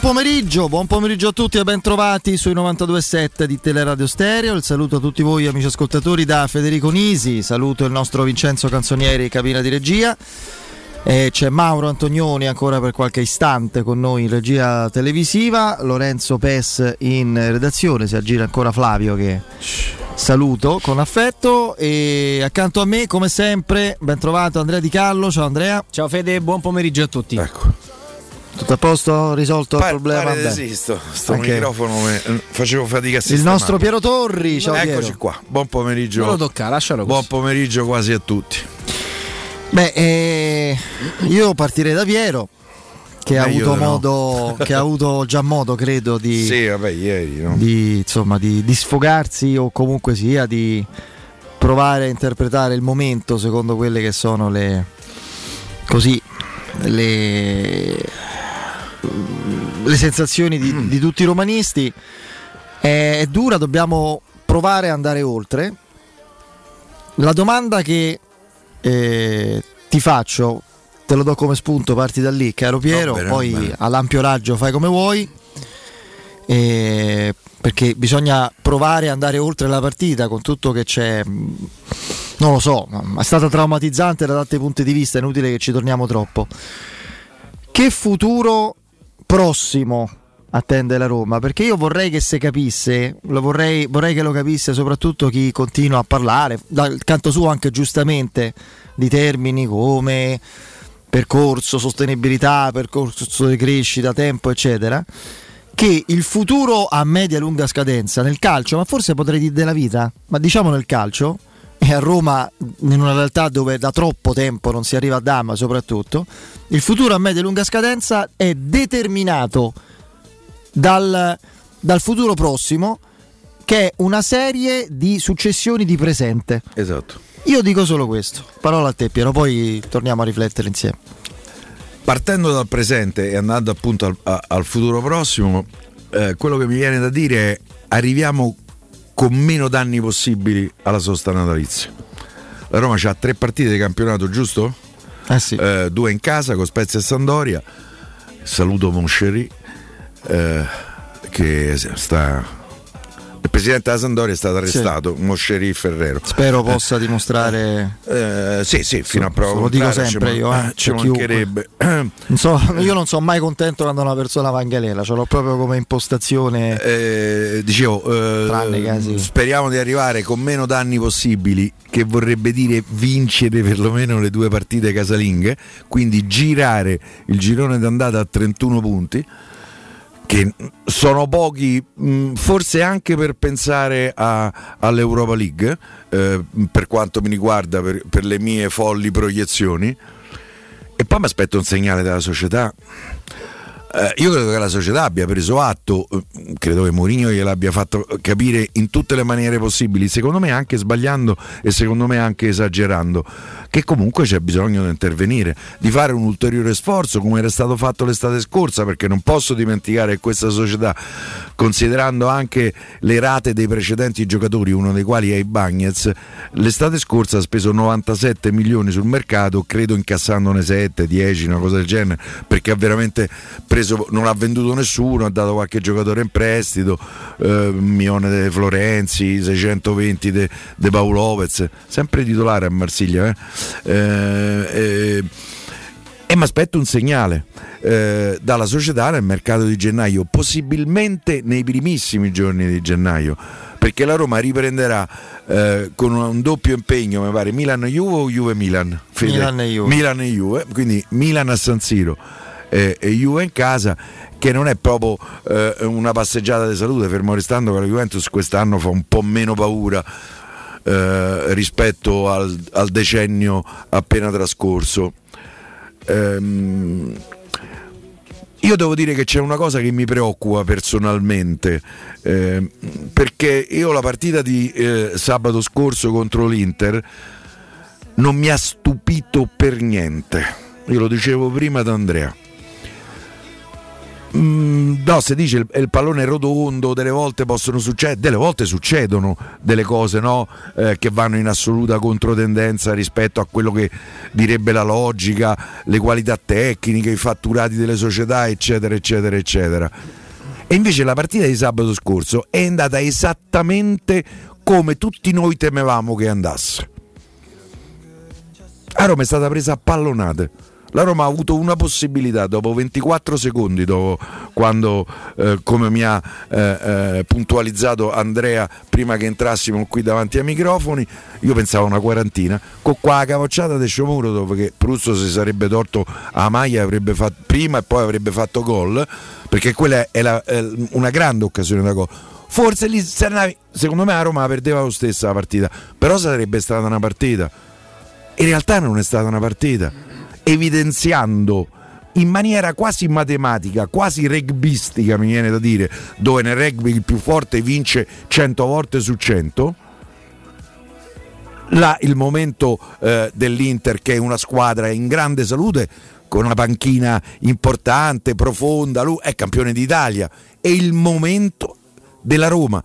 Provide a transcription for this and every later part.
pomeriggio, buon pomeriggio a tutti e ben trovati sui 92.7 di Teleradio Stereo. Il saluto a tutti voi amici ascoltatori da Federico Nisi, saluto il nostro Vincenzo Canzonieri, cabina di regia. E c'è Mauro Antonioni ancora per qualche istante con noi in regia televisiva, Lorenzo Pes in redazione, si aggira ancora Flavio che saluto con affetto e accanto a me come sempre ben trovato Andrea Di Callo, ciao Andrea. Ciao Fede, buon pomeriggio a tutti. Ecco. Tutto a posto? Risolto il Pare, problema? pare sì, sto, sto Anche- microfono me- facevo fatica a Il sistemarlo. nostro Piero Torri, ciao Eccoci Piero. qua, buon pomeriggio. Non lo tocca, lascialo Buon così. pomeriggio quasi a tutti. Beh, eh, io partirei da Piero, che ha, avuto di no. modo, che ha avuto già modo, credo, di, Sì, vabbè, ieri, no? di, insomma, di, di sfogarsi o comunque sia di provare a interpretare il momento secondo quelle che sono le così le, le sensazioni di, Mm. di tutti i romanisti. È, è dura, dobbiamo provare ad andare oltre. La domanda che eh, ti faccio, te lo do come spunto, parti da lì, caro Piero, Va bene, poi bene. all'ampio raggio fai come vuoi. eh, perché bisogna provare ad andare oltre la partita con tutto che c'è. mh, Non lo so, ma è stata traumatizzante da tanti punti di vista, è inutile che ci torniamo troppo. Che futuro prossimo attende la Roma? Perché io vorrei che se capisse, vorrei, vorrei che lo capisse soprattutto chi continua a parlare, dal canto suo anche giustamente, di termini come percorso, sostenibilità, percorso di crescita, tempo, eccetera. Che il futuro a media e lunga scadenza nel calcio, ma forse potrei dire della vita, ma diciamo nel calcio, e a Roma in una realtà dove da troppo tempo non si arriva a Dama soprattutto, il futuro a media e lunga scadenza è determinato dal, dal futuro prossimo che è una serie di successioni di presente. Esatto. Io dico solo questo, parola a te Piero, poi torniamo a riflettere insieme. Partendo dal presente e andando appunto al, a- al futuro prossimo, eh, quello che mi viene da dire è arriviamo con meno danni possibili alla sosta natalizia. La Roma ha tre partite di campionato, giusto? Eh sì. Eh, due in casa con Spezia e Sandoria. Saluto Moncheri eh, che sta il presidente della Sandoria è stato arrestato, Mosceri Ferrero. Spero possa dimostrare. Eh, sì, sì, fino a prova lo dico sempre io, eh, ci mancherebbe. Non so, io non sono mai contento quando una persona va in galera, ce l'ho proprio come impostazione. Eh, dicevo, eh, casi. speriamo di arrivare con meno danni possibili, che vorrebbe dire vincere perlomeno le due partite casalinghe, quindi girare il girone d'andata a 31 punti, che sono pochi, mh, forse anche per pensare a- all'Europa League, eh, per quanto mi riguarda, per, per le mie folli proiezioni. E poi mi aspetto un segnale dalla società. Eh, io credo che la società abbia preso atto, eh, credo che Mourinho gliel'abbia fatto capire in tutte le maniere possibili, secondo me anche sbagliando e secondo me anche esagerando, che comunque c'è bisogno di intervenire, di fare un ulteriore sforzo come era stato fatto l'estate scorsa, perché non posso dimenticare che questa società, considerando anche le rate dei precedenti giocatori, uno dei quali è i Bagnets, l'estate scorsa ha speso 97 milioni sul mercato, credo incassandone 7, 10, una cosa del genere, perché ha veramente preso, non ha venduto nessuno, ha dato qualche giocatore in prestito, eh, milione di Florenzi, 620 di De Paolo Lopez, sempre titolare a Marsiglia. eh. Eh, eh, E mi aspetto un segnale eh, dalla società nel mercato di gennaio, possibilmente nei primissimi giorni di gennaio, perché la Roma riprenderà eh, con un, doppio impegno, mi pare Milan-Juve o Juve-Milan? Fede? Milan e Juve. Milan e Juve, quindi Milan a San Siro eh, e Juve in casa, che non è proprio eh, una passeggiata di salute, fermo restando che la Juventus quest'anno fa un po' meno paura eh, rispetto al, al decennio appena trascorso. Ehm, io devo dire che c'è una cosa che mi preoccupa personalmente, ehm, perché io la partita di eh, sabato scorso contro l'Inter non mi ha stupito per niente. Io lo dicevo prima ad Andrea. Mm, no, se dice il, il pallone rotondo, delle volte possono succedere, delle volte succedono delle cose no? Eh, che vanno in assoluta controtendenza rispetto a quello che direbbe la logica, le qualità tecniche, i fatturati delle società, eccetera, eccetera, eccetera. E invece la partita di sabato scorso è andata esattamente come tutti noi temevamo che andasse. A Roma è stata presa a pallonate. La Roma ha avuto una possibilità dopo 24 secondi, dopo quando, eh, come mi ha eh, eh, puntualizzato Andrea prima che entrassimo qui davanti ai microfoni, io pensavo una quarantina, con qua la capocciata del Sciomuro dove che Pruzzo si sarebbe torto a maglia avrebbe fatto prima e poi avrebbe fatto gol, perché quella è, la, è una grande occasione da gol. Forse lì secondo me a Roma la perdeva lo stesso la partita, però sarebbe stata una partita. In realtà non è stata una partita evidenziando in maniera quasi matematica, quasi rugbistica mi viene da dire, dove nel rugby il più forte vince 100 volte su 100. Là il momento eh, dell'Inter che è una squadra in grande salute, con una panchina importante, profonda, lui è campione d'Italia. È il momento della Roma.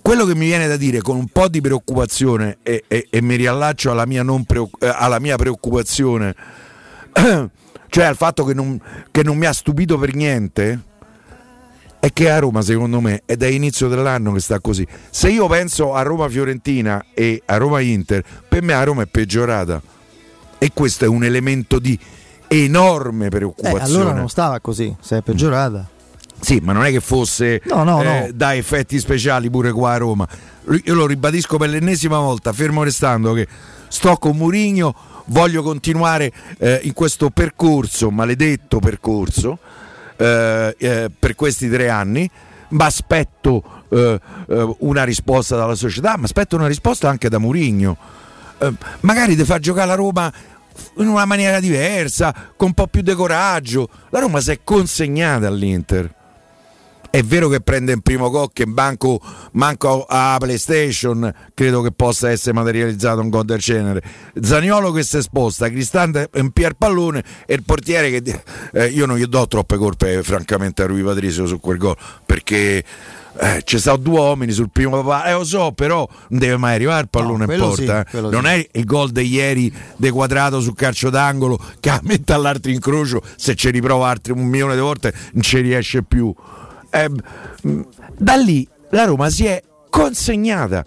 Quello che mi viene da dire con un po' di preoccupazione e, e, e mi riallaccio alla mia, preoccup- eh, alla mia preoccupazione, cioè al fatto che non, che non mi ha stupito per niente, è che a Roma secondo me è da inizio dell'anno che sta così. Se io penso a Roma-Fiorentina e a Roma-Inter, per me a Roma è peggiorata. E questo è un elemento di enorme Eh, preoccupazione. allora non stava così, se è peggiorata. Sì, ma non è che fosse No, no, eh, no. da effetti speciali pure qua a Roma. Io lo ribadisco per l'ennesima volta, fermo restando che sto con Murigno, voglio continuare eh, in questo percorso, maledetto percorso, eh, eh, per questi tre anni. Ma aspetto eh, eh, una risposta dalla società, ma aspetto una risposta anche da Murigno. Eh, magari ti fa giocare la Roma in una maniera diversa, con un po' più di coraggio. La Roma si è consegnata all'Inter. È vero che prende in primo gol che banco, manco a PlayStation credo che possa essere materializzato un gol del genere. Zaniolo che si sposta, Cristante in pier pallone e il portiere che eh, io non gli do troppe colpe francamente a Rui Patrizio su quel gol perché eh, ci sono due uomini sul primo papà, eh lo so, però non deve mai arrivare il pallone No, in porta. sì, eh. non sì. è il gol di ieri de quadrato sul calcio d'angolo che mette all'altro incrocio, se ci riprova altri un milione di volte non ci riesce più. Eh, da lì la Roma si è consegnata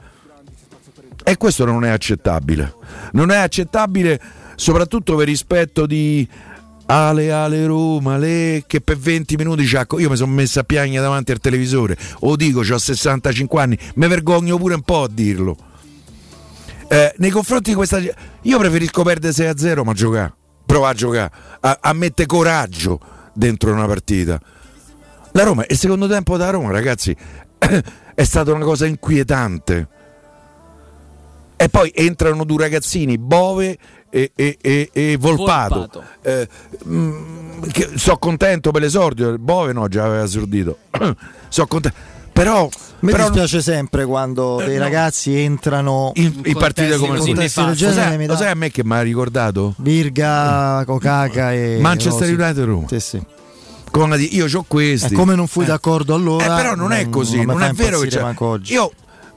e questo non è accettabile. Non è accettabile soprattutto per rispetto di Ale Ale Roma, le che per 20 minuti c'ha. Io mi sono messo a piangere davanti al televisore. O dico, ho 65 anni, mi vergogno pure un po' a dirlo. Eh, nei confronti di questa. Io preferisco perdere 6 a 0, ma giocare. Provare a giocare, a, a mettere coraggio dentro una partita. La Roma, il secondo tempo da Roma, ragazzi, è stata una cosa inquietante. E poi entrano due ragazzini, Bove e, e- e- e Volpato. Volpato. Eh, mm, che- so contento per l'esordio, Bove no, già aveva esordito. so contento. Però, Mi però dispiace sempre quando Eh, dei no. ragazzi entrano in, in partite come così del genere Lo lo sai a me che mi ha ricordato? Virga, Cocaca e Manchester Rossi. United e Roma. Sì, sì. Con di- io ho E questi. come non fui Eh. d'accordo allora, Eh, però non è così, non, fa è vero che c'è. Io,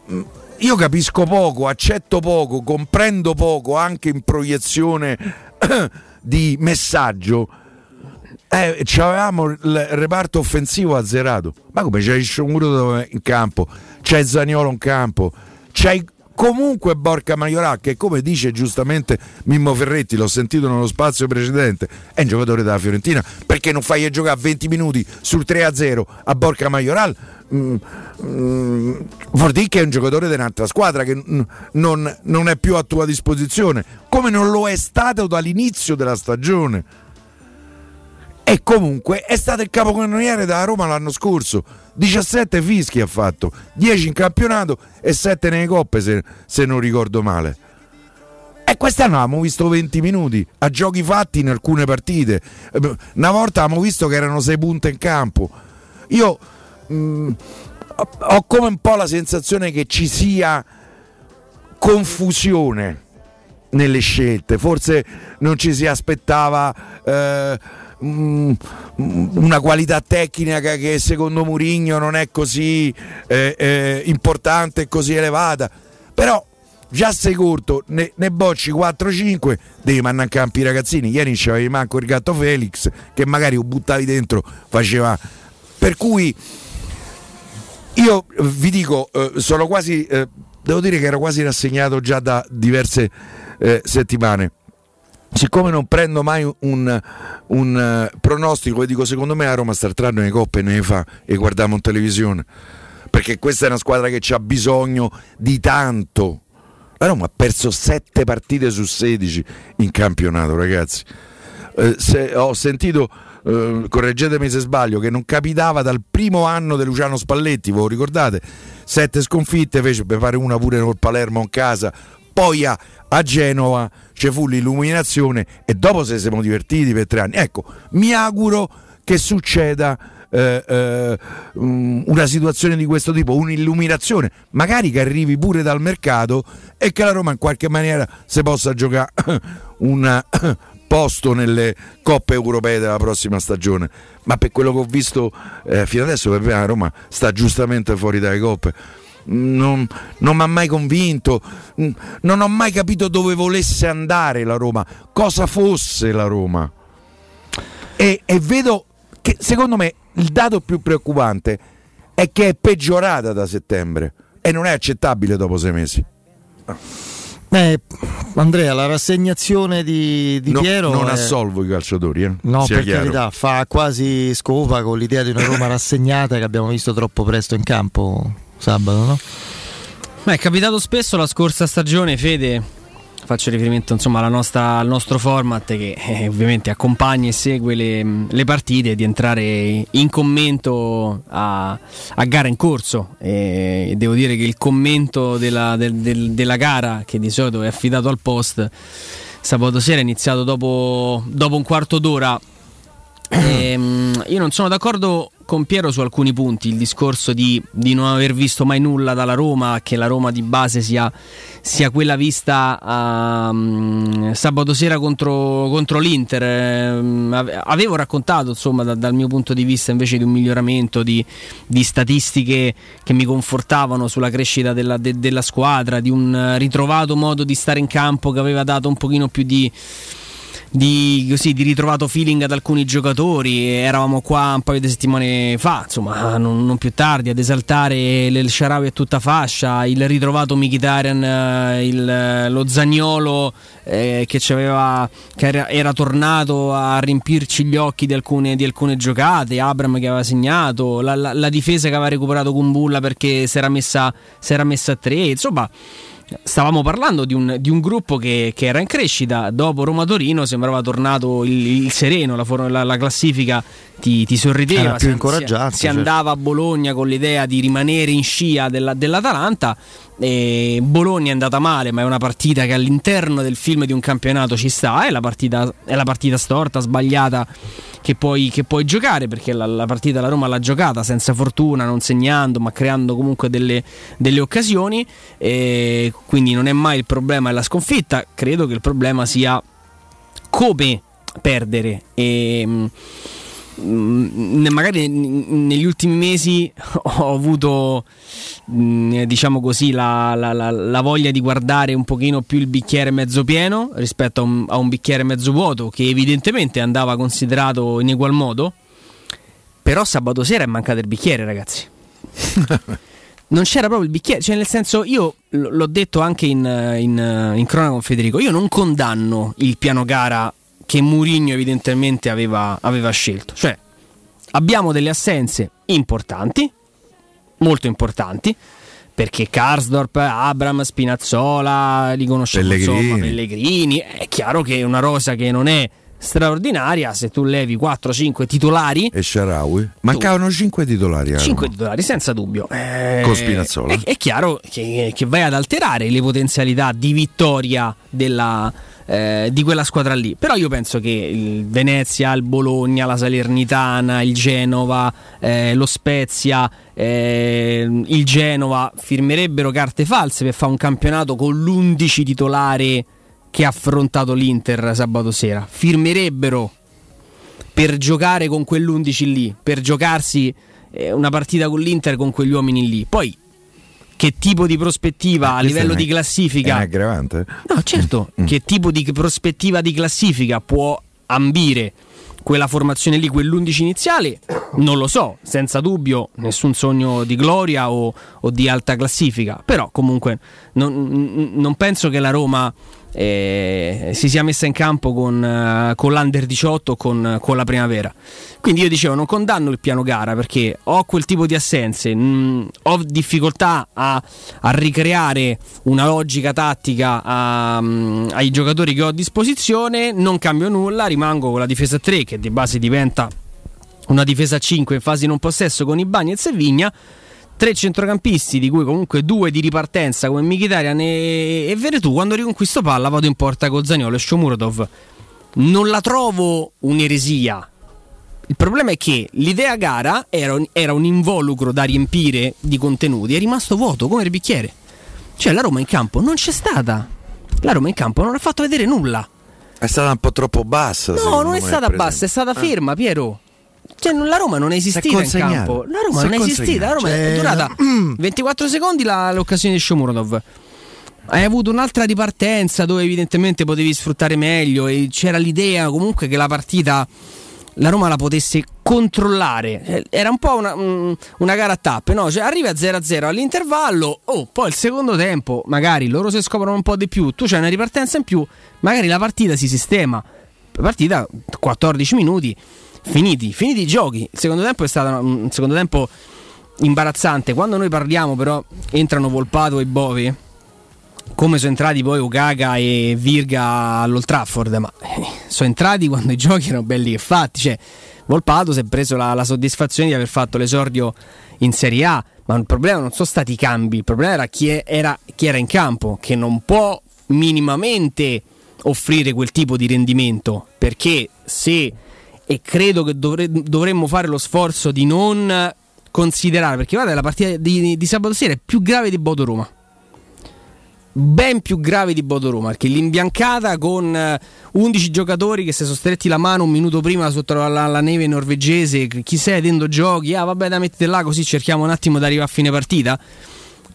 mh, io capisco poco, accetto poco, comprendo poco anche in proiezione di messaggio. Eh, avevamo il reparto offensivo azzerato. Ma come c'è il Sciomuro in campo, c'è Zaniolo in campo, c'hai comunque Borca Maioral, che come dice giustamente Mimmo Ferretti, l'ho sentito nello spazio precedente, è un giocatore della Fiorentina, perché non fai giocare 20 minuti sul 3-0 a Borca Maioral? Mm, mm, vuol dire che è un giocatore di un'altra squadra che mm, non, non è più a tua disposizione, come non lo è stato dall'inizio della stagione. E comunque è stato il capocannoniere della Roma l'anno scorso. 17 fischi ha fatto, 10 in campionato e 7 nelle coppe se, se non ricordo male. E quest'anno abbiamo visto 20 minuti a giochi fatti in alcune partite. Eh, Una volta abbiamo visto che erano 6 punte in campo. Io mh, ho- ho come un po' la sensazione che ci sia confusione nelle scelte. Forse non ci si aspettava eh, mm, una qualità tecnica che secondo Murigno non è così eh, eh, importante e così elevata. Però già sei corto, ne, ne bocci 4-5, devi mandare in campo i ragazzini. Ieri non c'avevi manco il gatto Felix, che magari lo buttavi dentro, faceva. Per cui io vi dico, eh, sono quasi, eh, devo dire che ero quasi rassegnato già da diverse eh, settimane. Siccome non prendo mai un, un, eh, pronostico, vi dico secondo me a Roma sta entrando nelle coppe e ne fa e guardiamo in televisione. Perché questa è una squadra che ha bisogno di tanto. La Roma ha perso 7 partite su 16 in campionato, ragazzi. Eh, se- ho sentito, eh, correggetemi se sbaglio, che non capitava dal primo anno di Luciano Spalletti, lo ricordate? Sette sconfitte, fece per fare una pure col Palermo in casa, poi a, a Genova ci fu l'illuminazione e dopo se siamo divertiti per tre anni. Ecco, mi auguro che succeda eh, eh, mm, una situazione di questo tipo, un'illuminazione, magari che arrivi pure dal mercato e che la Roma in qualche maniera si possa giocare un posto nelle coppe europee della prossima stagione. Ma per quello che ho visto eh, fino adesso, per me la Roma sta giustamente fuori dalle coppe. Non, non mi ha mai convinto, mm, non ho mai capito dove volesse andare la Roma, cosa fosse la Roma. E, e vedo che secondo me il dato più preoccupante è che è peggiorata da settembre e non è accettabile dopo sei mesi. Eh, Andrea, la rassegnazione di, di No- Piero non è- assolvo i calciatori, eh? No, sia per chiaro. carità, fa quasi scopa con l'idea di una Roma rassegnata che abbiamo visto troppo presto in campo sabato, no? Ma è capitato spesso la scorsa stagione, Fede. Faccio riferimento insomma alla nostra- al nostro format che eh, ovviamente accompagna e segue le, le partite di entrare in commento a, a gara in corso. E devo dire che il commento della, del- del- della gara, che di solito è affidato al post, sabato sera è iniziato dopo, dopo un quarto d'ora. Ehm, io non sono d'accordo con Piero su alcuni punti, il discorso di, di non aver visto mai nulla dalla Roma, che la Roma di base sia, sia quella vista mm, sabato sera contro, contro l'Inter. Ehm, ave- avevo raccontato insomma da- dal mio punto di vista invece di un miglioramento di, di statistiche che mi confortavano sulla crescita della, de- della squadra, di un ritrovato modo di stare in campo che aveva dato un pochino più di di, così, di ritrovato feeling ad alcuni giocatori. Eravamo qua un paio di settimane fa, insomma, non, non più tardi, ad esaltare il Sharawi a tutta fascia, il ritrovato Mkhitaryan, eh, il- lo Zagnolo eh, che, che era, era tornato a riempirci gli occhi di alcune, di alcune giocate, Abram che aveva segnato, la, la- la difesa che aveva recuperato Kumbulla perché si era messa, si era messa a tre, insomma stavamo parlando di un, di un gruppo che, che era in crescita. Dopo Roma-Torino sembrava tornato il, il sereno, la, for- la- la classifica ti, ti sorrideva. Era più si- Si, si certo. andava a Bologna con l'idea di rimanere in scia della- dell'Atalanta. E Bologna è andata male, ma è una partita che all'interno del film di un campionato ci sta. È la partita, è la partita storta, sbagliata che puoi, che puoi giocare perché la, la partita la Roma l'ha giocata senza fortuna, non segnando, ma creando comunque delle, delle occasioni. E quindi non è mai il problema la sconfitta. Credo che il problema sia come perdere. E, magari n- negli ultimi mesi ho avuto mh, diciamo così la, la- la- la voglia di guardare un pochino più il bicchiere mezzo pieno rispetto a un, a un bicchiere mezzo vuoto che evidentemente andava considerato in egual modo. Però sabato sera è mancato il bicchiere ragazzi. Non c'era proprio il bicchiere, cioè nel senso io l'ho detto anche in, in, in cronaca con Federico, io non condanno il piano gara che Mourinho evidentemente aveva, aveva scelto, cioè abbiamo delle assenze importanti, molto importanti, perché Karsdorp, Abram, Spinazzola, li conosciamo Pellegrini. insomma, Pellegrini, è chiaro che è una rosa che non è straordinaria, se tu levi 4-5 titolari, E Sharawi? Mancavano 5 titolari. erano. 5 titolari senza dubbio. Eh, Con Spinazzola. È, è chiaro che, che vai ad alterare le potenzialità di vittoria della, eh, di quella squadra lì. Però io penso che il Venezia, il Bologna, la Salernitana, il Genova, eh, lo Spezia, eh, il Genova firmerebbero carte false per fare un campionato con l'11 titolare che ha affrontato l'Inter sabato sera. Firmerebbero per giocare con quell'11 lì, per giocarsi eh, una partita con l'Inter con quegli uomini lì. Poi che tipo di prospettiva a Questa livello è di una- È classifica un aggravante? No, certo, Mm. che tipo di prospettiva di classifica può ambire quella formazione lì, quell'11 iniziale? Non lo so, senza dubbio, nessun sogno di gloria o, o di alta classifica, però comunque non, non penso che la Roma eh, si sia messa in campo con, eh, con l'Under 18 o con, con la primavera. Quindi io dicevo, non condanno il piano gara perché ho quel tipo di assenze, mh, ho difficoltà a, a ricreare una logica tattica a- mh, ai giocatori che ho a disposizione, non cambio nulla, rimango con la difesa a 3 che di base diventa una difesa a 5 in fase non possesso con Ibagnez e Vigna. Tre centrocampisti, di cui comunque due di ripartenza come Mkhitaryan e, e Veretù. Quando riconquisto palla vado in porta con Zaniolo e Shomurodov. Non la trovo un'eresia. Il problema è che l'idea gara era un, era un involucro da riempire di contenuti, è rimasto vuoto come il bicchiere. Cioè la Roma in campo non c'è stata. La Roma in campo non ha fatto vedere nulla. È stata un po' troppo bassa. No, non è stata bassa, è stata ferma, Piero. Cioè, la Roma non è esistita in campo. La Roma è non è esistita. La Roma è consegnato. durata 24 secondi la- l'occasione di Shomurodov. Hai avuto un'altra ripartenza dove evidentemente potevi sfruttare meglio e c'era l'idea comunque che la partita la Roma la potesse controllare. Eh, Era un po' una, un- una gara a tappe, no? Cioè arrivi a 0-0 all'intervallo, oh, poi il secondo tempo, magari loro si scoprono un po' di più, tu c'hai una ripartenza in più, magari la partita si sistema. La partita 14 minuti finiti, finiti i giochi. Il secondo tempo è stato un un secondo tempo imbarazzante. Quando noi parliamo però entrano Volpato e Bovi come sono entrati poi Ugaga e Virga all'Old Trafford, ma eh, sono entrati quando i giochi erano belli e fatti. Cioè, Volpato si è preso la, la soddisfazione di aver fatto l'esordio in Serie A, ma il problema non sono stati i cambi, il problema era chi, è- era chi era in campo, che non può minimamente offrire quel tipo di rendimento, perché se, e credo che dovre- dovremmo fare lo sforzo di non considerare, perché guarda la partita di, di sabato sera è più grave di Bodo Roma ben più gravi di Bodo Roma perché l'imbiancata con eh, 11 giocatori che si sono stretti la mano un minuto prima sotto la, la- la neve norvegese chi sei dentro giochi ah vabbè da mettete là così cerchiamo un attimo di arrivare a fine partita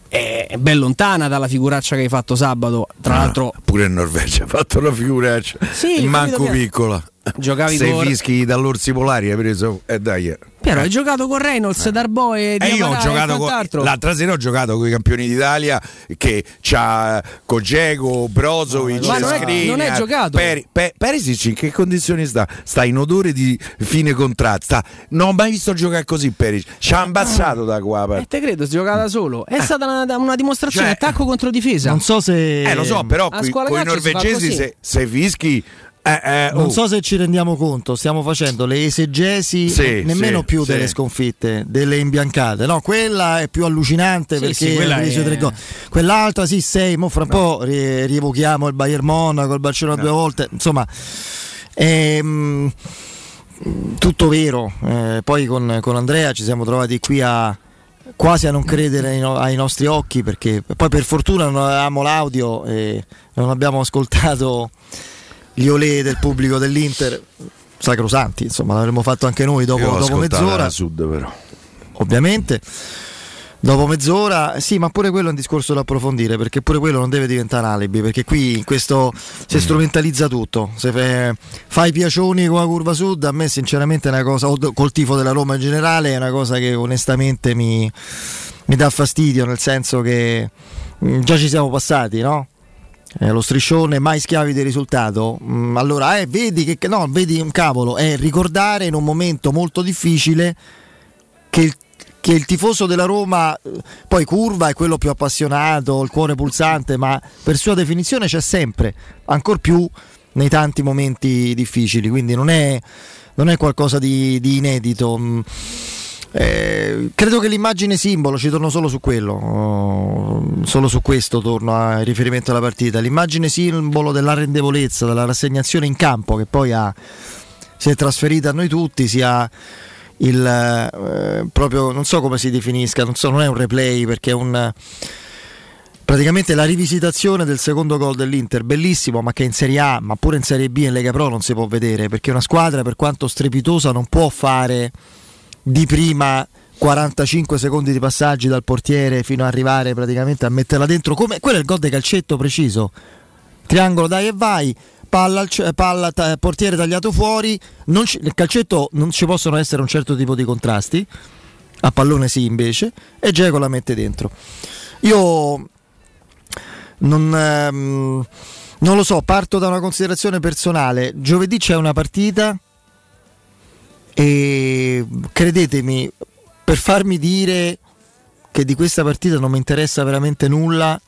è, è ben lontana dalla figuraccia che hai fatto sabato tra Ah, l'altro pure in Norvegia ha fatto una figuraccia. Sì, Il manco Piero. piccola. Giocavi Sei con- fischi dall'orsi polari hai preso. E dai. eh. Piero hai giocato con Reynolds, Darbo e E io ho giocato con, quant'altro. l'altra sera ho giocato con i campioni d'Italia che c'ha Kojego, Brozovic, Ma non è- non è giocato. Peri- Pe- Perisic in che condizioni sta? Sta in odore di fine contratto. Sta- non ho mai visto giocare così Perisic. Ci ha ammazzato da qua. Eh, parte. te credo, si gioca da solo. È stata una, una dimostrazione Cioè- attacco contro difesa. Non so se. Eh lo so, però con i norvegesi se, se fischi... eh, eh, Non oh. so se ci rendiamo conto, stiamo facendo le esegesi Sì, nemmeno sì, più sì. delle sconfitte, delle imbiancate. No, quella è più allucinante perché quella è-. Quell'altra sì, sei, mo fra un po' ri- rievochiamo il Bayern Monaco, il Barcellona due volte, insomma. ehm, tutto vero. Eh, poi con, con Andrea ci siamo trovati qui a quasi a non credere ai, no- ai nostri occhi perché poi per fortuna non avevamo l'audio e non abbiamo ascoltato gli olè del pubblico dell'Inter sacrosanti insomma l'avremmo fatto anche noi dopo, dopo mezz'ora sud però. ovviamente dopo mezz'ora sì ma pure quello è un discorso da approfondire perché pure quello non deve diventare alibi perché qui in questo si strumentalizza tutto se fe- fai piacioni con la curva sud a me sinceramente è una cosa o col tifo della Roma in generale è una cosa che onestamente mi mi dà fastidio nel senso che mh, già ci siamo passati, no? Eh, lo striscione mai schiavi del risultato. Mm, allora, eh, vedi che no, vedi un cavolo, è ricordare in un momento molto difficile che il, che il tifoso della Roma eh, poi curva è quello più appassionato, il cuore pulsante, ma per sua definizione c'è sempre, ancor più nei tanti momenti difficili, quindi non è, non è qualcosa di, di inedito. Eh, credo che l'immagine simbolo, ci torno solo su quello, oh, solo su questo torno a riferimento alla partita, l'immagine simbolo della rendevolezza, della rassegnazione in campo che poi ha, si è trasferita a noi tutti, sia il eh, proprio, non so come si definisca, non, so, non è un replay perché è un praticamente la rivisitazione del secondo gol dell'Inter, bellissimo, ma che in Serie A, ma pure in Serie B in Lega Pro non si può vedere, perché una squadra per quanto strepitosa non può fare di prima 45 secondi di passaggi dal portiere fino ad arrivare praticamente a metterla dentro come quello è il gol di calcetto preciso. Triangolo dai e vai. Palla, palla t- portiere tagliato fuori. Ci, nel calcetto non ci possono essere un certo tipo di contrasti. A pallone sì invece. E Geco la mette dentro. Io non, ehm, non lo so parto da una considerazione personale. Giovedì c'è una partita e credetemi, per farmi dire che di questa partita non mi interessa veramente nulla,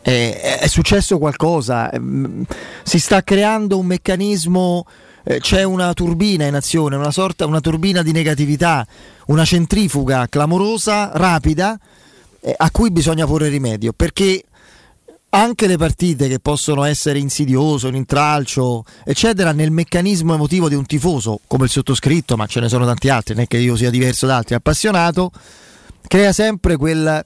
è, è successo qualcosa, mm, si sta creando un meccanismo, eh, c'è una turbina in azione, una sorta, una turbina di negatività, una centrifuga clamorosa, rapida, eh, a cui bisogna porre rimedio, perché anche le partite che possono essere insidiose, un intralcio, eccetera, nel meccanismo emotivo di un tifoso, come il sottoscritto, ma ce ne sono tanti altri, non è che io sia diverso da altri, appassionato, crea sempre quel,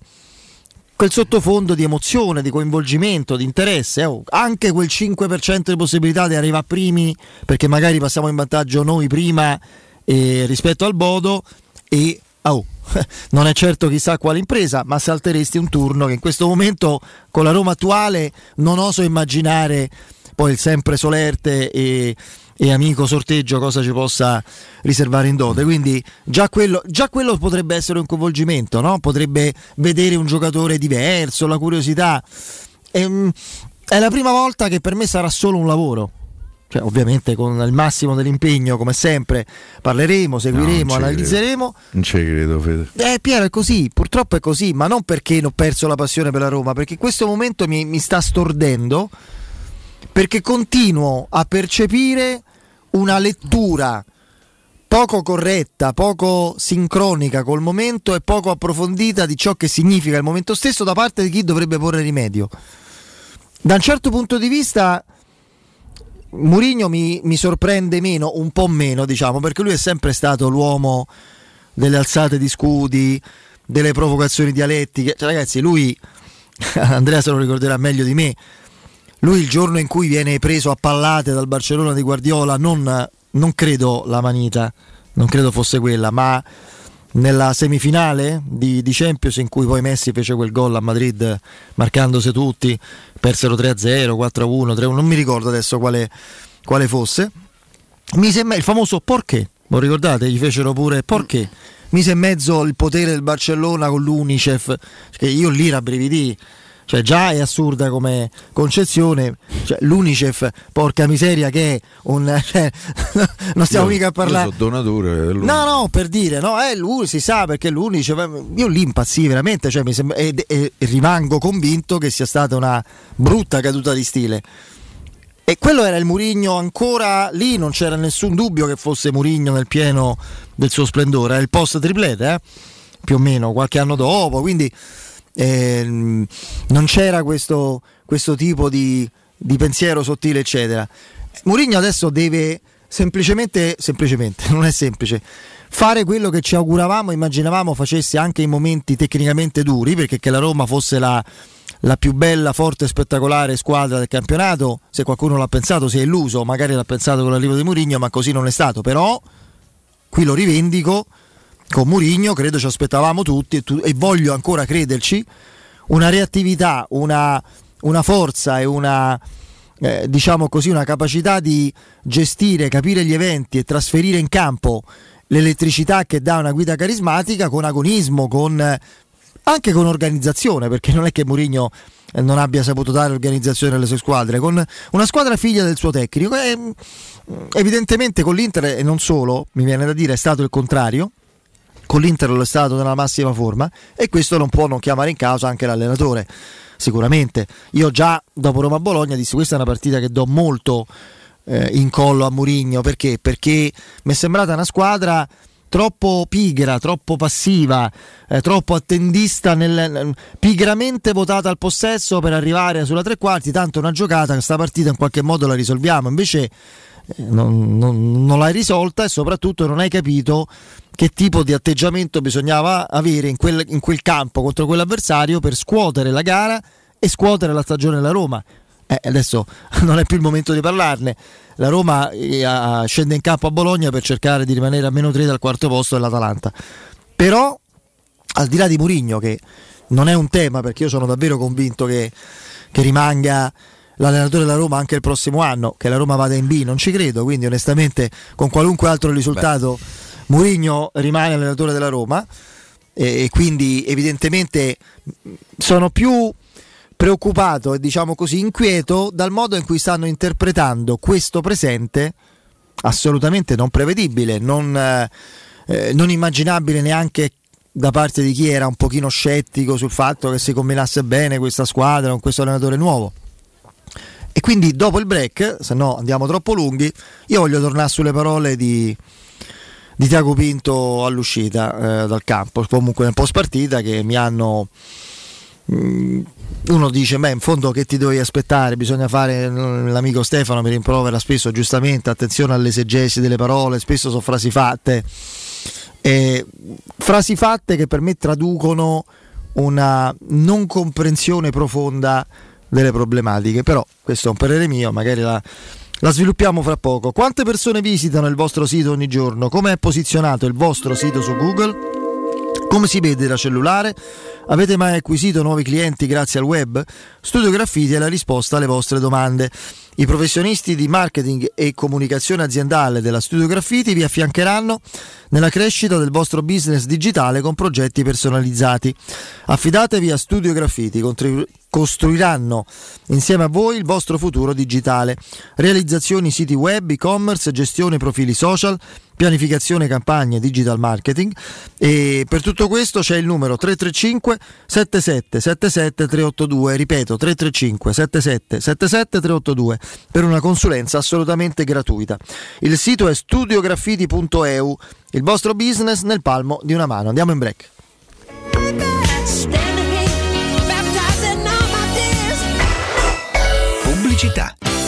quel sottofondo di emozione, di coinvolgimento, di interesse, oh, anche quel 5% di possibilità di arrivare primi, perché magari passiamo in vantaggio noi prima eh, rispetto al Bodo e oh, non è certo chissà quale impresa, ma salteresti un turno che in questo momento con la Roma attuale non oso immaginare poi il sempre solerte e, e amico sorteggio cosa ci possa riservare in dote. Quindi già quello, già quello potrebbe essere un coinvolgimento, no? potrebbe vedere un giocatore diverso, la curiosità. E, ehm, è la prima volta che per me sarà solo un lavoro cioè, ovviamente con il massimo dell'impegno, come sempre, parleremo, seguiremo, no, analizzeremo. Credo. Non ci credo, Fede. Eh, Piero, è così, purtroppo è così, ma non perché ho perso la passione per la Roma, perché in questo momento mi, mi sta stordendo, perché continuo a percepire una lettura poco corretta, poco sincronica col momento e poco approfondita di ciò che significa il momento stesso da parte di chi dovrebbe porre rimedio. Da un certo punto di vista Murigno mi, mi, sorprende meno, un po' meno, diciamo, perché lui è sempre stato l'uomo delle alzate di scudi, delle provocazioni dialettiche. Cioè, ragazzi, lui, Andrea se lo ricorderà meglio di me, lui il giorno in cui viene preso a pallate dal Barcellona di Guardiola, non, non credo la manita, non credo fosse quella, ma nella semifinale di, di, Champions in cui poi Messi fece quel gol a Madrid marcandosi tutti, persero 3-0, 4-1, 3-1, non mi ricordo adesso quale, quale fosse. Mise in me- il famoso perché, lo ricordate? Gli fecero pure perché. Mise in mezzo il potere del Barcellona con l'Unicef, che io lì rabbrividì cioè, già è assurda come concezione. Cioè, L'Unicef, porca miseria, che è un. Cioè, non stiamo io, mica a parlare. Io donatore. No, no, per dire, no, eh, lui si sa perché l'Unicef. Io lì impazzì veramente. Cioè, mi sembra, e, e, e rimango convinto che sia stata una brutta caduta di stile. E quello era il Murigno ancora lì, non c'era nessun dubbio che fosse Murigno nel pieno del suo splendore. Era il post triplete, eh? più o meno, qualche anno dopo. Quindi eh, non c'era questo, questo tipo di, di, pensiero sottile, eccetera. Mourinho adesso deve semplicemente, semplicemente, non è semplice, fare quello che ci auguravamo, immaginavamo facesse anche in momenti tecnicamente duri, perché che la Roma fosse la, la più bella, forte spettacolare squadra del campionato. Se qualcuno l'ha pensato, si è illuso, magari l'ha pensato con l'arrivo di Mourinho, ma così non è stato. Però qui lo rivendico con Murigno, credo ci aspettavamo tutti e, tu, e voglio ancora crederci, una reattività, una, una forza e una, eh, diciamo così, una capacità di gestire, capire gli eventi e trasferire in campo l'elettricità che dà una guida carismatica con agonismo, con anche con organizzazione, perché non è che Mourinho eh, non abbia saputo dare organizzazione alle sue squadre, con una squadra figlia del suo tecnico. E, mm, evidentemente con l'Inter e non solo, mi viene da dire, è stato il contrario. Con l'Inter lo è stato nella massima forma e questo non può non chiamare in causa anche l'allenatore. Sicuramente. Io già dopo Roma-Bologna dissi questa è una partita che do molto eh, in collo a Mourinho perché? Perché mi è sembrata una squadra troppo pigra, troppo passiva, eh, troppo attendista, nel, pigramente votata al possesso per arrivare sulla tre quarti, tanto una giocata, questa partita in qualche modo la risolviamo, invece eh, non, non, non, l'hai risolta e soprattutto non hai capito che tipo di atteggiamento bisognava avere in quel, in quel campo contro quell'avversario per scuotere la gara e scuotere la stagione della Roma. Eh, adesso non è più il momento di parlarne. La Roma eh, scende in campo a Bologna per cercare di rimanere a meno 3 dal quarto posto dell'Atalanta. Però, al di là di Murigno, che non è un tema perché io sono davvero convinto che, che rimanga l'allenatore della Roma anche il prossimo anno, che la Roma vada in B, non ci credo, quindi onestamente con qualunque altro risultato Murigno rimane allenatore della Roma e, e quindi evidentemente sono più preoccupato e diciamo così inquieto dal modo in cui stanno interpretando questo presente assolutamente non prevedibile, non, eh, non immaginabile neanche da parte di chi era un pochino scettico sul fatto che si combinasse bene questa squadra con questo allenatore nuovo. E quindi dopo il break, se no andiamo troppo lunghi, io voglio tornare sulle parole di, di Tiago Pinto all'uscita eh, dal campo, comunque nel post partita che mi hanno Mm, uno dice, beh, in fondo che ti dovevi aspettare? Bisogna fare, l'amico Stefano mi rimprovera spesso, giustamente, attenzione all'esegesi delle parole, spesso sono frasi fatte. Eh, frasi fatte che per me traducono una non comprensione profonda delle problematiche, però questo è un parere mio, magari la, la sviluppiamo fra poco. Quante persone visitano il vostro sito ogni giorno? Come è posizionato il vostro sito su Google? Come si vede da cellulare? Avete mai acquisito nuovi clienti grazie al web? Studio Graffiti è la risposta alle vostre domande. I professionisti di marketing e comunicazione aziendale della Studio Graffiti vi affiancheranno nella crescita del vostro business digitale con progetti personalizzati. Affidatevi a Studio Graffiti, costruiranno insieme a voi il vostro futuro digitale. Realizzazioni siti web, e-commerce, gestione profili social, pianificazione campagne digital marketing e per tutto questo c'è il numero 335 77 77 382 ripeto 335 77 77 382 per una consulenza assolutamente gratuita. Il sito è studiograffiti.eu il vostro business nel palmo di una mano. Andiamo in break. Pubblicità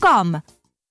com.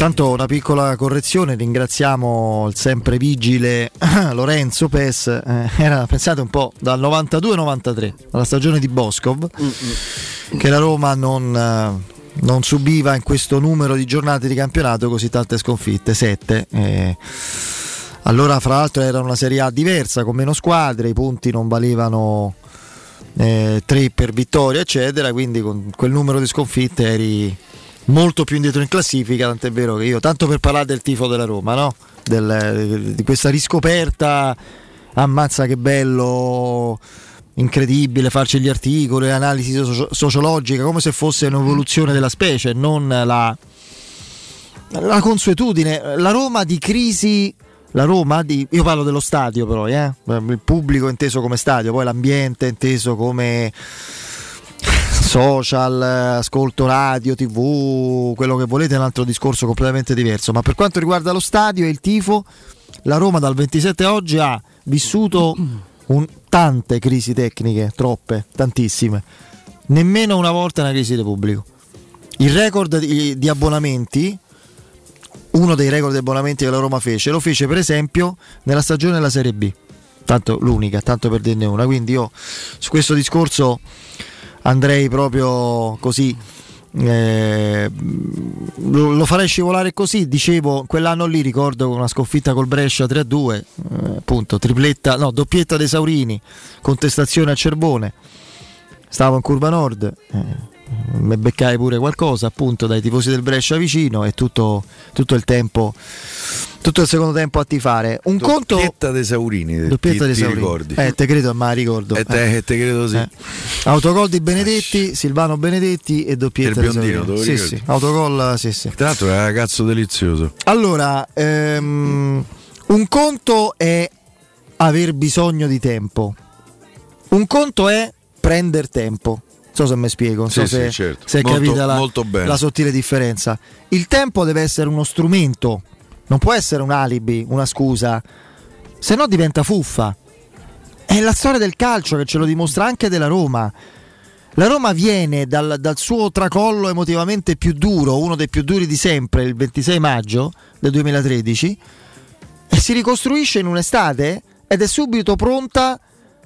Tanto una piccola correzione, ringraziamo il sempre vigile Lorenzo Pes, eh, era pensate un po' dal 92-93, alla stagione di Boscov, che la Roma non, eh, non subiva in questo numero di giornate di campionato così tante sconfitte, 7. Eh. Allora fra l'altro era una Serie A diversa, con meno squadre, i punti non valevano 3 per vittoria, eccetera, quindi con quel numero di sconfitte eri molto più indietro in classifica, tant'è vero che io, tanto per parlare del tifo della Roma, no? Del, di questa riscoperta, ammazza che bello, incredibile, farci gli articoli, l'analisi socio- sociologica, come se fosse un'evoluzione della specie, non la, la consuetudine. La Roma di crisi... La Roma, di, io parlo dello stadio però, eh? il pubblico inteso come stadio, poi l'ambiente inteso come social, ascolto radio, tv, quello che volete è un altro discorso completamente diverso. Ma per quanto riguarda lo stadio e il tifo, la Roma dal 27 a oggi ha vissuto un, tante crisi tecniche, troppe, tantissime. Nemmeno una volta una crisi di pubblico. Il record di, di abbonamenti, uno dei record di abbonamenti che la Roma fece, lo fece per esempio nella stagione della Serie B. Tanto l'unica, tanto per dirne una. Quindi io su questo discorso andrei proprio così. eh, lo, farei scivolare così. Dicevo, quell'anno lì ricordo una sconfitta col Brescia 3-2, eh, appunto, tripletta, no, doppietta dei Saurini, contestazione a Cervone. Stavo in curva nord, eh, mi beccai pure qualcosa appunto dai tifosi del Brescia vicino e tutto, tutto il tempo, tutto il secondo tempo a tifare. Un conto. Doppietta dei Saurini, Doppietta dei Saurini. ricordi? Eh, te credo, ma ricordo. Eh, te, Eh. te credo sì. Eh. Autogol di Benedetti, Silvano Benedetti e doppietta dei biondino, Sì, sì, autogol, sì, sì. Tra l'altro è un ragazzo delizioso. Allora, ehm, un conto è aver bisogno di tempo, un conto è prendere tempo. So se mi spiego, non so Sì, se, sì, certo. se è Molto- capita la, la sottile differenza. Il tempo deve essere uno strumento, non può essere un alibi, una scusa, se no diventa fuffa. È la storia del calcio che ce lo dimostra anche della Roma. La Roma viene dal, dal suo tracollo emotivamente più duro, uno dei più duri di sempre, il 26 maggio del 2013, e si ricostruisce in un'estate ed è subito pronta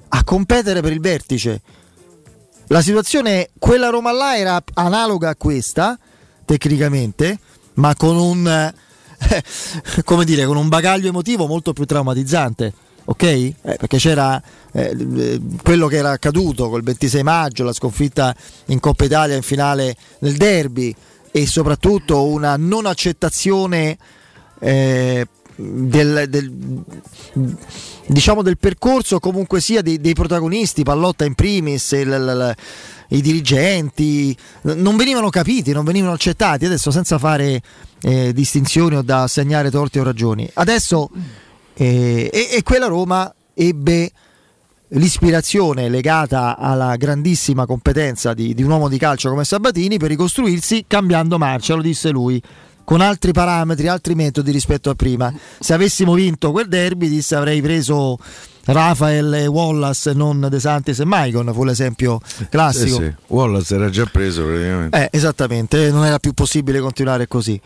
a competere per il vertice. La situazione, quella Roma là era analoga a questa, tecnicamente, ma con un, eh, come dire, con un bagaglio emotivo molto più traumatizzante. Ok? Eh, perché c'era eh, quello che era accaduto col 26 maggio, la sconfitta in Coppa Italia in finale nel derby e soprattutto una non accettazione eh, del, del- diciamo del percorso comunque sia dei, dei protagonisti, Pallotta in primis, il- il- il- i dirigenti, non venivano capiti, non venivano accettati, adesso senza fare eh, distinzioni o da assegnare torti o ragioni. Adesso eh, e, e quella Roma ebbe l'ispirazione legata alla grandissima competenza di, di un uomo di calcio come Sabatini per ricostruirsi cambiando marcia, lo disse lui, con altri parametri, altri metodi rispetto a prima. Se avessimo vinto quel derby, disse avrei preso Rafael e Wallace, non De Santis e Maicon, fu l'esempio classico. Sì, sì. Wallace era già preso praticamente. Eh, esattamente, non era più possibile continuare così.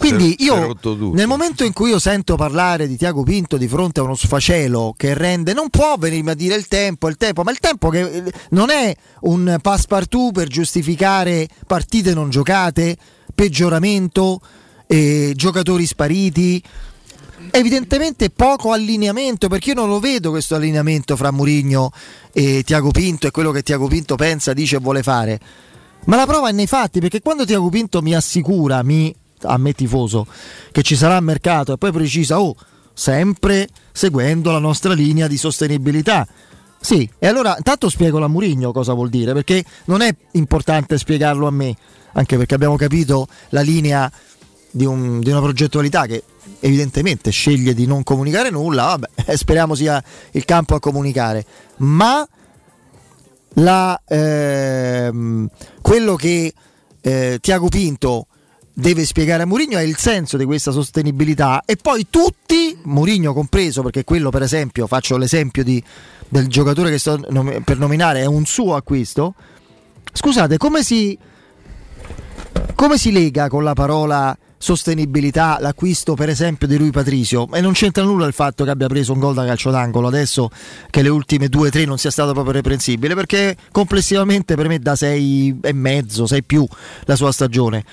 Quindi io nel momento in cui io sento parlare di Tiago Pinto di fronte a uno sfacelo che rende, non può venirmi a dire il tempo, il tempo, ma il tempo che eh, non è un passepartout per giustificare partite non giocate, peggioramento, eh, giocatori spariti. Evidentemente poco allineamento perché io non lo vedo questo allineamento fra Murigno e Tiago Pinto e quello che Tiago Pinto pensa, dice e vuole fare. Ma la prova è nei fatti, perché quando Tiago Pinto mi assicura, mi, a me tifoso, che ci sarà mercato e poi precisa, oh, sempre seguendo la nostra linea di sostenibilità. Sì, e allora intanto spiego a Murigno cosa vuol dire, perché non è importante spiegarlo a me, anche perché abbiamo capito la linea di, un- di una progettualità che evidentemente sceglie di non comunicare nulla, vabbè, speriamo sia il campo a comunicare, ma la, ehm, quello che eh, Tiago Pinto deve spiegare a Mourinho è il senso di questa sostenibilità e poi tutti, Mourinho compreso, perché quello per esempio, faccio l'esempio di- del giocatore che sto nom- per nominare, è un suo acquisto, scusate, come si, come si lega con la parola sostenibilità l'acquisto per esempio di Rui Patricio e non c'entra nulla il fatto che abbia preso un gol da calcio d'angolo adesso che le ultime due o tre non sia stato proprio reprensibile perché complessivamente per me da 6 e mezzo 6 più la sua stagione.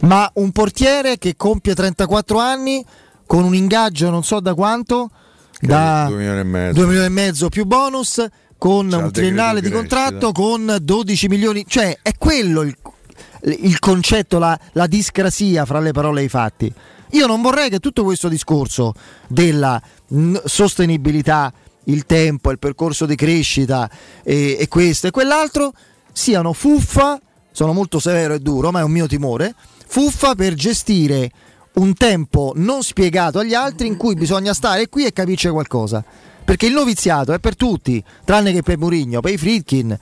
Ma un portiere che compie 34 anni con un ingaggio non so da quanto da 2 milioni e mezzo. 2 milioni e mezzo più bonus con il un triennale di decreto contratto con 12 milioni cioè è quello il, il concetto la, la discrasia fra le parole e i fatti io non vorrei che tutto questo discorso della mm, sostenibilità il tempo, il percorso di crescita e, e questo e quell'altro siano fuffa sono molto severo e duro ma è un mio timore fuffa per gestire un tempo non spiegato agli altri in cui bisogna stare qui e capirci qualcosa. Perché il noviziato è per tutti, tranne che per Murigno, per i Fritkin,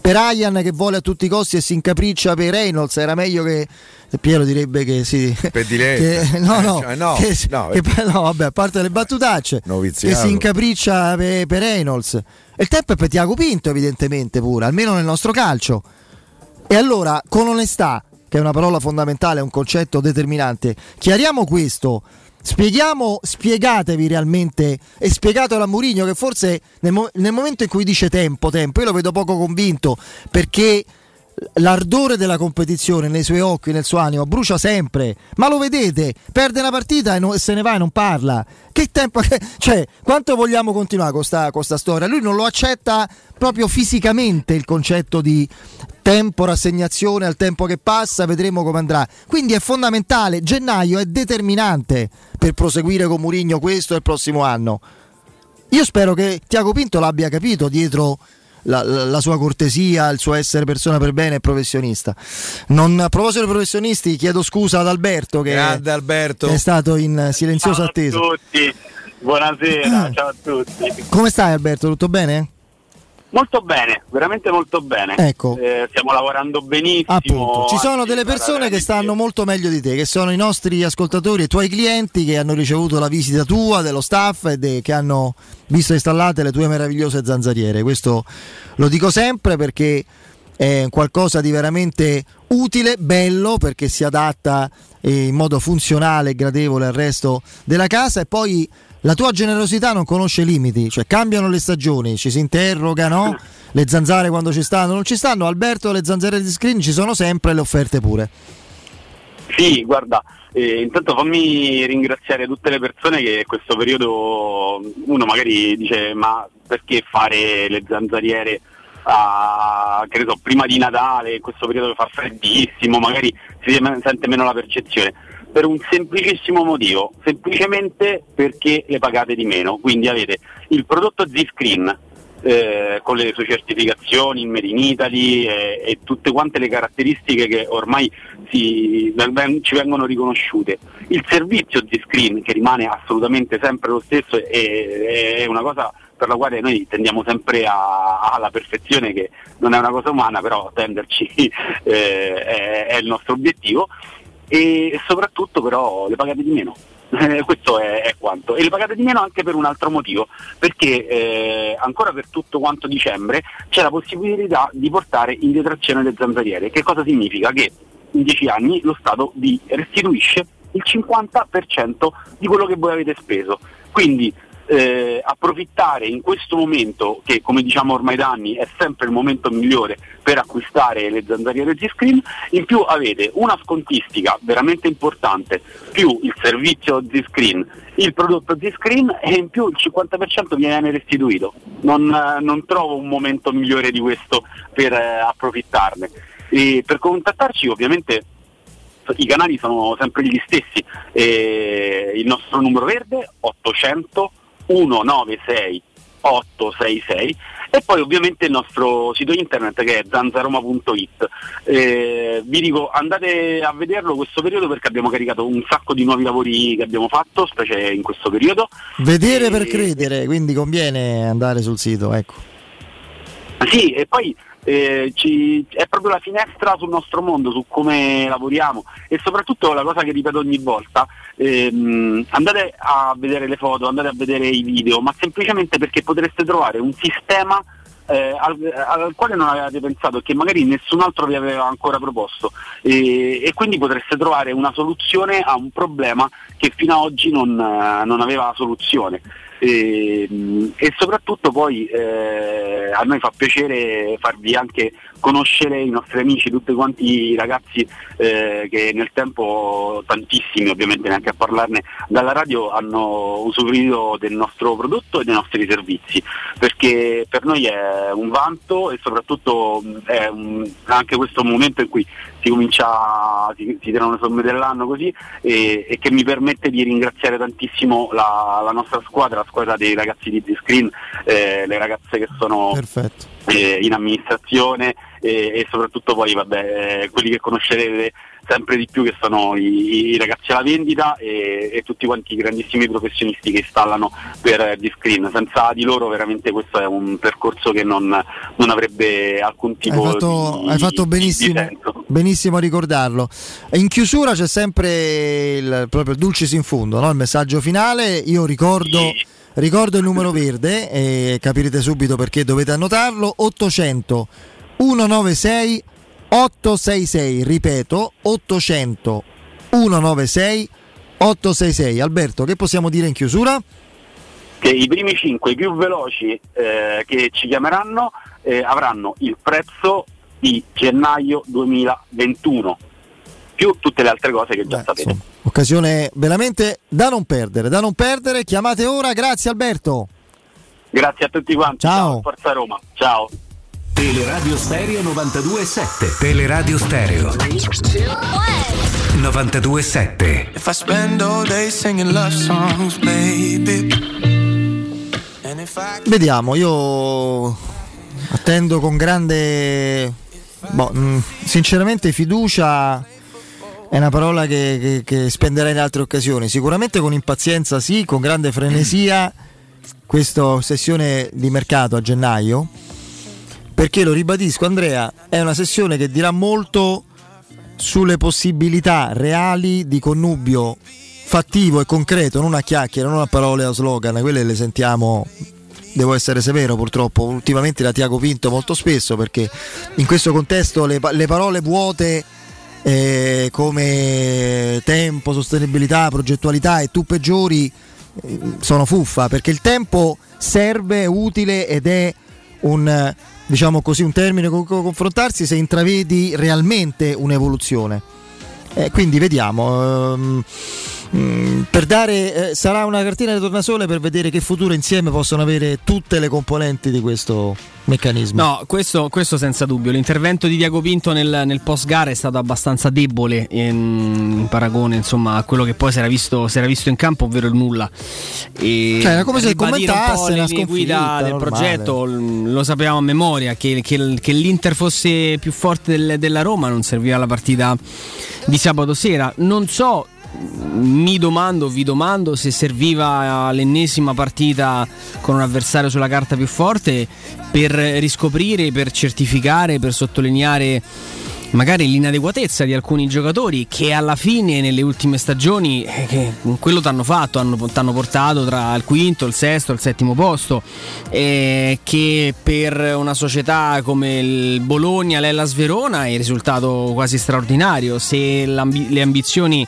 per Ayan che vuole a tutti i costi e si incapriccia per Reynolds. Era meglio che Piero direbbe che si. Per Diletta. che- no, no, Cioè, no, che, no, che- no, vabbè, a parte le battutacce, che Noviziato. si incapriccia per, per Reynolds. Il tempo è per Tiago Pinto, evidentemente, pure, almeno nel nostro calcio. E allora, con onestà, che è una parola fondamentale, è un concetto determinante, chiariamo questo spieghiamo, spiegatevi realmente e spiegatelo a Mourinho che forse nel, mo- nel momento in cui dice tempo, tempo, io lo vedo poco convinto perché l'ardore della competizione nei suoi occhi, nel suo animo, brucia sempre. Ma lo vedete, perde una partita e, non- e se ne va e non parla. Che tempo, cioè, quanto vogliamo continuare con sta, con sta storia? Lui non lo accetta proprio fisicamente il concetto di tempo, rassegnazione al tempo che passa, vedremo come andrà. Quindi è fondamentale, gennaio è determinante per proseguire con Murigno questo e il prossimo anno. Io spero che Tiago Pinto l'abbia capito dietro la, la- sua cortesia, il suo essere persona per bene e professionista. Non, a proposito dei professionisti, chiedo scusa ad Alberto che, Grande Alberto. che è stato in silenziosa Ciao a attesa. tutti, buonasera, ciao a tutti. Come stai Alberto? Tutto bene? Molto bene, veramente molto bene. Ecco. Eh, stiamo lavorando benissimo. Appunto, ci sono delle persone che stanno molto meglio di te, che sono i nostri ascoltatori e i tuoi clienti che hanno ricevuto la visita tua, dello staff e de- che hanno visto installate le tue meravigliose zanzariere. Questo lo dico sempre perché è qualcosa di veramente utile, bello, perché si adatta eh, in modo funzionale e gradevole al resto della casa e poi la tua generosità non conosce limiti, cioè cambiano le stagioni, ci si interroga, no? Le zanzare quando ci stanno, non ci stanno, Alberto le zanzare di screen ci sono sempre le offerte pure. Sì, guarda, eh, intanto fammi ringraziare tutte le persone che in questo periodo uno magari dice ma perché fare le zanzariere a, so, prima di Natale, in questo periodo che fa freddissimo, magari si sente meno la percezione. Per un semplicissimo motivo, semplicemente perché le pagate di meno. Quindi avete il prodotto Z-Screen eh, con le sue certificazioni, il Made in Italy e, e tutte quante le caratteristiche che ormai si- ci vengono riconosciute. Il servizio Z-Screen che rimane assolutamente sempre lo stesso e è una cosa per la quale noi tendiamo sempre a- alla perfezione che non è una cosa umana però tenderci eh, è, è il nostro obiettivo e soprattutto però le pagate di meno. Eh, questo è, è quanto. E le pagate di meno anche per un altro motivo, perché eh, ancora per tutto quanto dicembre c'è la possibilità di portare in detrazione le zanzariere. Che cosa significa? Che in 10 anni lo Stato vi restituisce il 50% di quello che voi avete speso. Quindi eh, approfittare in questo momento, che come diciamo ormai da anni è sempre il momento migliore per acquistare le zanzariere Z-Screen, in più avete una scontistica veramente importante, più il servizio Z-Screen, il prodotto Z-Screen e in più il 50% viene restituito. Non, eh, non trovo un momento migliore di questo per eh, approfittarne. E per contattarci ovviamente i canali sono sempre gli stessi, Eh, il nostro numero verde 800 196 866 e poi ovviamente il nostro sito internet che è zanzaroma.it Eh, vi dico andate a vederlo questo periodo perché abbiamo caricato un sacco di nuovi lavori che abbiamo fatto specie in questo periodo. Vedere per credere, quindi conviene andare sul sito, ecco. Sì, e poi eh, ci- è proprio la finestra sul nostro mondo, su come lavoriamo e soprattutto la cosa che ripeto ogni volta, ehm, andate a vedere le foto, andate a vedere i video, ma semplicemente perché potreste trovare un sistema eh, al, al quale non avevate pensato e che magari nessun altro vi aveva ancora proposto e, e quindi potreste trovare una soluzione a un problema che fino ad oggi non, non aveva soluzione. E, e soprattutto poi eh, a noi fa piacere farvi anche conoscere i nostri amici, tutti quanti i ragazzi eh, che nel tempo, tantissimi ovviamente neanche a parlarne, dalla radio hanno usufruito del nostro prodotto e dei nostri servizi, perché per noi è un vanto e soprattutto mh, è un- anche questo momento in cui si comincia, si, si tirano le somme dell'anno così e, e che mi permette di ringraziare tantissimo la, la nostra squadra, la squadra dei ragazzi di Z-Screen, eh, le ragazze che sono eh, in amministrazione e, e soprattutto poi vabbè, eh, quelli che conoscerete sempre di più che sono i, i ragazzi alla vendita e, e tutti quanti i grandissimi professionisti che installano per D-Screen. Senza di loro veramente questo è un percorso che non, non avrebbe alcun Hai tipo fatto, di, hai fatto di benissimo, benissimo a ricordarlo. In chiusura c'è sempre il, proprio dulcis in fondo, no? il messaggio finale. Io ricordo, ricordo il numero verde e capirete subito perché dovete annotarlo. 800 196 866, ripeto, 800 196 866. Alberto, che possiamo dire in chiusura? Che i primi 5 più veloci eh, che ci chiameranno eh, avranno il prezzo di gennaio 2021 più tutte le altre cose che già sapete. Occasione veramente da non perdere, da non perdere. Chiamate ora, grazie Alberto. Grazie a tutti quanti. Ciao. Forza Roma. Ciao. Teleradio Stereo 92.7 Teleradio Stereo 92.7 If I spend all day singing love songs, baby. I Vediamo, io attendo con grande, boh, mh, sinceramente fiducia è una parola che, che- che spenderei in altre occasioni. Sicuramente con impazienza sì, con grande frenesia questa sessione di mercato a gennaio. Perché lo ribadisco Andrea, è una sessione che dirà molto sulle possibilità reali di connubio fattivo e concreto, non a chiacchiere, non a parole a slogan, quelle le sentiamo devo essere severo purtroppo, ultimamente da Tiago Pinto molto spesso perché in questo contesto le, le parole vuote eh, come tempo, sostenibilità, progettualità e tu peggiori eh, sono fuffa perché il tempo serve, è utile ed è un diciamo così un termine con cui confrontarsi se intravedi realmente un'evoluzione. Eh, quindi vediamo. ehm, mm, per dare eh, sarà una cartina di tornasole per vedere che futuro insieme possono avere tutte le componenti di questo meccanismo. No, questo, questo senza dubbio. L'intervento di Diago Pinto nel, nel post gara è stato abbastanza debole in, in paragone insomma, a quello che poi si era, visto, si era visto in campo, ovvero il nulla. E Cioè, era come se commentasse linee guida del normale. progetto, lo sapevamo a memoria, che, che- che l'Inter fosse più forte del- della Roma non serviva la partita di sabato sera. Non so mi domando, vi domando se serviva l'ennesima partita con un avversario sulla carta più forte per riscoprire, per certificare, per sottolineare magari l'inadeguatezza di alcuni giocatori che alla fine nelle ultime stagioni eh, quello t'hanno fatto, hanno, t'hanno portato tra il quinto, il sesto, il settimo posto eh, che per una società come il Bologna, l'Ellas Verona è risultato quasi straordinario. Se le ambizioni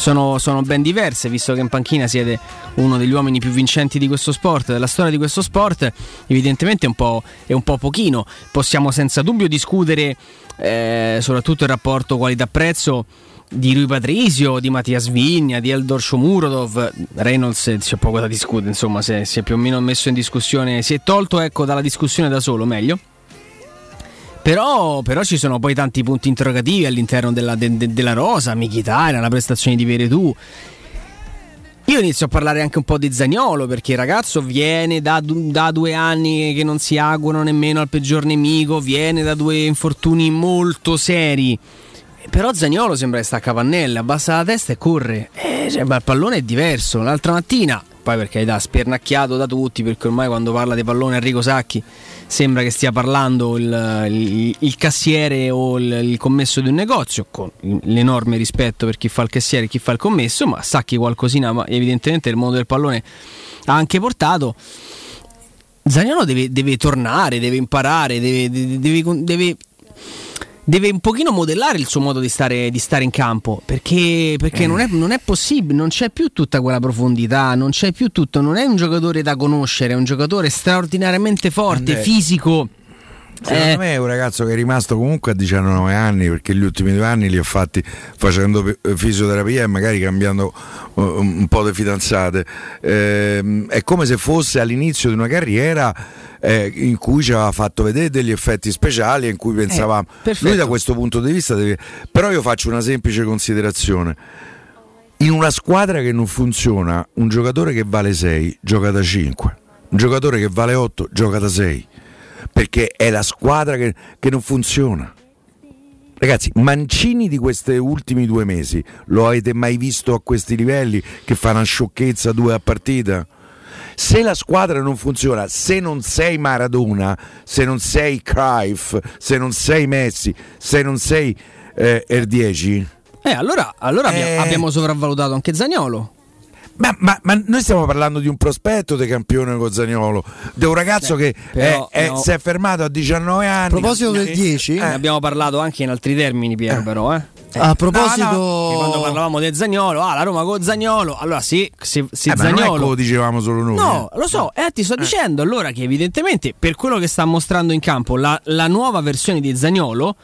sono, sono ben diverse, visto che in panchina siete uno degli uomini più vincenti di questo sport, della storia di questo sport, evidentemente è un po', è un po pochino. Possiamo senza dubbio discutere eh, soprattutto il rapporto qualità-prezzo di Rui Patrizio, di Mattias Vigna, di Eldor Shomurodov, Reynolds eh, c'è poco da discutere, insomma, è, si è più o meno messo in discussione, si è tolto ecco, dalla discussione da solo, meglio. Però, però ci sono poi tanti punti interrogativi all'interno della, de- de- della rosa, Michitarian, la prestazione di Veretù. Io inizio a parlare anche un po' di Zagnolo perché il ragazzo viene da, da due anni che non si augurano nemmeno al peggior nemico, viene da due infortuni molto seri. Però Zagnolo sembra che sta a capannelle, abbassa la testa e corre. Eh, cioè, ma il pallone è diverso. L'altra mattina, poi per carità, spernacchiato da tutti, perché ormai quando parla di pallone Enrico Sacchi sembra che stia parlando il, il- il cassiere o il, il commesso di un negozio, con l'enorme rispetto per chi fa il cassiere e chi fa il commesso, ma Sacchi qualcosina, ma evidentemente il mondo del pallone ha anche portato. Zagnolo deve, deve tornare, deve imparare, deve, deve- deve- deve- un pochino modellare il suo modo di stare, di stare in campo perché, perché non, è, non è possibile, non c'è più tutta quella profondità, non c'è più tutto, non è un giocatore da conoscere, è un giocatore straordinariamente forte, Andrea, fisico. Secondo Eh, me è un ragazzo che è rimasto comunque a 19 anni perché gli ultimi due anni li ha fatti facendo eh, fisioterapia e magari cambiando eh, un po' di fidanzate. Ehm, è come se fosse all'inizio di una carriera eh, in cui ci aveva fatto vedere degli effetti speciali e in cui pensavamo. perfetto. Lui da questo punto di vista deve... Però io faccio una semplice considerazione. In una squadra che non funziona, un giocatore che vale 6 gioca da 5, un giocatore che vale 8 gioca da 6 perché è la squadra che, che non funziona. Ragazzi, Mancini di questi ultimi due mesi lo avete mai visto a questi livelli che fa una sciocchezza due a partita? Se la squadra non funziona, se non sei Maradona, se non sei Cruyff, se non sei Messi, se non sei eh, R10, eh, allora, allora Eh. abbiamo sopravvalutato anche Zagnolo. Ma, ma- ma noi stiamo parlando di un prospetto di campione con Zagnolo, di un ragazzo che però, è- è- no. si è fermato a 19 anni. A proposito del Eh, 10, Ne abbiamo parlato anche in altri termini, Piero, però. Eh. A proposito, No, no, quando parlavamo del Zagnolo, ah, la Roma con Zagnolo, allora sì, se, se Eh, Zagnolo lo dicevamo solo noi. No, lo so, eh, ti sto dicendo allora che evidentemente per quello che sta mostrando in campo la, la nuova versione di Zagnolo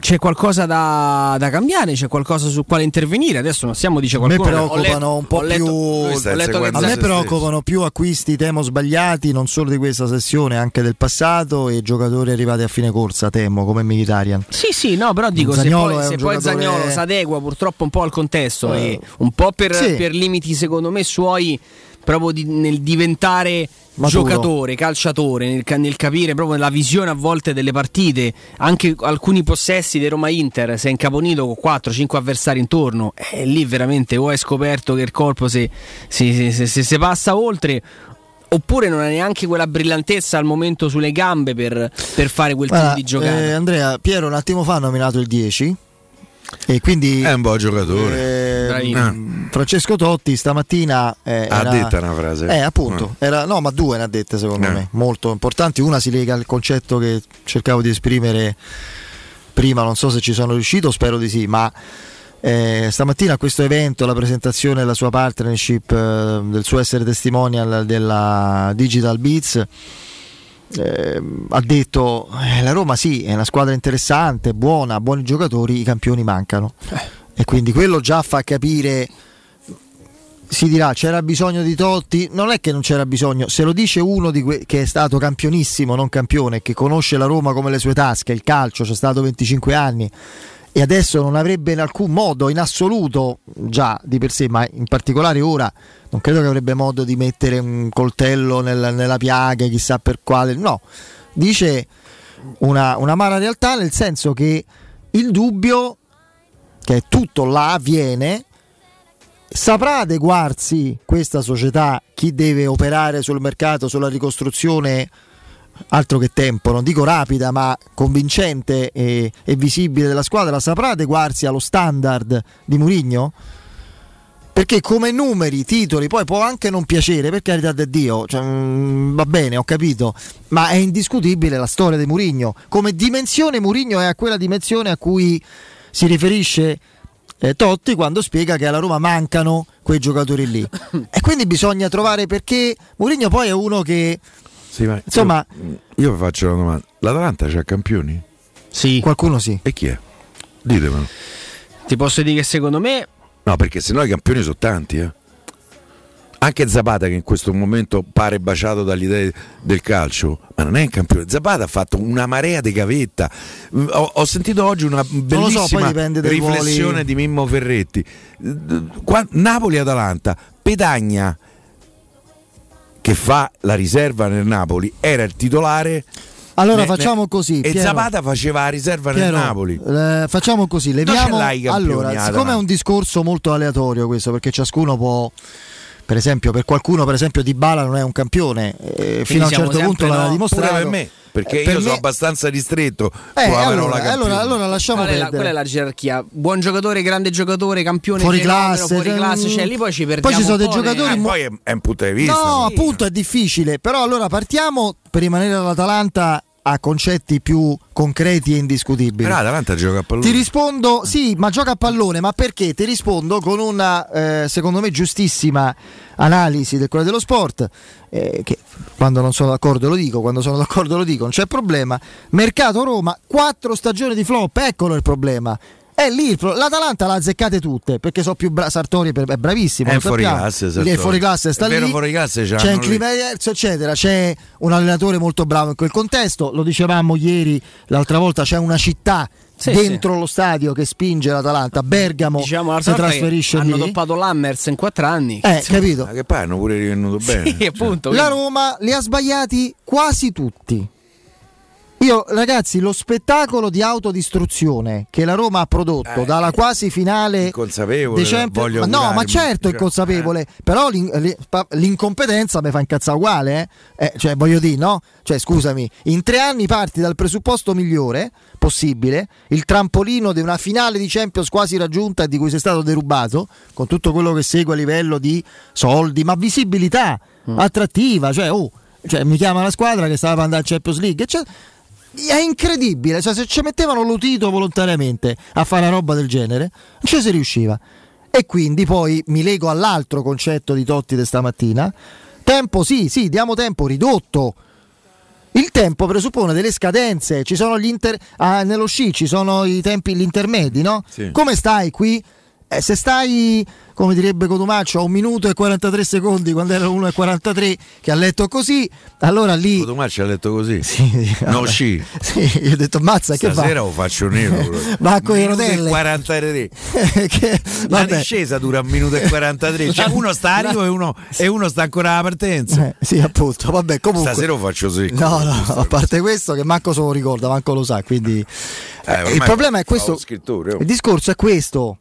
c'è qualcosa da, da cambiare, c'è qualcosa su quale intervenire. Adesso non stiamo dice a me preoccupano letto- un po' letto- più. letto che A me preoccupano più acquisti temo sbagliati, non solo di questa sessione, anche del passato e giocatori arrivati a fine corsa, temo, come Militarian. Sì, sì, no, però dico, Zagnolo se è poi, se poi Zagnolo si adegua purtroppo un po' al contesto Eh. e un po' per, Sì. per limiti secondo me suoi proprio di- nel diventare Maturo. giocatore, calciatore, nel, nel capire proprio la visione a volte delle partite, anche alcuni possessi di Roma Inter, si è incaponito con 4-5 avversari intorno, e lì veramente o hai scoperto che il colpo se si passa oltre oppure non ha neanche quella brillantezza al momento sulle gambe per, per fare quel Guarda, tipo di giocata. eh, Andrea, Piero un attimo fa ha nominato il 10 e quindi È un buon giocatore. eh, mh, Francesco Totti stamattina eh, Ha era- detta una frase. Eh, appunto, era- no, ma due ne ha dette secondo Eh. me, molto importanti. Una si lega al concetto che cercavo di esprimere prima, non so se ci sono riuscito, spero di sì, ma eh, stamattina a questo evento, la presentazione della sua partnership, eh, del suo essere testimonial della Digital Beats, eh, ha detto eh, la Roma sì, è una squadra interessante, buona, buoni giocatori, i campioni mancano. E quindi quello già fa capire si dirà c'era bisogno di Totti, non è che non c'era bisogno, se lo dice uno di que- che è stato campionissimo, non campione, che conosce la Roma come le sue tasche, il calcio, c'è stato 25 anni e adesso non avrebbe in alcun modo, in assoluto, già di per sé, ma in particolare ora, non credo che avrebbe modo di mettere un coltello nel- nella piaga, chissà per quale, no, dice una, una mala realtà nel senso che il dubbio, che è tutto là, avviene, saprà adeguarsi questa società, chi deve operare sul mercato, sulla ricostruzione, altro che tempo, non dico rapida, ma convincente e, e visibile della squadra, saprà adeguarsi allo standard di Murigno? Perché come numeri, titoli, poi può anche non piacere, per carità di Dio, cioè, mm, va bene, ho capito, ma è indiscutibile la storia di Murigno. Come dimensione Murigno è a quella dimensione a cui si riferisce eh, Totti quando spiega che alla Roma mancano quei giocatori lì. e quindi bisogna trovare perché Mourinho poi è uno che Sì, ma Insomma- io, io vi faccio una domanda. L'Atalanta c'ha campioni? Sì. qualcuno sì. E chi è? Ditemelo. Ti posso dire che secondo me No, perché sennò i campioni sono tanti, eh. Anche Zapata che in questo momento pare baciato dagli dei del calcio, ma non è un campione. Zapata ha fatto una marea di gavetta. Mm, Ho, ho sentito oggi una so, bellissima dai riflessione ruoli. di Mimmo Ferretti. Qua- Napoli-Atalanta, Pedagna che fa la riserva nel Napoli era il titolare. Allora ne- facciamo così, E Piero. Zapata faceva la riserva Piero, nel Napoli. eh, facciamo così, leviamo allora, siccome è un discorso molto aleatorio questo, perché ciascuno può per esempio, per qualcuno, per esempio, Di Bala non è un campione, eh, fino a un certo punto l'ha no, dimostrato. Pure per me, perché Eh, per io sono me- abbastanza ristretto. Eh, allora, allora, allora lasciamo qual è, la, qual è la gerarchia? Buon giocatore, grande giocatore, campione, Fuori classe, fuori classe, cioè, cioè lì poi ci perdiamo ci sono dei giocatori Eh, mo- poi è, è un punto di vista. No, appunto è difficile, però allora partiamo per rimanere all'Atalanta a concetti più concreti e indiscutibili. Però l'Atalanta gioca a pallone. Ti rispondo, sì, ma gioca a pallone, ma perché? Ti rispondo con una, eh, secondo me, giustissima analisi del Corriere dello Sport, eh, che quando non sono d'accordo lo dico, quando sono d'accordo lo dico, non c'è problema. Mercato Roma, quattro stagioni di flop, eccolo il problema. È lì il pro- l'Atalanta l'ha azzeccate tutte perché so più bra- Sartori è è bravissimo. È fuori classe, È Sartori. fuori classe, sta È lì. fuori classe c'hanno c'è un lì. clima diverso, eccetera. C'è un allenatore molto bravo in quel contesto. Lo dicevamo ieri, l'altra volta c'è una città Sì, dentro lo stadio che spinge l'Atalanta. Bergamo Diciamo si trasferisce hanno lì. toppato l'Hammers in quattro anni. Eh, capito? Ma che poi hanno pure rivenuto bene. Sì, appunto. La Roma li ha sbagliati quasi tutti. Io, ragazzi, lo spettacolo di autodistruzione che la Roma ha prodotto Eh, dalla quasi finale Inconsapevole, dei Champions- ma no, ma certo è Cioè, consapevole, però l'in- l'incompetenza mi fa incazzare uguale, eh? Eh, cioè voglio dire, no? Cioè, scusami, in tre anni parti dal presupposto migliore possibile, il trampolino di una finale di Champions quasi raggiunta e di cui sei stato derubato, con tutto quello che segue a livello di soldi, ma visibilità Mm. attrattiva, cioè, oh, cioè, mi chiama la squadra che stava per andare a Champions League, cioè, è incredibile, cioè, se ci mettevano l'utito volontariamente a fare una roba del genere, non ci si riusciva. E quindi poi mi lego all'altro concetto di Totti di stamattina. Tempo sì, sì, diamo tempo ridotto. Il tempo presuppone delle scadenze, ci sono gli inter... ah, nello sci ci sono i tempi, gli intermedi, no? Sì. Come stai qui? Eh, se stai, come direbbe Cotumaccio, a un minuto e 43 secondi quando era 1 e 43 che ha letto così, allora lì... Cotumaccio ha letto così. Sì, no sci. Sì, io ho detto mazza che Stasera va? lo faccio nero. Va con le rotelle. 43. Che- La discesa dura un minuto e 43. Cioè uno sta arrivo e uno, e uno sta ancora alla partenza. Eh, sì, appunto, vabbè, comunque. Stasera lo faccio secco. No, no, a parte questo che manco se lo ricorda, manco lo sa, quindi Eh, ormai il problema è fa questo. scrittore, oh. Il discorso è questo.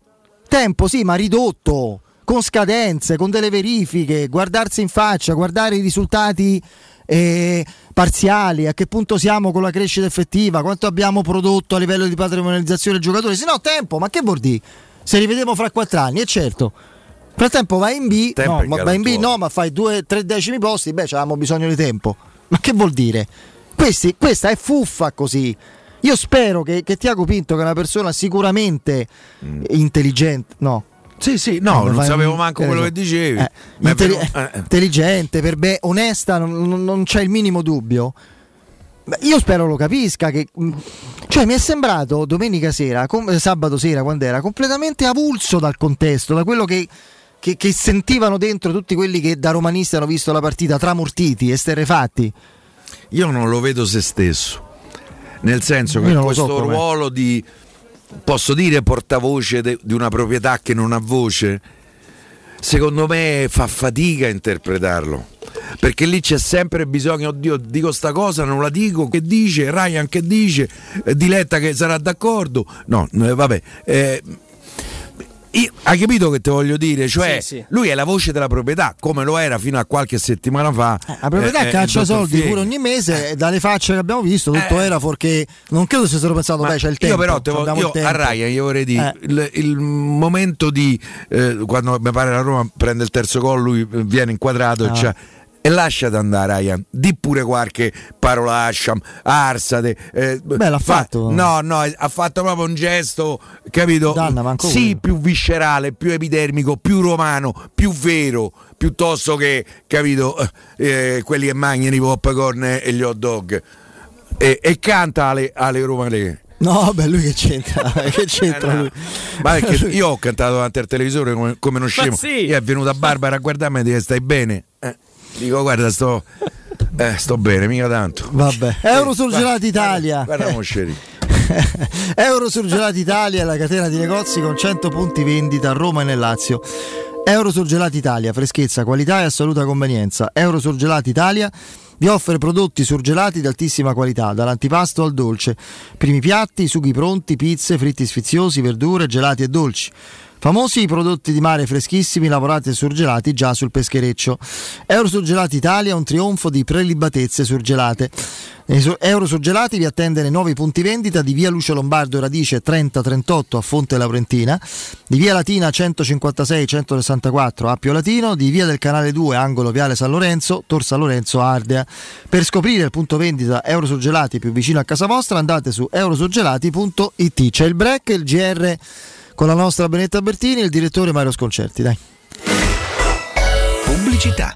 Tempo sì, ma ridotto, con scadenze, con delle verifiche, guardarsi in faccia, guardare i risultati eh, parziali, a che punto siamo con la crescita effettiva, quanto abbiamo prodotto a livello di patrimonializzazione del giocatore. Se no, tempo, ma che vuol dire? Se rivediamo fra quattro anni, e certo. Nel frattempo vai in B, no, è ma vai in B no, ma fai due, tre decimi posti, beh, avevamo bisogno di tempo. Ma che vuol dire? Questi- questa è fuffa così. Io spero che, che Tiago Pinto, che è una persona sicuramente intelligente, no. Sì, sì, no, Eh, non sapevo manco quello che dicevi. Eh, intelli- venuto- eh, intelligente, per me, onesta, non, non- c'è il minimo dubbio. Io spero lo capisca. Che, mh, cioè, mi è sembrato domenica sera, com- eh, sabato sera, quando era completamente avulso dal contesto, da quello che, che- che sentivano dentro tutti quelli che da romanisti hanno visto la partita tramortiti, esterrefatti. Io non lo vedo se stesso. Nel senso che so questo com'è. ruolo di posso dire portavoce de- di una proprietà che non ha voce, secondo me fa fatica a interpretarlo. Perché lì c'è sempre bisogno, oddio, dico sta cosa, non la dico, che dice, Ryan che dice, eh, Diletta che sarà d'accordo. No, vabbè. eh, io- hai capito che te voglio dire? Cioè, Sì, sì. lui è la voce della proprietà, come lo era fino a qualche settimana fa. La proprietà eh, eh, caccia soldi Fieghi. pure ogni mese, e dalle facce che abbiamo visto, tutto Eh. era fuorché. Non credo si siano pensato, Ma beh, c'è il tempo. Io però te vo- io a Ryan io vorrei dire Eh. il, il momento di eh, quando mi pare la Roma prende il terzo gol, lui eh, viene inquadrato e Ah. c'ha- e lasciate andare Ryan, di pure qualche parolaccia, arsate. eh, Beh, l'ha fa- fatto. No, no, ha fatto proprio un gesto, capito? Danna, manco sì, quello. più viscerale, più epidermico, più romano, più vero, piuttosto che, capito, eh, quelli che mangiano i popcorn e gli hot dog. E, e canta alle, alle romane. No, beh, lui che c'entra? che c'entra Eh, no. lui? Ma perché io ho cantato davanti al televisore come, come uno scemo. sì. Io è venuta Barbara a guardarmi e dire stai bene. Eh, dico guarda sto, eh, sto bene, mica tanto. Vabbè, Euro Surgelati Italia. Guarda come sceri. Euro Surgelati Italia è la catena di negozi con 100 punti vendita a Roma e nel Lazio. Euro Surgelati Italia, freschezza, qualità e assoluta convenienza. Euro Surgelati Italia vi offre prodotti surgelati di altissima qualità, dall'antipasto al dolce. Primi piatti, sughi pronti, pizze, fritti sfiziosi, verdure, gelati e dolci. Famosi i prodotti di mare freschissimi lavorati e surgelati già sul peschereccio. Euro Surgelati Italia un trionfo di prelibatezze surgelate. Nei su- Euro Surgelati vi attende nei nuovi punti vendita di via Lucio Lombardo Radice 3038 a Fonte Laurentina, di via Latina 156 164 Appio Latino, di via del Canale 2 angolo Viale San Lorenzo, Tor San Lorenzo Ardea. Per scoprire il punto vendita Euro Surgelati più vicino a casa vostra andate su eurosurgelati.it. C'è il break il GR con la nostra Benetta Bertini e il direttore Mario Sconcerti. Dai. Pubblicità.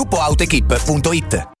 gruppoautoequip.it.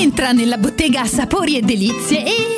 Entra nella bottega Sapori e Delizie e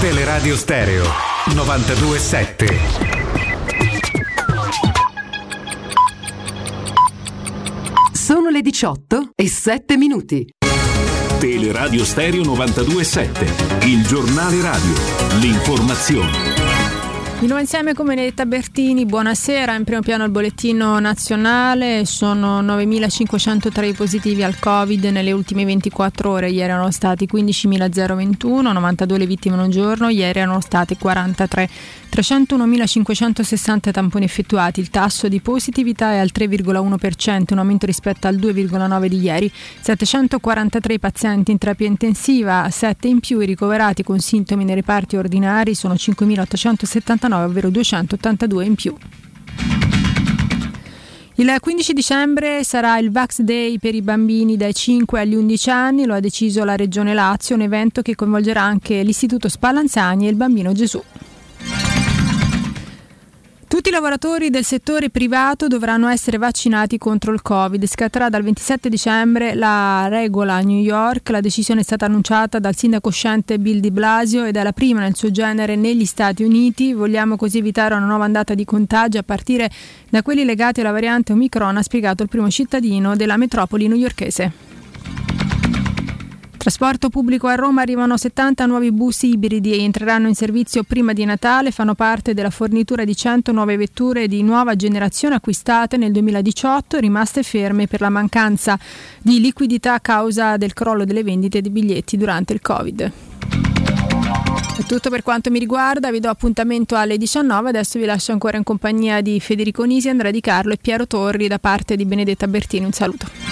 Teleradio Stereo 927. Sono le 18 e 7 minuti. Teleradio Stereo 927, il giornale radio, l'informazione. Di nuovo insieme con Benedetta Bertini, buonasera. In primo piano il bollettino nazionale, sono 9.503 i positivi al Covid nelle ultime 24 ore, ieri erano stati 15.021, 92 le vittime in un giorno, ieri erano state 43. 301.560 tamponi effettuati, il tasso di positività è al 3,1%, un aumento rispetto al 2,9% di ieri, 743 pazienti in terapia intensiva, 7 in più i ricoverati con sintomi nei reparti ordinari sono 5.879, ovvero 282 in più. Il 15 dicembre sarà il Vax Day per i bambini dai 5 agli 11 anni, lo ha deciso la Regione Lazio, un evento che coinvolgerà anche l'Istituto Spallanzani e il Bambino Gesù. Tutti i lavoratori del settore privato dovranno essere vaccinati contro il Covid. Scatterà dal 27 dicembre la regola a New York. La decisione è stata annunciata dal sindaco uscente Bill Di Blasio ed è la prima nel suo genere negli Stati Uniti. Vogliamo così evitare una nuova ondata di contagi a partire da quelli legati alla variante Omicron, ha spiegato il primo cittadino della metropoli newyorkese. Trasporto pubblico a Roma arrivano 70 nuovi bus ibridi e entreranno in servizio prima di Natale, fanno parte della fornitura di 100 nuove vetture di nuova generazione acquistate nel 2018 e rimaste ferme per la mancanza di liquidità a causa del crollo delle vendite di biglietti durante il Covid. È tutto per quanto mi riguarda, vi do appuntamento alle 19, adesso vi lascio ancora in compagnia di Federico Nisi, Andrea Di Carlo e Piero Torri da parte di Benedetta Bertini. Un saluto.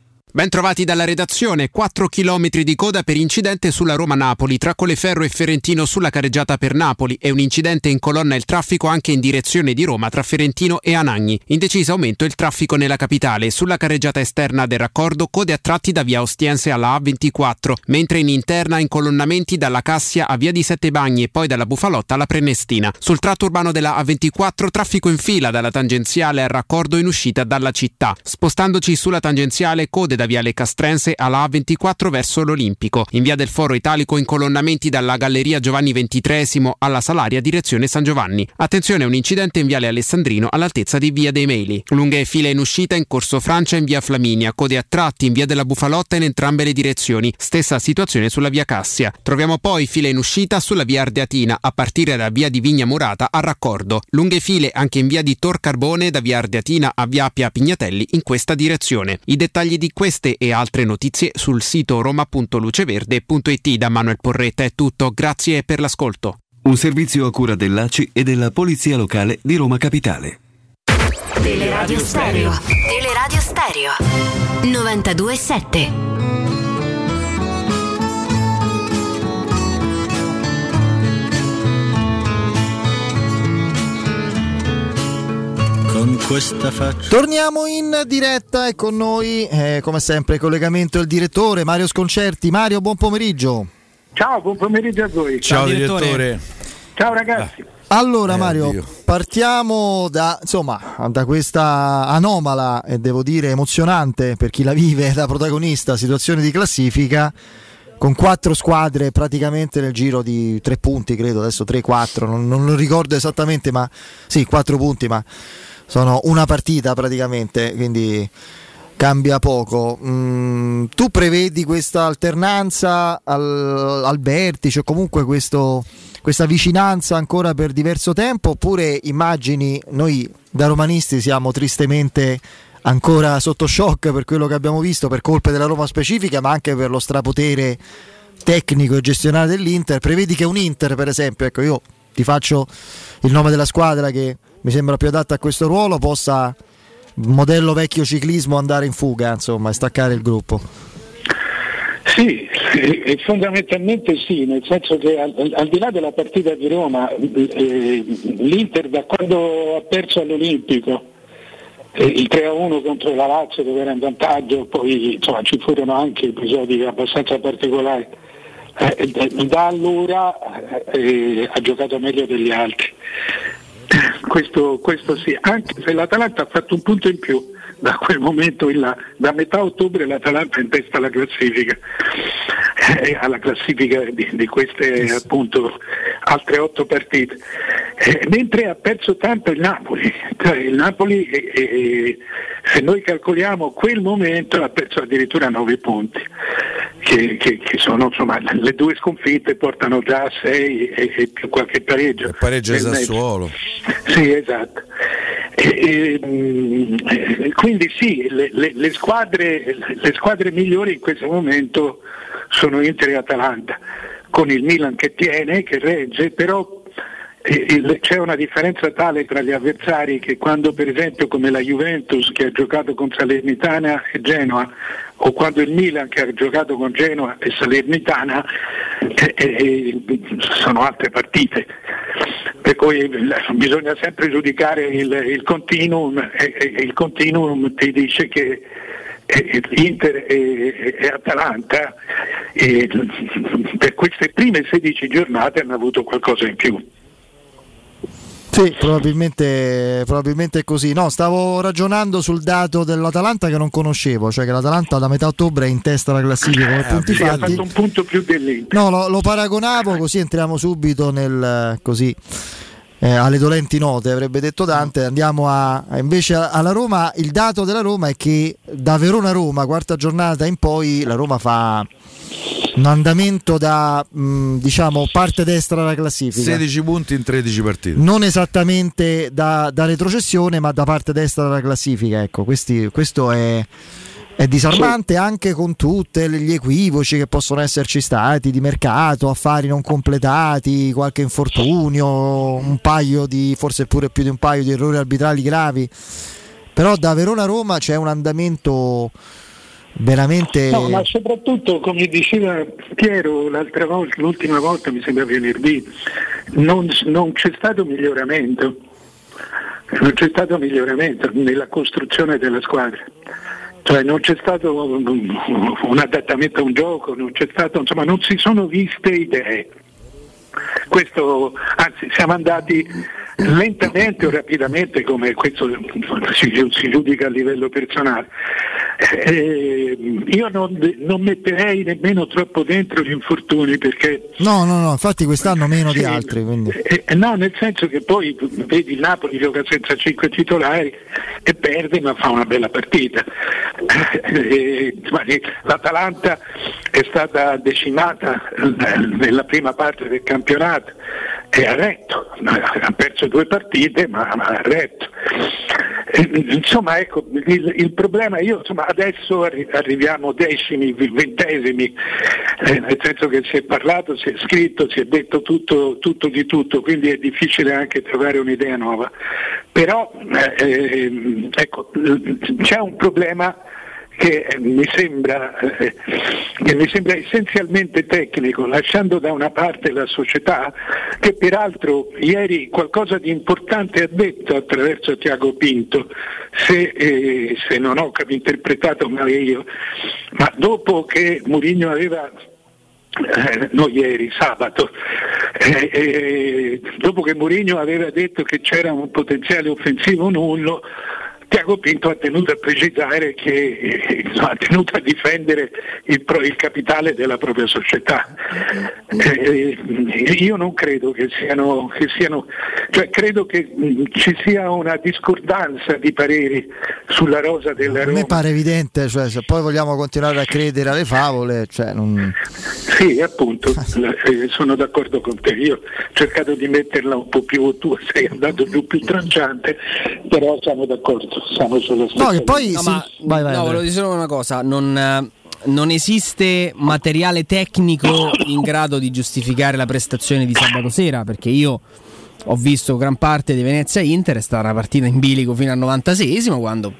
Ben trovati dalla redazione, 4 km di coda per incidente sulla Roma-Napoli tra Colleferro e Ferentino sulla careggiata per Napoli e un incidente in colonna il traffico anche in direzione di Roma tra Ferentino e Anagni. In deciso aumento il traffico nella capitale, sulla careggiata esterna del raccordo code a tratti da via Ostiense alla A24, mentre in interna incolonnamenti dalla Cassia a via di Sette Bagni e poi dalla Bufalotta alla Prenestina. Sul tratto urbano della A24 traffico in fila dalla tangenziale al raccordo in uscita dalla città. Spostandoci sulla tangenziale code da Viale Castrense alla A24 verso l'Olimpico. In Via del Foro Italico incolonnamenti dalla Galleria Giovanni XXIII alla Salaria direzione San Giovanni. Attenzione, un incidente in Viale Alessandrino all'altezza di Via dei Meli. Lunghe file in uscita in Corso Francia in Via Flaminia, code a tratti in Via della Bufalotta in entrambe le direzioni. Stessa situazione sulla Via Cassia. Troviamo poi file in uscita sulla Via Ardeatina a partire da Via di Vigna Murata a raccordo. Lunghe file anche in Via di Tor Carbone da Via Ardeatina a Via Appia Pignatelli in questa direzione. I dettagli di questa queste e altre notizie sul sito roma.luceverde.it da Manuel Porretta è tutto, grazie per l'ascolto. Un servizio a cura dell'ACI e della Polizia Locale di Roma Capitale. Teleradio Stereo. Teleradio Stereo. 92.7. con questa faccia. Torniamo in diretta e con noi, eh, come sempre, collegamento il direttore Mario Sconcerti. Mario, buon pomeriggio. Ciao, buon pomeriggio a voi. Ciao, Ciao direttore. direttore. Ciao ragazzi. Allora eh, Mario, Dio. partiamo da, insomma, da, questa anomala e devo dire emozionante per chi la vive da protagonista situazione di classifica con quattro squadre praticamente nel giro di tre punti, credo, adesso 3-4, non, non lo ricordo esattamente, ma sì, quattro punti, ma sono una partita praticamente, quindi cambia poco. Mm, tu prevedi questa alternanza al, al vertice o comunque questo, questa vicinanza ancora per diverso tempo oppure immagini, noi da romanisti siamo tristemente ancora sotto shock per quello che abbiamo visto per colpe della Roma specifica ma anche per lo strapotere tecnico e gestionale dell'Inter, prevedi che un Inter per esempio, ecco io ti faccio il nome della squadra che mi sembra più adatta a questo ruolo, possa modello vecchio ciclismo andare in fuga insomma, e staccare il gruppo. Sì, e fondamentalmente sì, nel senso che al, al, di là della partita di Roma, eh, l'Inter da quando ha perso all'Olimpico, eh, il 3-1 contro la Lazio dove era in vantaggio, poi insomma, ci furono anche episodi abbastanza particolari, eh, da allora eh, ha giocato meglio degli altri. Questo, questo sì, anche se l'Atalanta ha fatto un punto in più da quel momento in là, da metà ottobre l'Atalanta è in testa alla classifica, eh, alla classifica di, di queste appunto altre otto partite, Eh, mentre ha perso tanto il Napoli, Cioè, il Napoli eh, se noi calcoliamo quel momento ha perso addirittura nove punti, che, che- che sono insomma le due sconfitte portano già a sei e, e più qualche pareggio. Il pareggio mezzo. Sassuolo. Sì, esatto. E- e, mm, eh, quindi sì, le, le- le squadre, le squadre migliori in questo momento sono Inter e Atalanta, con il Milan che tiene, che regge, però eh, c'è una differenza tale tra gli avversari che quando per esempio come la Juventus che ha giocato con Salernitana e Genoa o quando il Milan che ha giocato con Genoa e Salernitana eh, eh, sono altre partite per cui eh, bisogna sempre giudicare il, il continuum e, e il continuum ti dice che eh, Inter e, e Atalanta eh, per queste prime 16 giornate hanno avuto qualcosa in più. Sì, probabilmente, probabilmente è così. No, stavo ragionando sul dato dell'Atalanta che non conoscevo, cioè che l'Atalanta da metà ottobre è in testa alla classifica come punti Sì, ha fatti. fatto un punto più dell'Inter. No, lo, lo paragonavo così entriamo subito nel così. eh, alle dolenti note avrebbe detto Dante andiamo a, invece alla Roma il dato della Roma è che da Verona a Roma quarta giornata in poi la Roma fa un andamento da mh, diciamo parte destra della classifica 16 punti in 13 partite. non esattamente da, da retrocessione, ma da parte destra della classifica. Ecco, questi- questo è, è disarmante anche con tutti gli equivoci che possono esserci stati di mercato, affari non completati, qualche infortunio, un paio di, forse pure più di un paio di errori arbitrali gravi. Però da Verona a Roma c'è un andamento veramente. No, ma soprattutto, come diceva Piero l'altra volta, l'ultima volta mi sembra venerdì, non, non c'è stato miglioramento, non c'è stato miglioramento nella costruzione della squadra. Cioè non c'è stato un, adattamento a un gioco, non stato, insomma, non si sono viste idee. Questo, anzi, siamo andati lentamente o rapidamente, come questo si, si giudica a livello personale. Eh, io non, non metterei nemmeno troppo dentro gli infortuni perché No, no, no, infatti quest'anno meno di Sì. altri. Quindi. eh, no, nel senso che poi vedi il Napoli gioca senza cinque titolari e perde ma fa una bella partita. Eh, L'Atalanta è stata decimata nella prima parte del campionato e ha retto, ha perso due partite ma, ha retto. Insomma, ecco, il, il problema, io insomma, adesso arri- arriviamo decimi, ventesimi, eh, nel senso che si è parlato, si è scritto, si è detto tutto, tutto di tutto, quindi è difficile anche trovare un'idea nuova. Però eh, ehm, ecco, c'è un problema che eh, mi sembra, eh, che mi sembra essenzialmente tecnico, lasciando da una parte la società, che peraltro ieri qualcosa di importante ha detto attraverso Tiago Pinto, se, eh, se non ho interpretato male io, ma dopo che Mourinho aveva eh, no ieri, sabato, eh, eh, dopo che Mourinho aveva detto che c'era un potenziale offensivo nullo, Tiago Pinto ha tenuto a precisare che eh, insomma, ha tenuto a difendere il, pro- il capitale della propria società. Eh, io non credo che siano, che siano cioè credo che mh, ci sia una discordanza di pareri sulla rosa della A me Roma. pare evidente, cioè, se poi vogliamo continuare a credere alle favole, cioè, non... Sì, appunto, eh, sono d'accordo con te. Io ho cercato di metterla un po' più, tu sei andato più, più tranciante, però siamo d'accordo, siamo sulla stessa che poi. No, ma- no, volevo dire solo una cosa, non, eh, non esiste materiale tecnico in grado di giustificare la prestazione di sabato sera, perché io ho visto gran parte di Venezia Inter, è stata una partita in bilico fino al 96esimo, quando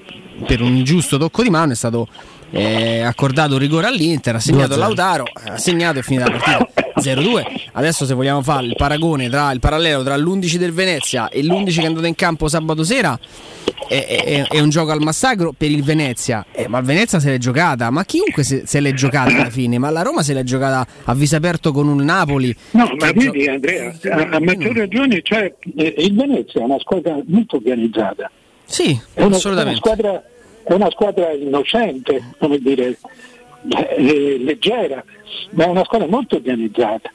per un ingiusto tocco di mano è stato eh, accordato un rigore all'Inter, ha segnato 2-0. Lautaro, ha segnato e finita la partita. 0-2. Adesso se vogliamo fare il paragone tra il parallelo tra l'11 del Venezia e l'11 che è andato in campo sabato sera è, è- è un gioco al massacro per il Venezia, Eh, ma il Venezia se l'è giocata, ma chiunque se, se l'è giocata alla fine, ma la Roma se l'è giocata a viso aperto con un Napoli. No, ma vedi Andrea, a, a maggior ragione cioè, eh, il Venezia è una squadra molto organizzata. Sì, È una, assolutamente. Una squadra, è una squadra innocente, come dire, eh, leggera, ma è una squadra molto organizzata.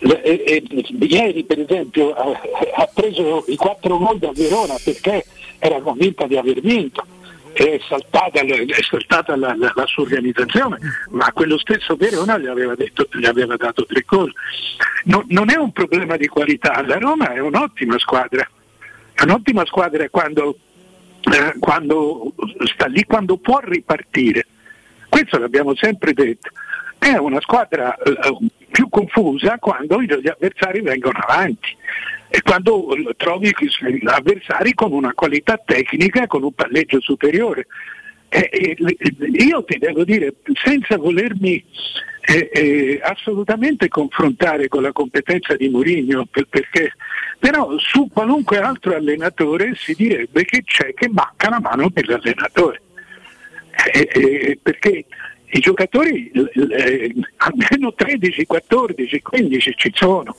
E- e- ieri per esempio ha, ha preso i quattro gol da Verona perché era convinta di aver vinto. È saltata, è saltata la, la- la sua organizzazione, ma quello stesso Verona gli aveva, detto, gli aveva dato tre gol. Non- non è un problema di qualità, la Roma è un'ottima squadra, è un'ottima squadra quando, eh, quando sta lì, quando può ripartire. Questo l'abbiamo sempre detto. È una squadra eh, più confusa quando gli avversari vengono avanti e quando eh, trovi avversari con una qualità tecnica con un palleggio superiore. E- e- io ti devo dire, senza volermi eh, eh, assolutamente confrontare con la competenza di Mourinho, per- perché però su qualunque altro allenatore si direbbe che c'è che manca la mano dell'allenatore. Eh, eh, perché i giocatori eh, almeno 13, 14, 15 ci sono.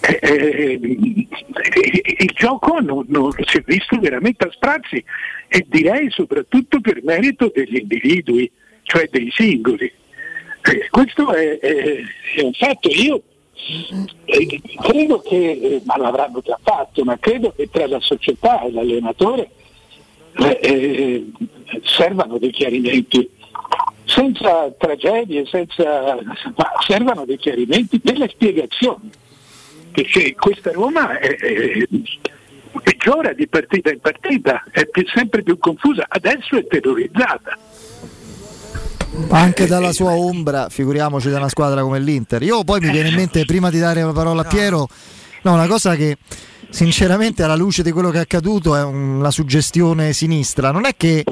Eh, eh, il gioco non, non si è visto veramente a sprazzi e direi soprattutto per merito degli individui, cioè dei singoli. Questo è, è- è un fatto. Io eh, credo che, eh, ma l'avranno già fatto, ma credo che tra la società e l'allenatore eh, eh, servano dei chiarimenti senza tragedie, senza, ma servano dei chiarimenti, delle spiegazioni, perché questa Roma è- è- peggiora di partita in partita, è più- sempre più confusa, adesso è terrorizzata. Anche dalla sua ombra, figuriamoci da una squadra come l'Inter. Io poi mi viene in mente, prima di dare la parola a Piero, no, una cosa che sinceramente alla luce di quello che è accaduto è una suggestione sinistra. Non è che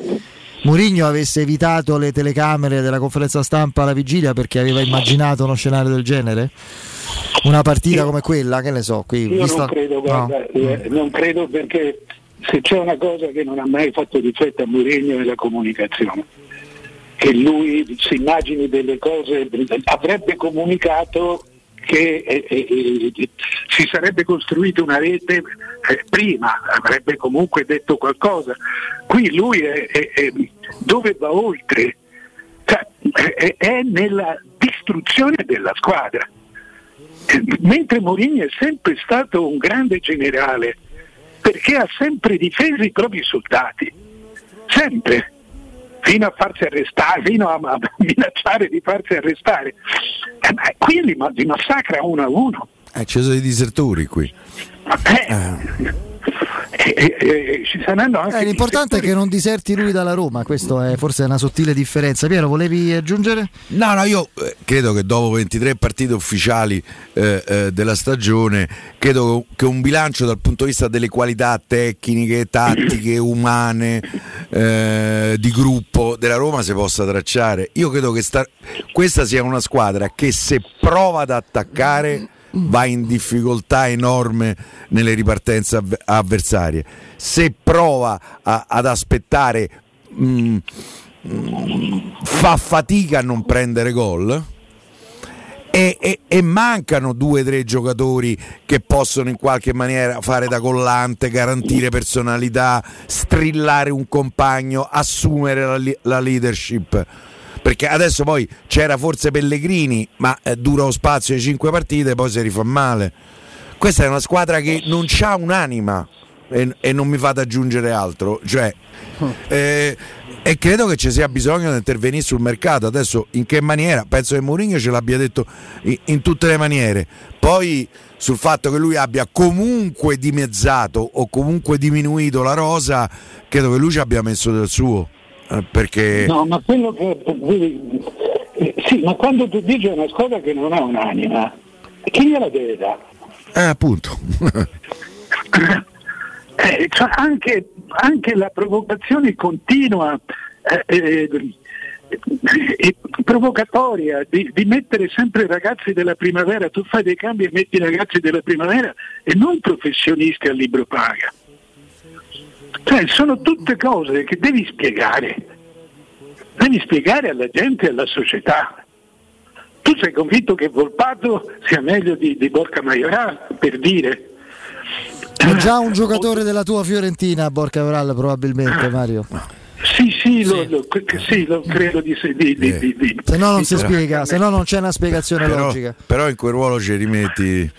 Mourinho avesse evitato le telecamere della conferenza stampa alla vigilia perché aveva immaginato uno scenario del genere? Una partita come quella, che ne so, qui Io vista- non credo, no. guarda, eh, non credo perché se c'è una cosa che non ha mai fatto difetto a Mourinho è la comunicazione. Che lui si immagini delle cose, avrebbe comunicato che eh, eh, eh, si sarebbe costruita una rete eh, prima, avrebbe comunque detto qualcosa. Qui lui è, è- è- dove va oltre? Cioè, è, nella distruzione della squadra. Mentre Mourinho è sempre stato un grande generale, perché ha sempre difeso i propri soldati, sempre, fino a farsi arrestare, fino a, a minacciare di farsi arrestare. Eh, ma qui li, li massacra uno a uno. Eh, ci sono i disertori qui. E, e- e ci saranno anche Eh, l'importante è che non diserti lui dalla Roma, questo è forse una sottile differenza. Piero, volevi aggiungere? No, no, io eh, credo che dopo 23 partite ufficiali eh, eh, della stagione, credo che un bilancio dal punto di vista delle qualità tecniche, tattiche, umane, eh, di gruppo della Roma si possa tracciare. Io credo che sta- questa sia una squadra che se prova ad attaccare va in difficoltà enorme nelle ripartenze avv- avversarie. Se prova a- ad aspettare mm, mm, fa fatica a non prendere gol. E, e- e mancano due o tre giocatori che possono in qualche maniera fare da collante, garantire personalità, strillare un compagno, assumere la, la leadership. Perché adesso poi c'era forse Pellegrini, ma eh, dura lo spazio di cinque partite e poi si rifà male. Questa è una squadra che non ha un'anima e, e non mi fate aggiungere altro. Cioè, eh, e credo che ci sia bisogno di intervenire sul mercato. Adesso in che maniera? Penso che Mourinho ce l'abbia detto in, in tutte le maniere. Poi sul fatto che lui abbia comunque dimezzato o comunque diminuito la rosa, credo che lui ci abbia messo del suo. Eh, Perché No, ma quello che eh, sì, ma quando tu dici una squadra che non ha un'anima, chi gliela deve dare? eh, appunto. Eh, cioè anche, anche la provocazione continua, eh, eh, eh, provocatoria di, di mettere sempre i ragazzi della primavera, tu fai dei cambi e metti i ragazzi della primavera e non professionisti al libro paga. Cioè, sono tutte cose che devi spiegare, devi spiegare alla gente e alla società. Tu sei convinto che Volpato sia meglio di, di Borca Maioral, per dire? È già un giocatore della tua Fiorentina, Borca Varal, probabilmente, Mario. Sì, sì, lo, lo- sì, lo credo di, sì, di, di, di, di- Se no non si di- spiega, se no non c'è una spiegazione Però, logica. però in quel ruolo ci rimetti.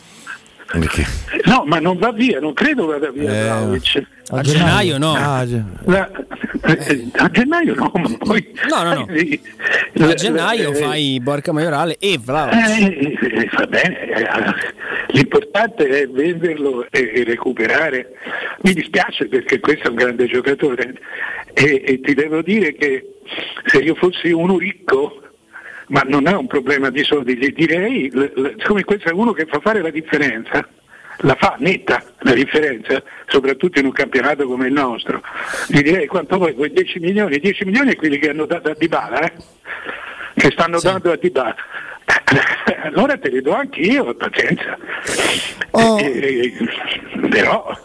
Perché? No, ma non va via, non credo vada via Eh, Vlahovic. A gennaio no. Ah. La- eh, a gennaio no, ma poi No, no, no. A gennaio eh, fai Borca Maiorale e Vlahovic. eh, eh, va bene, l'importante è venderlo e, e recuperare. Mi dispiace perché questo è un grande giocatore e, e ti devo dire che se io fossi uno ricco, ma non è un problema di soldi, direi, l- l- siccome questo è uno che fa fare la differenza, la fa netta la differenza, soprattutto in un campionato come il nostro. Gli direi quanto vuoi, quei 10 milioni, 10 milioni è quelli che hanno dato a Dybala, eh? che stanno dando a Dybala. Allora te li do anch'io, pazienza. Oh. Eh, però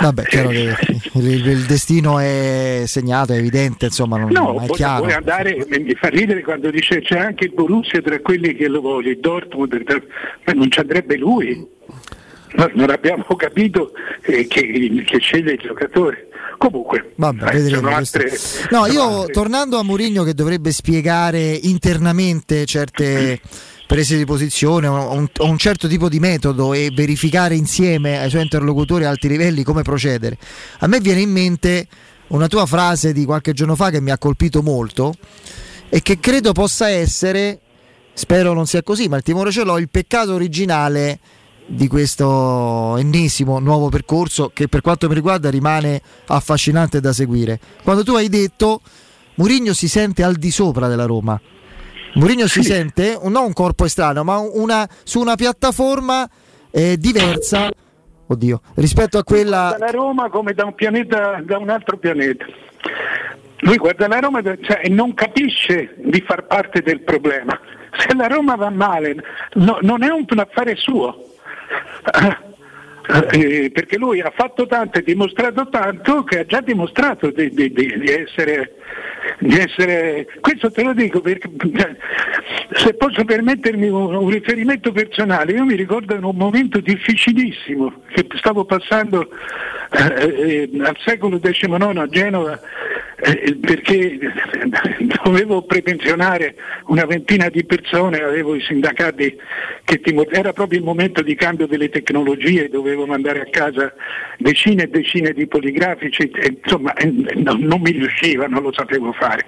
Vabbè, chiaro che il, il destino è segnato, è evidente, insomma, non No, è poi chiaro. andare, mi fa ridere quando dice c'è anche il Borussia tra quelli che lo vogliono, il Dortmund, ma non ci andrebbe lui. No, non abbiamo capito eh, che, che sceglie il giocatore. Comunque, Vabbè, eh, vedremo altre, No, io altre- tornando a Mourinho che dovrebbe spiegare internamente certe prese di posizione, o un, o un certo tipo di metodo e verificare insieme ai suoi interlocutori a alti livelli come procedere. A me viene in mente una tua frase di qualche giorno fa che mi ha colpito molto e che credo possa essere, spero non sia così, ma il timore ce l'ho, il peccato originale di questo ennesimo nuovo percorso che per quanto mi riguarda rimane affascinante da seguire. Quando tu hai detto Mourinho si sente al di sopra della Roma. Mourinho si sente non un corpo estraneo, ma una, su una piattaforma eh, diversa oddio, rispetto a quella guarda la Roma come da un pianeta, da un altro pianeta. Lui guarda la Roma cioè, e non capisce di far parte del problema. Se la Roma va male, no- non è un affare suo. Eh, perché lui ha fatto tanto e dimostrato tanto che ha già dimostrato di, di- di- essere, di essere- questo te lo dico perché cioè, se posso permettermi un, un riferimento personale io mi ricordo in un momento difficilissimo che stavo passando eh, eh, al secolo XIX a Genova eh, perché dovevo prepensionare una ventina di persone, avevo i sindacati che timo- era proprio il momento di cambio delle tecnologie, dovevo mandare a casa decine e decine di poligrafici, e, insomma eh, non, non mi riusciva, non lo sapevo fare.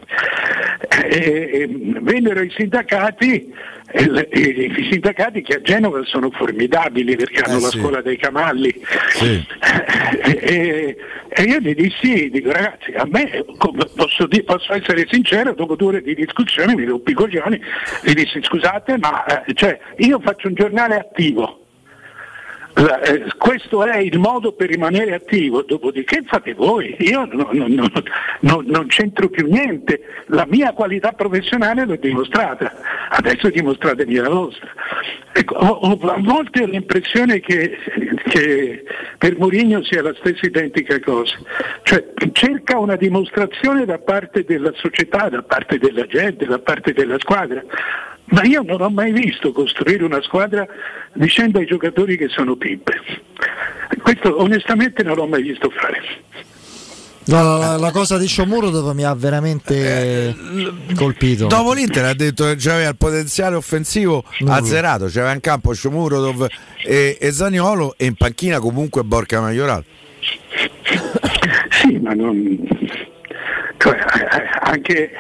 Eh, eh, vennero i sindacati, i sindacati che a Genova sono formidabili perché hanno la sì. scuola dei cavalli. E, e- e io gli dissi, dico ragazzi, a me posso, posso essere sincero, dopo due ore di discussione mi rompi i coglioni, gli dissi scusate, ma eh, cioè, io faccio un giornale attivo. Eh, questo è il modo per rimanere attivo, dopodiché fate voi, io no- no- no- no- non c'entro più niente, la mia qualità professionale l'ho dimostrata, adesso dimostratemi la vostra. Ecco, ho- ho- a volte ho l'impressione che, che per Mourinho sia la stessa identica cosa, cioè cerca una dimostrazione da parte della società, da parte della gente, da parte della squadra. Ma io non ho mai visto costruire una squadra dicendo ai giocatori che sono pippe. Questo onestamente non l'ho mai visto fare. La, la- la cosa di Sciomuro dopo mi ha veramente colpito. Dopo l'Inter ha detto che aveva il potenziale offensivo azzerato, c'aveva in campo Sciomuro e, e Zaniolo e in panchina comunque Borca Majoral. Sì, ma non. cioè, eh, anche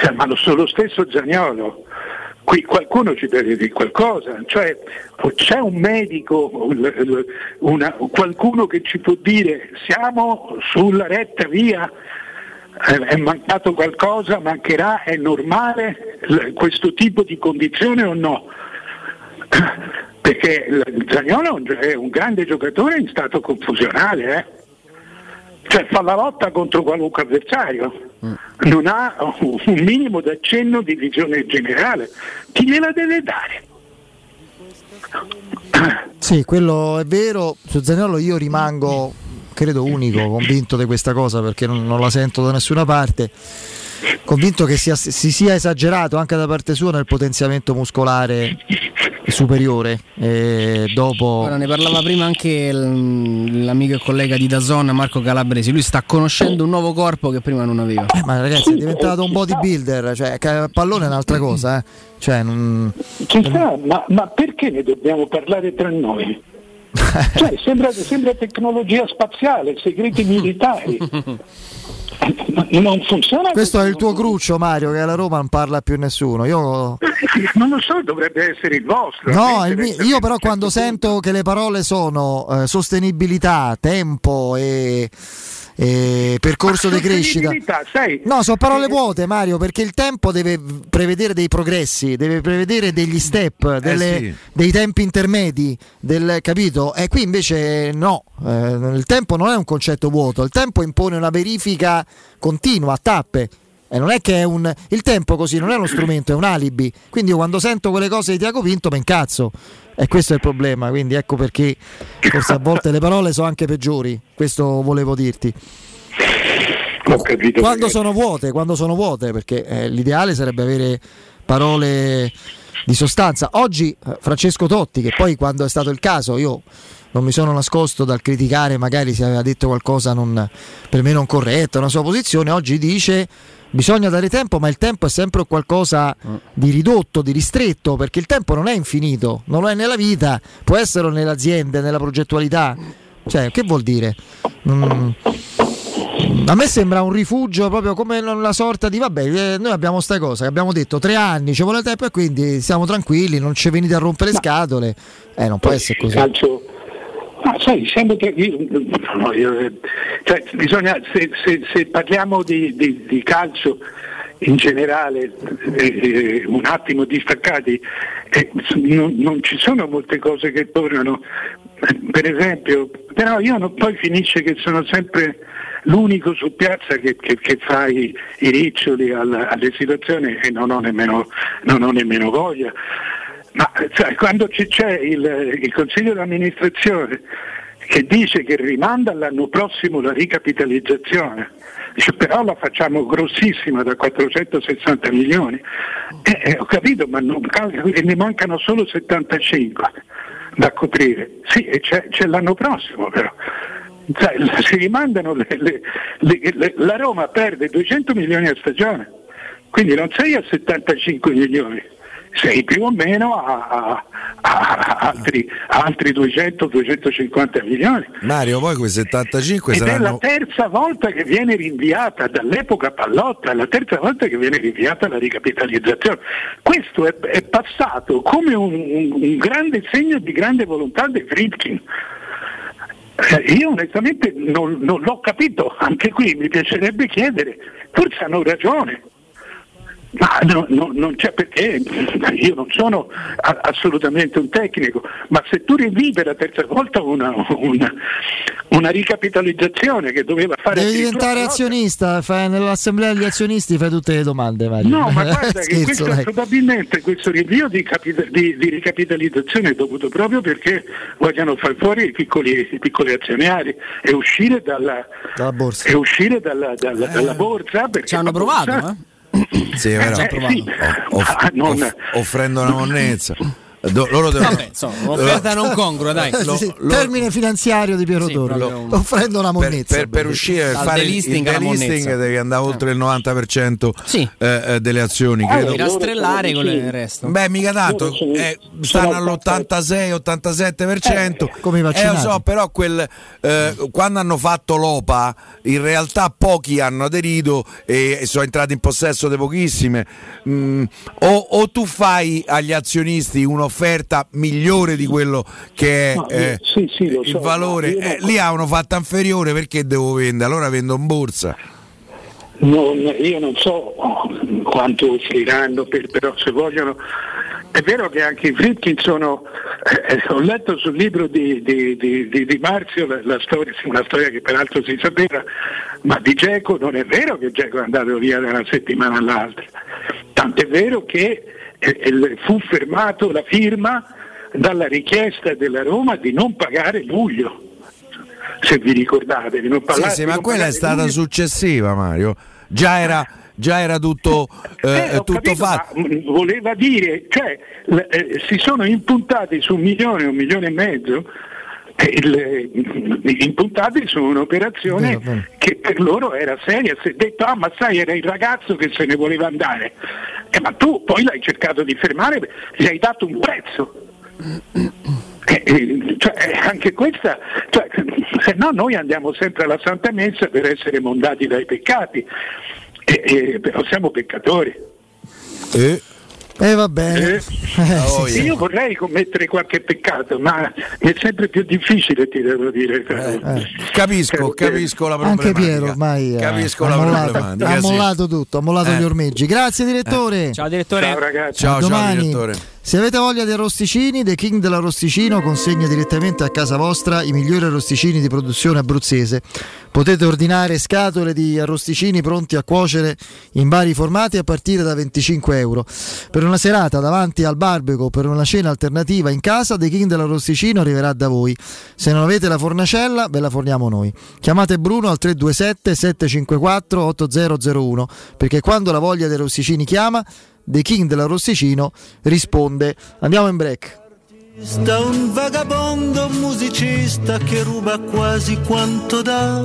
cioè, ma lo, lo stesso Zagnolo. Qui qualcuno ci deve dire qualcosa, cioè c'è un medico, un- una- qualcuno che ci può dire siamo sulla retta via, è mancato qualcosa, mancherà, è normale questo tipo di condizione o no? Perché Zagnolo è un grande giocatore in stato confusionale, eh? Cioè fa la lotta contro qualunque avversario, non ha un minimo d'accenno di visione generale. Chi gliela deve dare? Sì, quello è vero. Su Zaniolo io rimango, credo, unico, convinto di questa cosa perché non, non la sento da nessuna parte. Convinto che sia- si sia esagerato anche da parte sua nel potenziamento muscolare superiore. E dopo Ora ne parlava prima anche l'amico e collega di Dazon Marco Calabresi. Lui sta conoscendo un nuovo corpo che prima non aveva. Ma ragazzi, è diventato un bodybuilder, cioè pallone è un'altra cosa, eh. Cioè, non- Ci sta, ma, ma perché ne dobbiamo parlare tra noi? Cioè, sembra, sembra tecnologia spaziale, segreti militari. Ma non funziona Questo è il tuo cruccio, Mario, che alla Roma non parla più nessuno. Io Non lo so, dovrebbe essere il vostro. No, il mi- interessa io però quando sento che le parole sono eh, sostenibilità, tempo e, e percorso di crescita. Sai, No, sono parole vuote Mario, perché il tempo deve prevedere dei progressi, deve prevedere degli step, delle- sì. dei tempi intermedi, del, capito? E qui invece no, eh, il tempo non è un concetto vuoto, il tempo impone una verifica continua, a tappe. E non è che è un. Il tempo così non è uno strumento, è un alibi. Quindi io quando sento quelle cose di Tiago Pinto mi incazzo. E questo è il problema. Quindi ecco perché forse a volte le parole sono anche peggiori. Questo volevo dirti. Capito. Quando sono vuote, quando sono vuote, perché eh, l'ideale sarebbe avere parole di sostanza. Oggi eh, Francesco Totti, che poi quando è stato il caso, io non mi sono nascosto dal criticare magari se aveva detto qualcosa non- per me non corretto, una sua posizione, oggi dice bisogna dare tempo, ma il tempo è sempre qualcosa di ridotto, di ristretto, perché il tempo non è infinito, non lo è nella vita, può essere nelle aziende, nella progettualità. Cioè, che vuol dire? Mm. A me sembra un rifugio proprio come una sorta di vabbè, eh, noi abbiamo sta cosa che abbiamo detto tre anni, ci vuole tempo e quindi siamo tranquilli, non ci venite a rompere le scatole. Eh, non può essere così. calcio ma sai, io- eh, cioè, bisogna, se, se- se parliamo di, di- di calcio in generale, eh, eh, un attimo distaccati, eh, non, non ci sono molte cose che tornano. Per esempio, però io non- poi finisce che sono sempre l'unico su piazza che, che- che fa i, i riccioli alla- alle situazioni e non ho nemmeno, non ho nemmeno voglia. Ma sai, quando c'è il, il Consiglio di amministrazione che dice che rimanda all'anno prossimo la ricapitalizzazione, dice però la facciamo grossissima da 460 milioni, Eh, eh, ho capito, ma non- ne mancano solo 75 da coprire. Sì, e c'è, c'è l'anno prossimo però. La- si rimandano le- le- le- la Roma perde 200 milioni a stagione, quindi non sei a 75 milioni, sei più o meno a, a- a- altri, altri 200-250 milioni. Mario, poi quei 75 Ed è la saranno. terza volta che viene rinviata dall'epoca Pallotta, è la terza volta che viene rinviata la ricapitalizzazione. Questo è, è passato come un, un- un grande segno di grande volontà di Friedkin. Eh, Io onestamente non, non l'ho capito, anche qui mi piacerebbe chiedere, forse hanno ragione. Ma no- no- non c'è perché, io non sono a- assolutamente un tecnico, ma se tu rinvii per la terza volta una, una- una ricapitalizzazione che doveva fare... Devi diventare azionista, fai- nell'assemblea degli azionisti fai tutte le domande, Mario. No, ma guarda che Scherzo, questo dai. probabilmente questo rinvio di, capita- di- di ricapitalizzazione è dovuto proprio perché vogliono far fuori i piccoli, i piccoli azionari e uscire dalla, Dalla borsa. e uscire dalla, dalla- dalla borsa. Ci hanno provato, eh? Sì, Eh, sì. off- Ah, non- off- offrendo una monnezza. Do- loro devono... Vabbè, insomma, un'offerta non congrua, dai. Eh, sì, sì, Termine finanziario di Piero Torri, proprio- offrendo una per, monnezza. per- per uscire per Dal fare il, il delisting delisting andare oltre il 90% eh, eh, delle azioni credo. Devi rastrellare con il resto. Beh, mica tanto, eh, stanno all'86-87%. Come i eh, lo so, però quel, eh, quando hanno fatto l'OPA, in realtà pochi hanno aderito e, e sono entrati in possesso di pochissime. Mm, o, o tu fai agli azionisti un'offerta migliore di quello che è No, eh, sì, sì, il so, valore, eh, non- lì hanno fatta inferiore perché devo vendere, allora vendo in borsa. Non- io non so quanto offriranno, per- però se vogliono... eh, vero che anche i Fritkin sono, eh, ho letto sul libro di, di, di, di, Marzio la, la storia, una storia che peraltro si sapeva, ma di Geco non è vero che Geco è andato via da una settimana all'altra, tant'è vero che eh, fu fermato la firma dalla richiesta della Roma di non pagare luglio se vi ricordate di non parlare sì, sì ma quella è stata luglio. successiva Mario già era già era tutto, eh, eh, tutto capito, fatto. Voleva dire, cioè, eh, si sono impuntati su un milione, un milione e mezzo, il, impuntati su un'operazione vero, vero. che per loro era seria. Si è detto, ah ma sai, era il ragazzo che se ne voleva andare. Eh, ma tu poi l'hai cercato di fermare, gli hai dato un prezzo. Eh, eh, cioè, anche questa, cioè, se no noi andiamo sempre alla Santa Messa per essere mondati dai peccati eh, eh, però siamo peccatori. Eh. Eh va bene. Eh, oh, sì, io vorrei commettere qualche peccato, ma è sempre più difficile, ti devo dire. Eh, eh. Capisco, capisco la problematica. Anche Piero ormai capisco ha, mollato, ha mollato tutto, ha mollato gli ormeggi. Grazie direttore. Ciao direttore. Ciao ragazzi. Ciao, ciao direttore. Se avete voglia di arrosticini, The King dell'Arrosticino consegna direttamente a casa vostra i migliori arrosticini di produzione abruzzese. Potete ordinare scatole di arrosticini pronti a cuocere in vari formati a partire da 25 euro. Per una serata davanti al barbecue o per una cena alternativa in casa, The King dell'Arrosticino arriverà da voi. Se non avete la fornacella, ve la forniamo noi. Chiamate Bruno al 327 754 8001 perché quando la voglia dei arrosticini chiama The King dell'Arrosticino risponde andiamo in break. Un vagabondo musicista che ruba quasi quanto dà.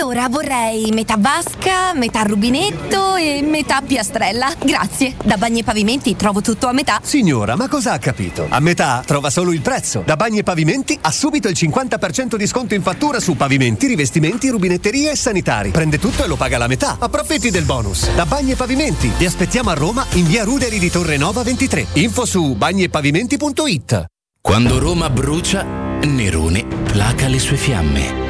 Allora vorrei metà vasca, metà rubinetto e metà piastrella. Grazie. Da Bagni e Pavimenti trovo tutto a metà. Signora, ma cosa ha capito? A metà trova solo il prezzo. Da Bagni e Pavimenti ha subito il 50% di sconto in fattura su pavimenti, rivestimenti, rubinetterie e sanitari. Prende tutto e lo paga la metà. Approfitti del bonus. Da Bagni e Pavimenti. Vi aspettiamo a Roma in via Ruderi di Torre Nova 23. Info su bagniepavimenti.it. Quando Roma brucia, Nerone placa le sue fiamme.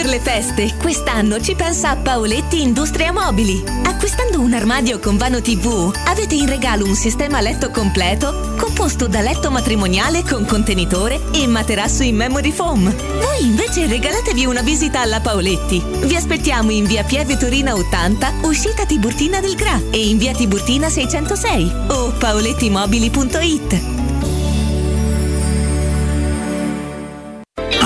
per le feste? Quest'anno ci pensa Paoletti Industria Mobili. Acquistando un armadio con vano TV, avete in regalo un sistema letto completo composto da letto matrimoniale con contenitore e materasso in memory foam. Voi invece regalatevi una visita alla Paoletti. Vi aspettiamo in via Pieve Torina 80, uscita Tiburtina del Gra e in via Tiburtina 606 o paolettimobili.it.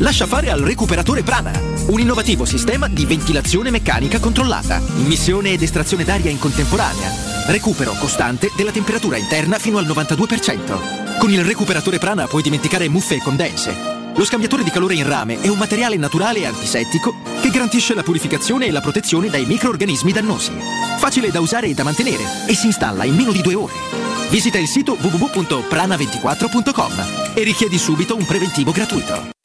Lascia fare al recuperatore Prana, un innovativo sistema di ventilazione meccanica controllata, immissione ed estrazione d'aria in contemporanea, recupero costante della temperatura interna fino al 92%. Con il recuperatore Prana puoi dimenticare muffe e condense. Lo scambiatore di calore in rame è un materiale naturale e antisettico che garantisce la purificazione e la protezione dai microorganismi dannosi. Facile da usare e da mantenere e si installa in meno di due ore. Visita il sito www.prana24.com e richiedi subito un preventivo gratuito.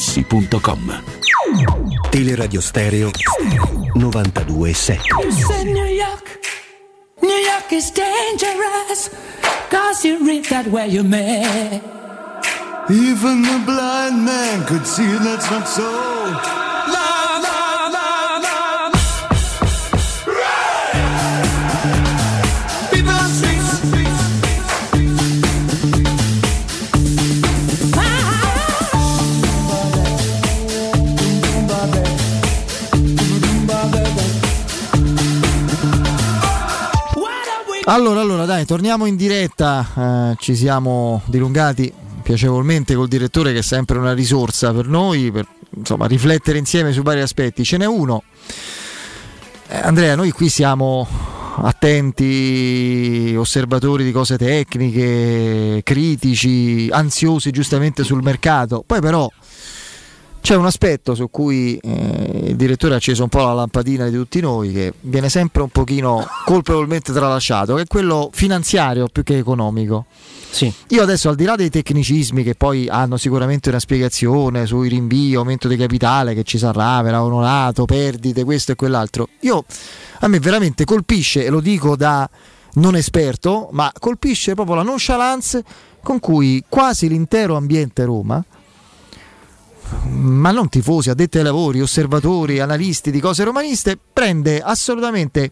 artigianamaterassi.com. Teleradio Stereo 92.7 You said New York, New York is dangerous, cause you read that where you met. Even the blind man could see that's not so. Allora, allora, dai, torniamo in diretta. Eh, ci siamo dilungati piacevolmente col direttore, che è sempre una risorsa per noi, per insomma, riflettere insieme su vari aspetti. Ce n'è uno. Eh, Andrea, noi qui siamo attenti, osservatori di cose tecniche, critici, ansiosi giustamente sul mercato. Poi però c'è un aspetto su cui eh, il direttore ha acceso un po' la lampadina di tutti noi che viene sempre un pochino colpevolmente tralasciato, che è quello finanziario più che economico. Sì. Io adesso al di là dei tecnicismi che poi hanno sicuramente una spiegazione sui rinvii, aumento di capitale che ci sarà, verrà onorato, perdite, questo e quell'altro, io a me veramente colpisce, e lo dico da non esperto, ma colpisce proprio la nonchalance con cui quasi l'intero ambiente Roma ma non tifosi, addetti ai lavori, osservatori, analisti di cose romaniste, prende assolutamente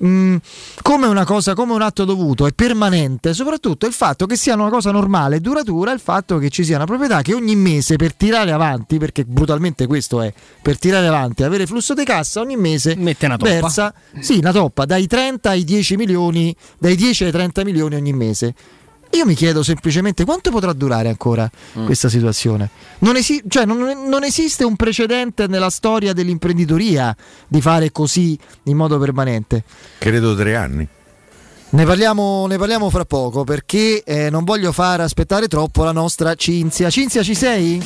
mh, come una cosa, come un atto dovuto e permanente, soprattutto il fatto che sia una cosa normale e duratura, il fatto che ci sia una proprietà che ogni mese per tirare avanti, perché brutalmente questo è, per tirare avanti, avere flusso di cassa, ogni mese Mette una toppa. versa, sì, una toppa, dai 30 ai 10 milioni, dai 10 ai 30 milioni ogni mese. Io mi chiedo semplicemente quanto potrà durare ancora Mm. questa situazione. Non, esi- cioè, non- non esiste un precedente nella storia dell'imprenditoria di fare così in modo permanente. Credo tre anni. Ne parliamo, ne parliamo fra poco perché eh, non voglio far aspettare troppo la nostra Cinzia. Cinzia, ci sei?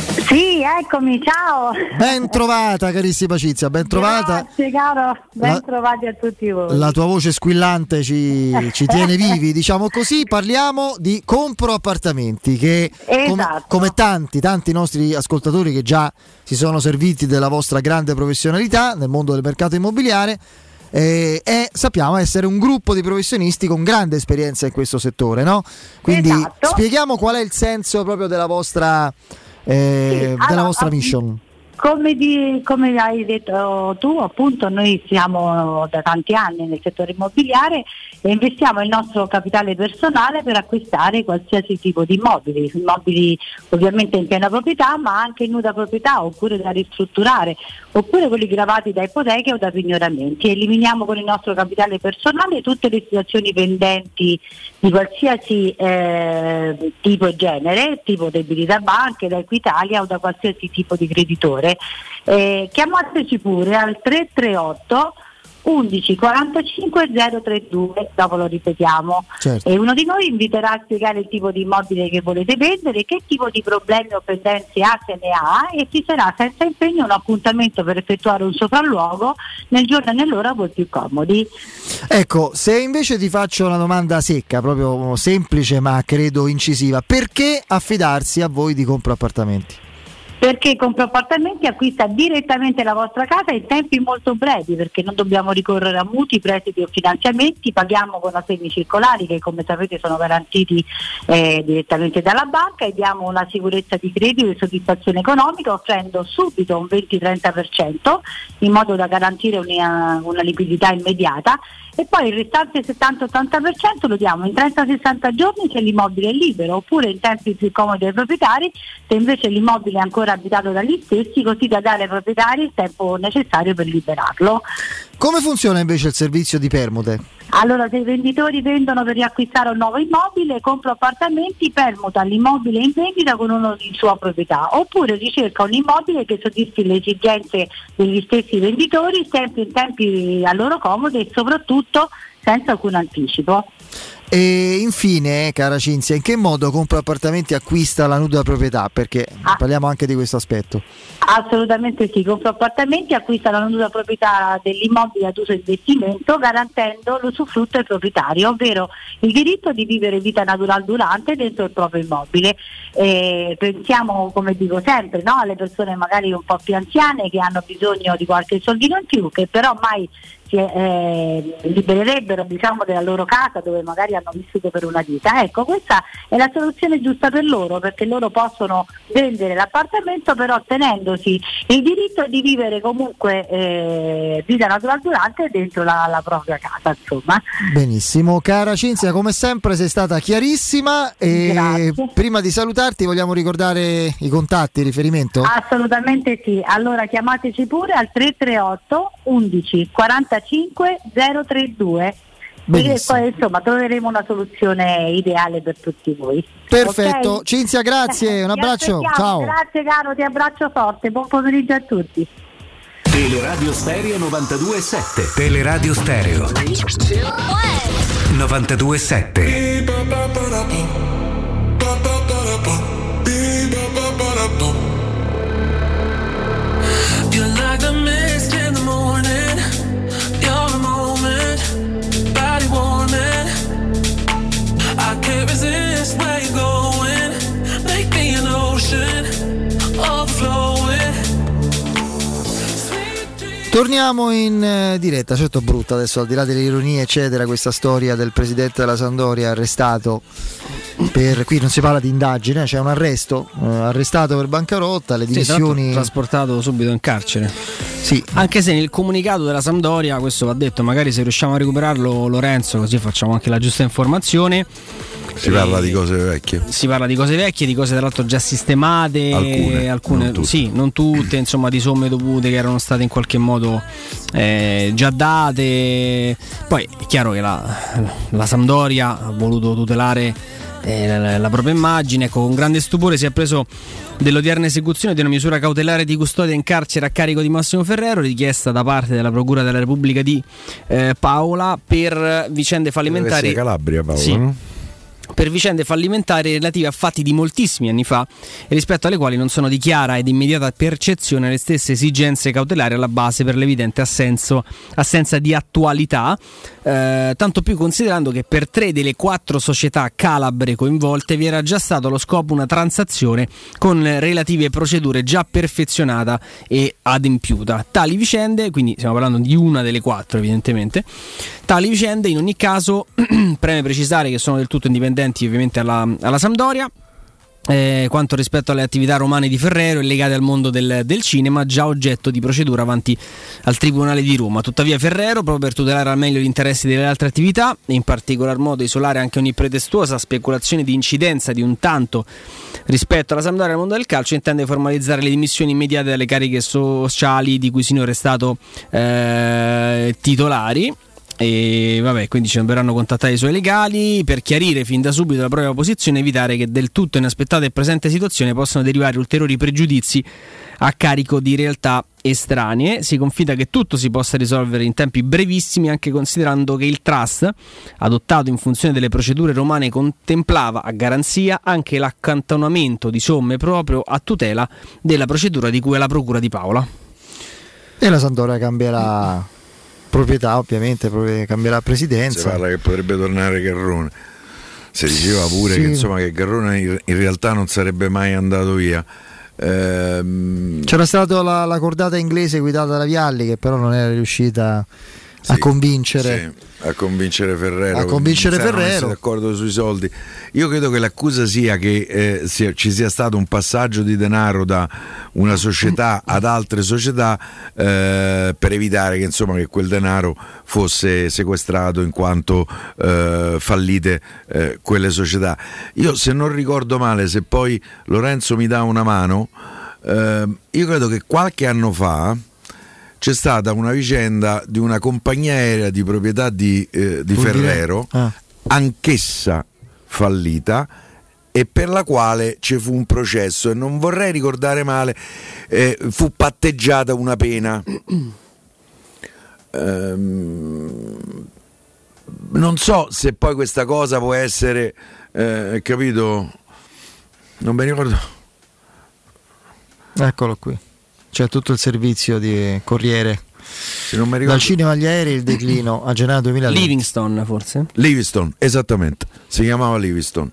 Sì, eccomi, ciao. Ben trovata carissima Cizia, ben trovata. Grazie caro, ben La- trovati a tutti voi. La tua voce squillante ci, ci tiene vivi, diciamo così. Parliamo di compro appartamenti che, come, Esatto. come tanti, tanti nostri ascoltatori che già si sono serviti della vostra grande professionalità nel mondo del mercato immobiliare, eh, è- sappiamo essere un gruppo di professionisti con grande esperienza in questo settore, no? Quindi Esatto. spieghiamo qual è il senso proprio della vostra, eh, Sì, della allora, vostra ah, mission. Come, di- come hai detto tu, appunto, noi siamo da tanti anni nel settore immobiliare e investiamo il nostro capitale personale per acquistare qualsiasi tipo di immobili, immobili ovviamente in piena proprietà, ma anche in nuda proprietà oppure da ristrutturare, oppure quelli gravati da ipoteche o da pignoramenti. Eliminiamo con il nostro capitale personale tutte le situazioni pendenti di qualsiasi eh, tipo e genere, tipo debiti da banche, da Equitalia o da qualsiasi tipo di creditore. Eh, chiamateci pure al 338 11 45 032, dopo lo ripetiamo. Certo. E uno di noi inviterà a spiegare il tipo di immobile che volete vendere, che tipo di problemi o pendenze ha se ne ha e ci sarà senza impegno un appuntamento per effettuare un sopralluogo nel giorno e nell'ora voi più comodi. Ecco, se invece ti faccio una domanda secca, proprio semplice ma credo incisiva, perché affidarsi a voi di compro appartamenti? Perché Compro Appartamenti acquista direttamente la vostra casa in tempi molto brevi, perché non dobbiamo ricorrere a mutui, prestiti o finanziamenti, paghiamo con assegni circolari che come sapete sono garantiti eh, direttamente dalla banca e diamo una sicurezza di credito e soddisfazione economica offrendo subito un 20-30% in modo da garantire una, una liquidità immediata e poi il restante 70-80% lo diamo in 30-60 giorni se l'immobile è libero oppure in tempi più comodi ai proprietari se invece l'immobile è ancora abitato dagli stessi così da dare ai proprietari il tempo necessario per liberarlo. Come funziona invece il servizio di permute? Allora, se i venditori vendono per riacquistare un nuovo immobile, compro appartamenti, permuta l'immobile in vendita con uno di sua proprietà, oppure ricerca un immobile che soddisfi le esigenze degli stessi venditori, sempre in tempi a loro comodi e soprattutto senza alcun anticipo. E infine, cara Cinzia, in che modo compro appartamenti acquista la nuda proprietà? Perché Ah. parliamo anche di questo aspetto. Assolutamente sì, compro appartamenti, acquista la nuda proprietà dell'immobile ad uso e investimento garantendo l'usufrutto ai proprietari, ovvero il diritto di vivere vita naturale durante dentro il proprio immobile. Eh, pensiamo, come dico sempre, no, alle persone magari un po' più anziane che hanno bisogno di qualche soldino in più, che però mai si eh, libererebbero diciamo, della loro casa dove magari hanno vissuto per una vita. Ecco, questa è la soluzione giusta per loro perché loro possono vendere l'appartamento però tenendosi il diritto di vivere comunque eh, vita naturale durante dentro la, la propria casa. Insomma. Benissimo, cara Cinzia, come sempre sei stata chiarissima e Grazie. prima di salutarti vogliamo ricordare i contatti, il riferimento? Assolutamente sì, allora chiamateci pure al 338 11 45 032 e Benissimo. poi insomma troveremo una soluzione ideale per tutti voi. Perfetto, Ok? Cinzia, grazie, un Vi abbraccio, ciao. Grazie caro, ti abbraccio forte, buon pomeriggio a tutti. Teleradio Stereo 92.7 Teleradio Stereo. 92.7 body warming. I can't resist where you're going. Make me an ocean, overflowing. Torniamo in eh, diretta, certo brutta adesso al di là delle ironie eccetera, questa storia del presidente della Sandoria arrestato per, qui non si parla di indagine, c'è un arresto, eh, arrestato per bancarotta, le Sì, dimissioni... trasportato subito in carcere. Sì. Anche se nel comunicato della Sampdoria, questo va detto, magari se riusciamo a recuperarlo Lorenzo, così facciamo anche la giusta informazione. Si parla di cose vecchie. Si parla di cose vecchie, di cose tra l'altro già sistemate, Alcune, non tutte. sì, non tutte, insomma, di somme dovute che erano state in qualche modo eh, già date. Poi è chiaro che la, la Sampdoria ha voluto tutelare eh, la, propria immagine, ecco, con grande stupore si è preso dell'odierna esecuzione di una misura cautelare di custodia in carcere a carico di Massimo Ferrero, richiesta da parte della Procura della Repubblica di eh, Paola per vicende fallimentari. Calabria, Paolo, Sì. Per vicende fallimentari relative a fatti di moltissimi anni fa e rispetto alle quali non sono di chiara ed immediata percezione le stesse esigenze cautelari alla base per l'evidente assenso- assenza di attualità, eh, tanto più considerando che per tre delle quattro società calabre coinvolte vi era già stato allo scopo una transazione con relative procedure già perfezionata e adempiuta. Tali vicende, quindi stiamo parlando di una delle quattro evidentemente, tali vicende in ogni caso preme precisare che sono del tutto indipendenti ovviamente alla, alla Sampdoria. Eh, quanto rispetto alle attività romane di Ferrero e legate al mondo del, del cinema, già oggetto di procedura avanti al Tribunale di Roma. Tuttavia Ferrero, proprio per tutelare al meglio gli interessi delle altre attività e in particolar modo isolare anche ogni pretestuosa speculazione di incidenza di un tanto rispetto alla Sampdoria e al mondo del calcio, intende formalizzare le dimissioni immediate dalle cariche sociali di cui sinora è stato eh, titolari. E vabbè, quindi ci verranno contattati i suoi legali per chiarire fin da subito la propria posizione e evitare che del tutto inaspettate e presente situazione possano derivare ulteriori pregiudizi a carico di realtà estranee. Si confida che tutto si possa risolvere in tempi brevissimi, anche considerando che il trust, adottato in funzione delle procedure romane, contemplava a garanzia anche l'accantonamento di somme proprio a tutela della procedura di cui è la procura di Paola. E la Sampdoria cambierà proprietà, ovviamente, cambierà Si presidenza. parla che potrebbe tornare Garrone. Si diceva pure Sì. che, insomma, che Garrone in in realtà non sarebbe mai andato via. Ehm, C'era stata la, la cordata inglese guidata da Vialli che però non era riuscita a Sì, convincere. sì, a convincere Ferrero. A convincere Ferrero. d'accordo sui soldi. Io credo che l'accusa sia che eh, sia- ci sia stato un passaggio di denaro da una società ad altre società eh, per evitare che, insomma, che quel denaro fosse sequestrato in quanto eh, fallite eh, quelle società. Io se non ricordo male, se poi Lorenzo mi dà una mano, eh, io credo che qualche anno fa c'è stata una vicenda di una compagnia aerea di proprietà di, eh, di Ferrero, Ah. anch'essa fallita e per la quale ci fu un processo e non vorrei ricordare male, eh, fu patteggiata una pena. Ehm, non so se poi questa cosa può essere, eh, capito? Non mi ricordo. Eccolo qui. C'è tutto il servizio di Corriere. non mi ricordo. Dal cinema agli aerei il declino a gennaio 2020. Livingston forse? Livingston, esattamente, si chiamava Livingston.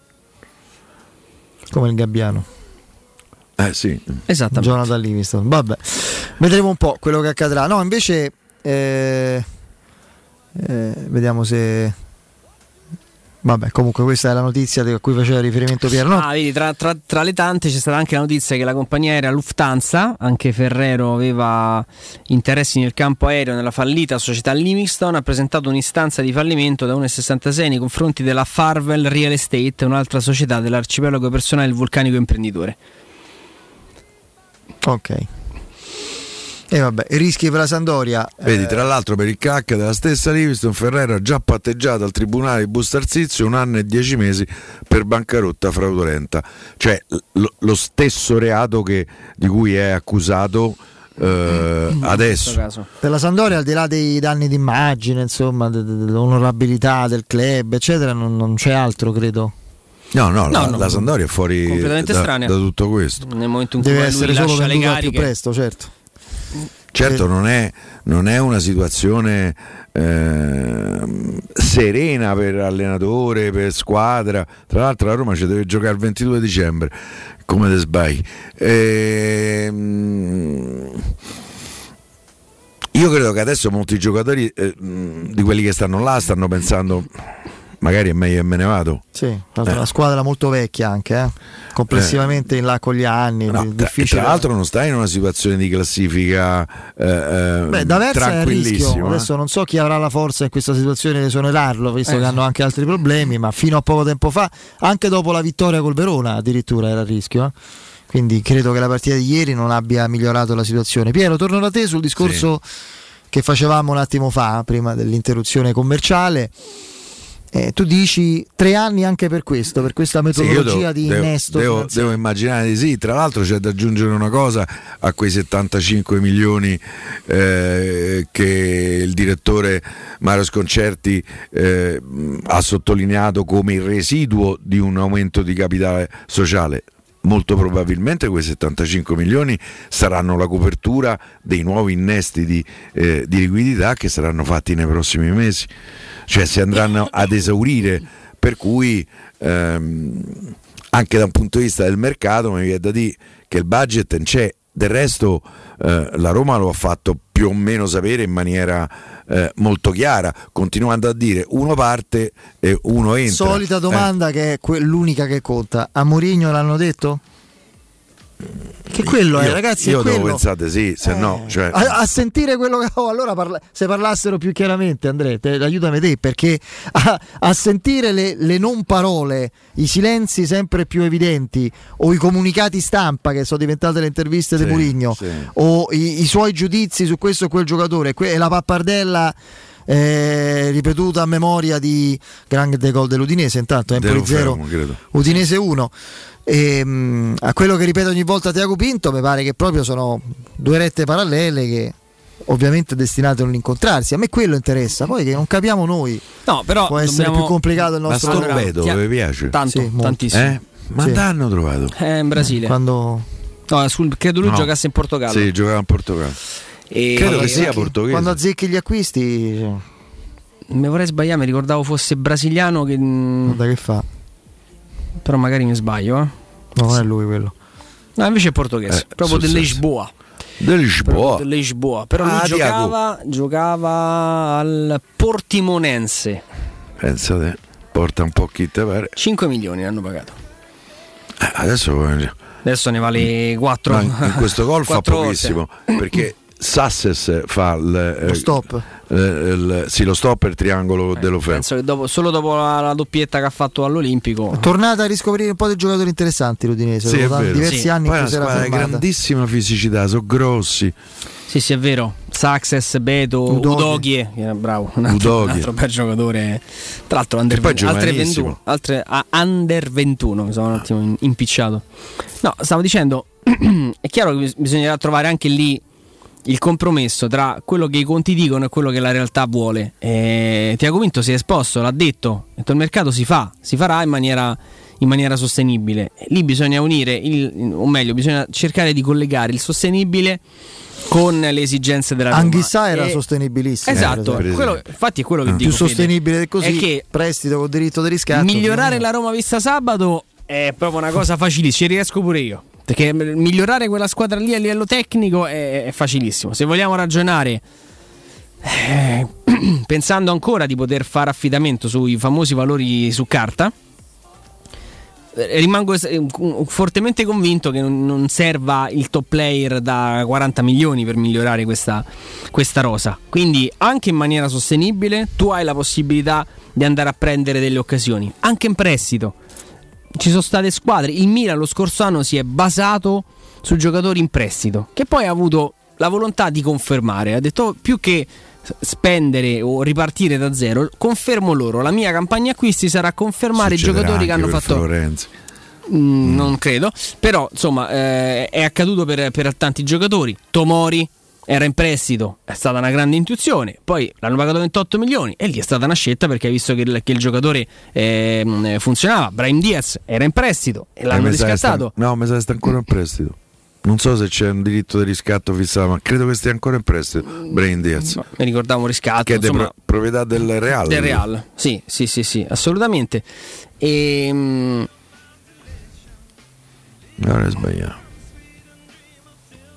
Come il Gabbiano. Eh sì. Esattamente. Jonathan Livingston. Vabbè, vedremo un po' quello che accadrà. No, invece, eh, eh, vediamo se. Vabbè, comunque questa è la notizia a cui faceva riferimento Piero. No? Ah, vedi, tra, tra- tra le tante c'è stata anche la notizia che la compagnia aerea Lufthansa, anche Ferrero aveva interessi nel campo aereo nella fallita società Livingston, ha presentato un'istanza di fallimento da 1,66 nei confronti della Farwell Real Estate, un'altra società dell'arcipelago personale vulcanico imprenditore. Ok. E vabbè, i rischi per la Sandoria. Vedi, eh, tra l'altro per il CAC della stessa Livingston Ferrero ha già patteggiato al tribunale di Bustarsizio un anno e dieci mesi per bancarotta fraudolenta. Cioè lo, lo stesso reato che- di cui è accusato eh, adesso. Per la Sandoria, al di là dei danni d'immagine, insomma, de- de- dell'onorabilità del club, eccetera, non, non c'è altro, credo. No, no, No, la, no. la Sandoria è fuori Completamente da, da tutto questo. Nel momento in cui Deve lui essere solo venduta più presto, certo. Certo, non è, non è una situazione ehm, serena per allenatore, per squadra. Tra l'altro, la Roma ci deve giocare il 22 dicembre. Come te sbagli? Ehm, io credo che adesso molti giocatori eh, di quelli che stanno là stanno pensando magari è meglio che me ne vado. Sì, tra l'altro Eh. una squadra molto vecchia anche, eh. complessivamente in là con gli anni. No, tra, difficile. tra l'altro non stai in una situazione di classifica eh, eh, Beh, da Versa è a rischio. tranquillissima. eh. Adesso non so chi avrà la forza in questa situazione di esonerarlo, visto Eh, che sì. hanno anche altri problemi, ma fino a poco tempo fa, anche dopo la vittoria col Verona, addirittura era a rischio. eh. Quindi credo che la partita di ieri non abbia migliorato la situazione. Piero, torno da te sul discorso che facevamo un attimo fa, prima dell'interruzione commerciale. Eh, tu dici tre anni anche per questo, per questa Sì, metodologia devo, di devo- innesto. devo- finanziario. devo immaginare di sì. Tra l'altro c'è da aggiungere una cosa a quei 75 milioni eh, che il direttore Mario Sconcerti eh, ha sottolineato come il residuo di un aumento di capitale sociale. Molto probabilmente quei 75 milioni saranno la copertura dei nuovi innesti di, eh, di liquidità che saranno fatti nei prossimi mesi, cioè si andranno ad esaurire, per cui ehm, anche da un punto di vista del mercato mi viene da dire che il budget non c'è, del resto eh, la Roma lo ha fatto più o meno sapere in maniera eh, molto chiara, continuando a dire uno parte e uno entra. Solita Eh. domanda che è que- l'unica che conta. A Mourinho l'hanno detto? Che quello è, Io- ragazzi. Io è devo pensare sì, se no, cioè, A, a sentire quello che oh, allora parla- se parlassero più chiaramente Andrea te- aiutami te perché a, a sentire le, le non parole i silenzi sempre più evidenti o i comunicati stampa che sono diventate le interviste di Sì, Mourinho sì. o i, i suoi giudizi su questo o quel giocatore e la pappardella eh, ripetuta a memoria di grande gol dell'Udinese intanto Empoli Devo 0 fermo, credo. Udinese 1 e, mh, a quello che ripete ogni volta Tiago Pinto mi pare che proprio sono due rette parallele che ovviamente destinate a non incontrarsi a me quello interessa poi che non capiamo noi No, però può essere dobbiamo- più complicato il ma nostro sto lavoro. vedo, Ti ha- vi piace? Tanto, Sì, tantissimo. Eh? Ma Sì. hanno trovato? Eh, in Brasile. quando No, sul- credo lui No. giocasse in Portogallo. Sì, giocava in Portogallo. E- Credo che e- sia portoghese. quando azzecchi gli acquisti Mi vorrei sbagliare, mi ricordavo fosse brasiliano che... mm, guarda che fa Però magari mi sbaglio, eh. no non è lui quello No, invece è portoghese, Eh, proprio del. Lisboa. Del Lisboa. Del Lisboa. Però lui Ah, Diago. giocava, giocava al Portimonense. Pensate, porta un po' chi te pare. 5 milioni hanno pagato. Eh, Adesso eh, Adesso ne vale 4. no, in, in questo gol fa pochissimo perché Sasses fa il, Lo stop. eh, il- sì, lo stop per triangolo dello ferro. Penso che dopo- solo dopo la, la doppietta che ha fatto all'Olimpico. tornata a riscoprire un po' di giocatori interessanti l'Udinese Sì, è vero. diversi Sì. anni Poi è in cui si era grandissima fisicità, sono grossi. Sì, sì, è vero. Success, Beto, Udoghi. Udoghi. eh, bravo, un altro, un altro bel giocatore. Tra l'altro, under, Che poi è 20 altre giovanissimo. 21, altre, ah, under 21. Mi sono un attimo impicciato. No, stavo dicendo, è chiaro che bis- bisognerà trovare anche lì il compromesso tra quello che i conti dicono e quello che la realtà vuole. E Tiago Vinto si è esposto, l'ha detto, ha detto il mercato si fa, si farà in maniera, in maniera sostenibile. Lì bisogna unire, il- o meglio, bisogna cercare di collegare il sostenibile con le esigenze della Roma. Anghissà era E- sostenibilissimo Esatto, quello- infatti è quello che più dico. Fede, sostenibile di così È che prestito con diritto di riscatto migliorare la Roma vista sabato è proprio una cosa facilissima, ci riesco pure io. Perché migliorare quella squadra lì a livello tecnico è, è facilissimo. Se vogliamo ragionare eh, pensando ancora di poter fare affidamento sui famosi valori su carta, eh, rimango eh, fortemente convinto che non serva il top player da 40 milioni per migliorare questa, questa rosa. Quindi anche in maniera sostenibile tu hai la possibilità di andare a prendere delle occasioni, anche in prestito. Ci sono state squadre, il Milan lo scorso anno si è basato su giocatori in prestito, che poi ha avuto la volontà di confermare, ha detto "Oh, più che spendere o ripartire da zero, confermo loro, la mia campagna acquisti sarà confermare i Succederà giocatori che hanno fatto Florenzi. Mm, Non credo, però insomma eh, è accaduto per, per tanti giocatori. Tomori era in prestito, è stata una grande intuizione, poi l'hanno pagato 28 milioni e lì è stata una scelta perché ha visto che il, che il giocatore eh, funzionava. Brahim Diaz era in prestito e Eh, l'hanno che riscattato. sta- no, mi sa che sta ancora in prestito. Non so se c'è un diritto di riscatto fissato, ma credo che stia ancora in prestito. Brain Diaz. Mi ricordavo un riscatto Che è insomma, pro- proprietà del Real. del Real. Sì, sì, sì, sì, assolutamente. E, mh, Ora è sbagliato.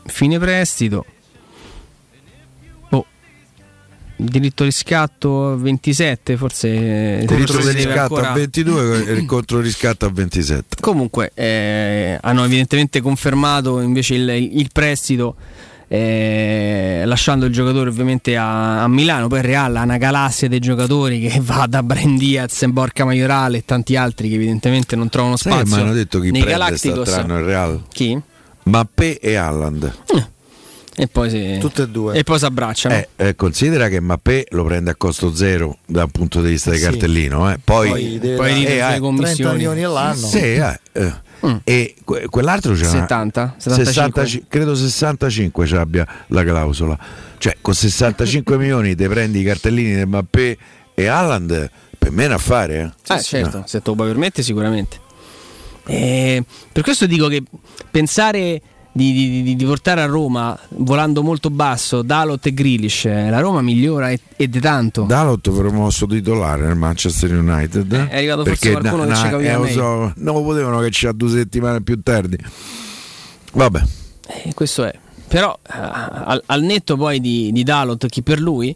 fine prestito. Diritto riscatto 27, forse diritto di deve riscatto ancora- a 22 e il controriscatto a 27. Comunque eh, hanno evidentemente confermato invece il, il prestito eh, lasciando il giocatore ovviamente a, a Milano, poi Real ha una galassia dei giocatori che va da Brian Diaz, Borca Maiorale e tanti altri che evidentemente non trovano Sai spazio mi hanno detto chi nei prende Galacticos. il Real? Chi? Mappé e Haaland. E poi si, Tutte e due. E poi si abbracciano. Eh, eh, considera che Mappé lo prende a costo zero da un punto di vista di Sì. cartellino. eh. Poi, Poi deve Poi dare eh, sulle eh, commissioni. 30 milioni all'anno. Sì, eh, eh. E que- quell'altro c'è 70, 75. credo 65 ci abbia la clausola. Cioè, con 65 milioni te prendi i cartellini del Mappé e Haaland, per me è un affare. Eh, Eh, certo, se te lo puoi permettere sicuramente. Per questo dico che pensare di, di- di- portare a Roma volando molto basso Dalot e Grealish, eh, la Roma migliora e, e di tanto. Dalot promosso titolare nel Manchester United. Eh, è arrivato forse qualcuno che ci capiva eh, so, non lo potevano che c'ha due settimane più tardi. Vabbè. Eh, questo è. Però eh, al, al netto poi di, di Dalot, chi per lui,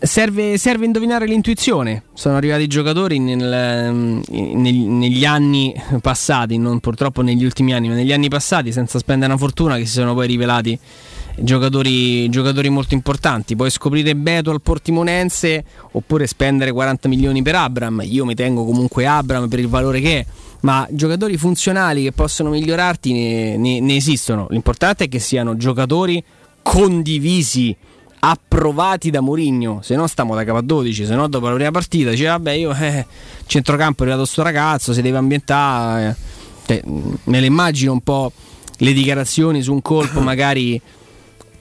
serve, serve indovinare l'intuizione. Sono arrivati giocatori nel- mm, neg- negli anni passati, non purtroppo negli ultimi anni, ma negli anni passati, senza spendere una fortuna, che si sono poi rivelati giocatori, giocatori molto importanti. Puoi scoprire Beto al Portimonense oppure spendere 40 milioni per Abram. Io mi tengo comunque Abram per il valore che è. Ma giocatori funzionali che possono migliorarti ne, ne- ne esistono. L'importante è che siano giocatori condivisi, approvati da Mourinho. Se no, stiamo da capo a 12. Se no, dopo la prima partita dice: Vabbè, io eh, centrocampo è arrivato sto ragazzo, si deve ambientare. Cioè, me le immagino un po' le dichiarazioni su un colpo, magari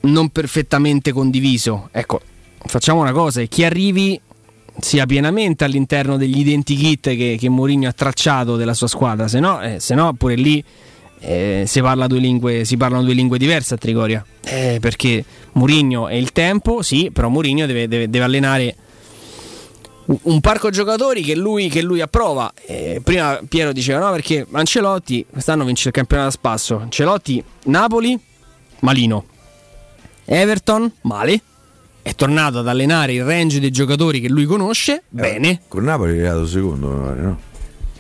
non perfettamente condiviso. Ecco, facciamo una cosa: chi arrivi sia pienamente all'interno degli identikit che, che Mourinho ha tracciato della sua squadra, se no, eh, se no pure lì eh, si, parla due lingue, si parlano due lingue diverse a Trigoria. Eh, perché Mourinho è il tempo, sì, però Mourinho deve, deve- deve allenare un- parco giocatori che lui, che lui approva. Eh, prima Piero diceva no perché Ancelotti quest'anno vince il campionato a spasso. Ancelotti, Napoli, malino. Everton, male. È tornato ad allenare il range dei giocatori che lui conosce, bene. Con Napoli è arrivato secondo, mi pare, no?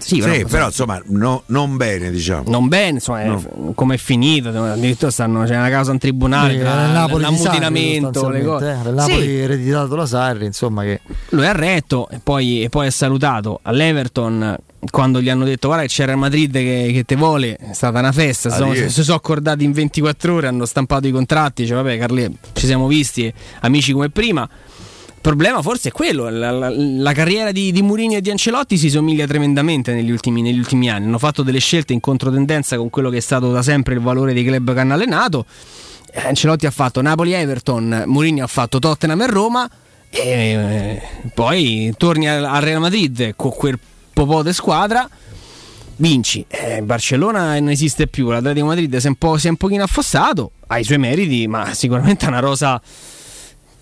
Sì, però- però insomma, no- non bene, diciamo. Non bene, insomma, No. come è finito? Addirittura stanno, c'è una causa in tribunale Sì, tra Napoli l'ammutinamento, le cose. eh, Napoli Sì, ereditato da Sarri, insomma che lui ha retto e poi, e poi è salutato all'Everton quando gli hanno detto guarda che c'era il Madrid che, che te vuole è stata una festa si sono, Addio. si sono accordati in 24 ore hanno stampato i contratti cioè vabbè Carli ci siamo visti amici come prima problema forse è quello la, la- la carriera di, di Mourinho e di Ancelotti si somiglia tremendamente negli ultimi, negli ultimi anni. Hanno fatto delle scelte in controtendenza con quello che è stato da sempre il valore dei club che hanno allenato. Eh, Ancelotti ha fatto Napoli-Everton Mourinho ha fatto Tottenham e Roma e eh, poi torni al al Real Madrid con quel popò di squadra. Vinci Eh, Barcellona non esiste più l'Atletico Madrid si è un, po', si è un pochino affossato ha i suoi meriti ma sicuramente è una rosa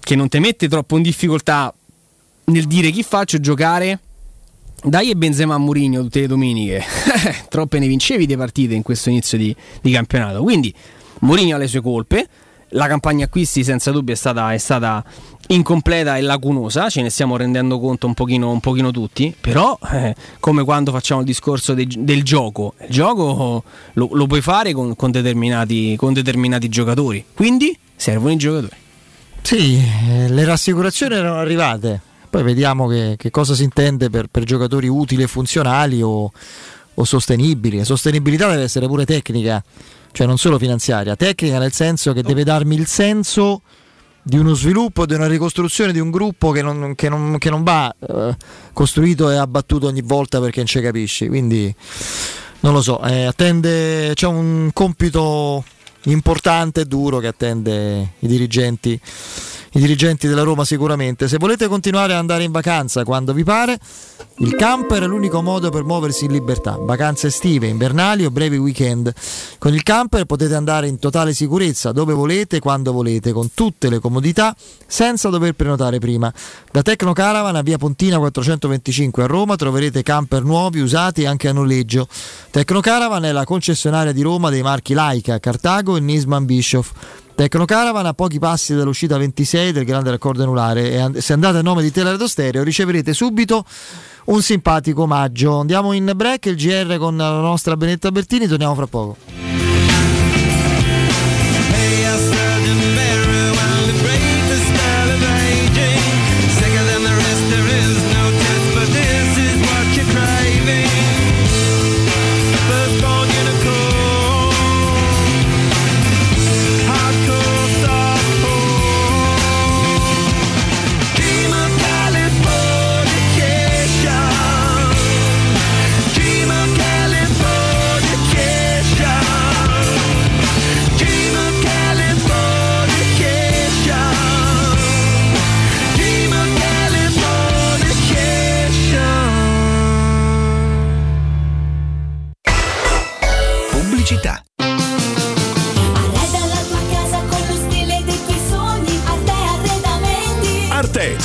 che non ti mette troppo in difficoltà nel dire chi faccio giocare. Dai e Benzema a Mourinho tutte le domeniche. Troppe ne vincevi di partite in questo inizio di, di campionato. Quindi Mourinho ha le sue colpe. La campagna acquisti senza dubbio è stata, è stata incompleta e lacunosa, ce ne stiamo rendendo conto un pochino, un pochino tutti, però eh, come quando facciamo il discorso de- del gioco, il gioco lo, lo puoi fare con, con determinati, con determinati giocatori, quindi servono i giocatori. Sì, eh, le rassicurazioni erano arrivate. Poi vediamo che, che cosa si intende per, per giocatori utili e funzionali o, o sostenibili. La sostenibilità deve essere pure tecnica, cioè non solo finanziaria. Tecnica nel senso che deve darmi il senso di uno sviluppo, di una ricostruzione di un gruppo che non, che non- che non va eh, costruito e abbattuto ogni volta perché non ci capisci. Quindi non lo so, eh, attende, c'è un compito importante e duro che attende i dirigenti, i dirigenti della Roma sicuramente. Se volete continuare ad andare in vacanza quando vi pare, il camper è l'unico modo per muoversi in libertà. Vacanze estive, invernali o brevi weekend. Con il camper potete andare in totale sicurezza dove volete, quando volete, con tutte le comodità, senza dover prenotare prima. Da Tecno Caravan a via Pontina 425 a Roma troverete camper nuovi, usati e anche a noleggio. Tecno Caravan è la concessionaria di Roma dei marchi Laika, Cartago e Nisman Bischoff. Tecno Caravan a pochi passi dall'uscita 26 del grande raccordo anulare e se andate a nome di Teleradio Stereo riceverete subito un simpatico omaggio. Andiamo in break, il GR con la nostra Benetta Bertini, torniamo fra poco.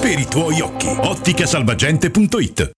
per i tuoi occhi. Otticasalvagente.it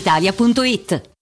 brispalitalia.it.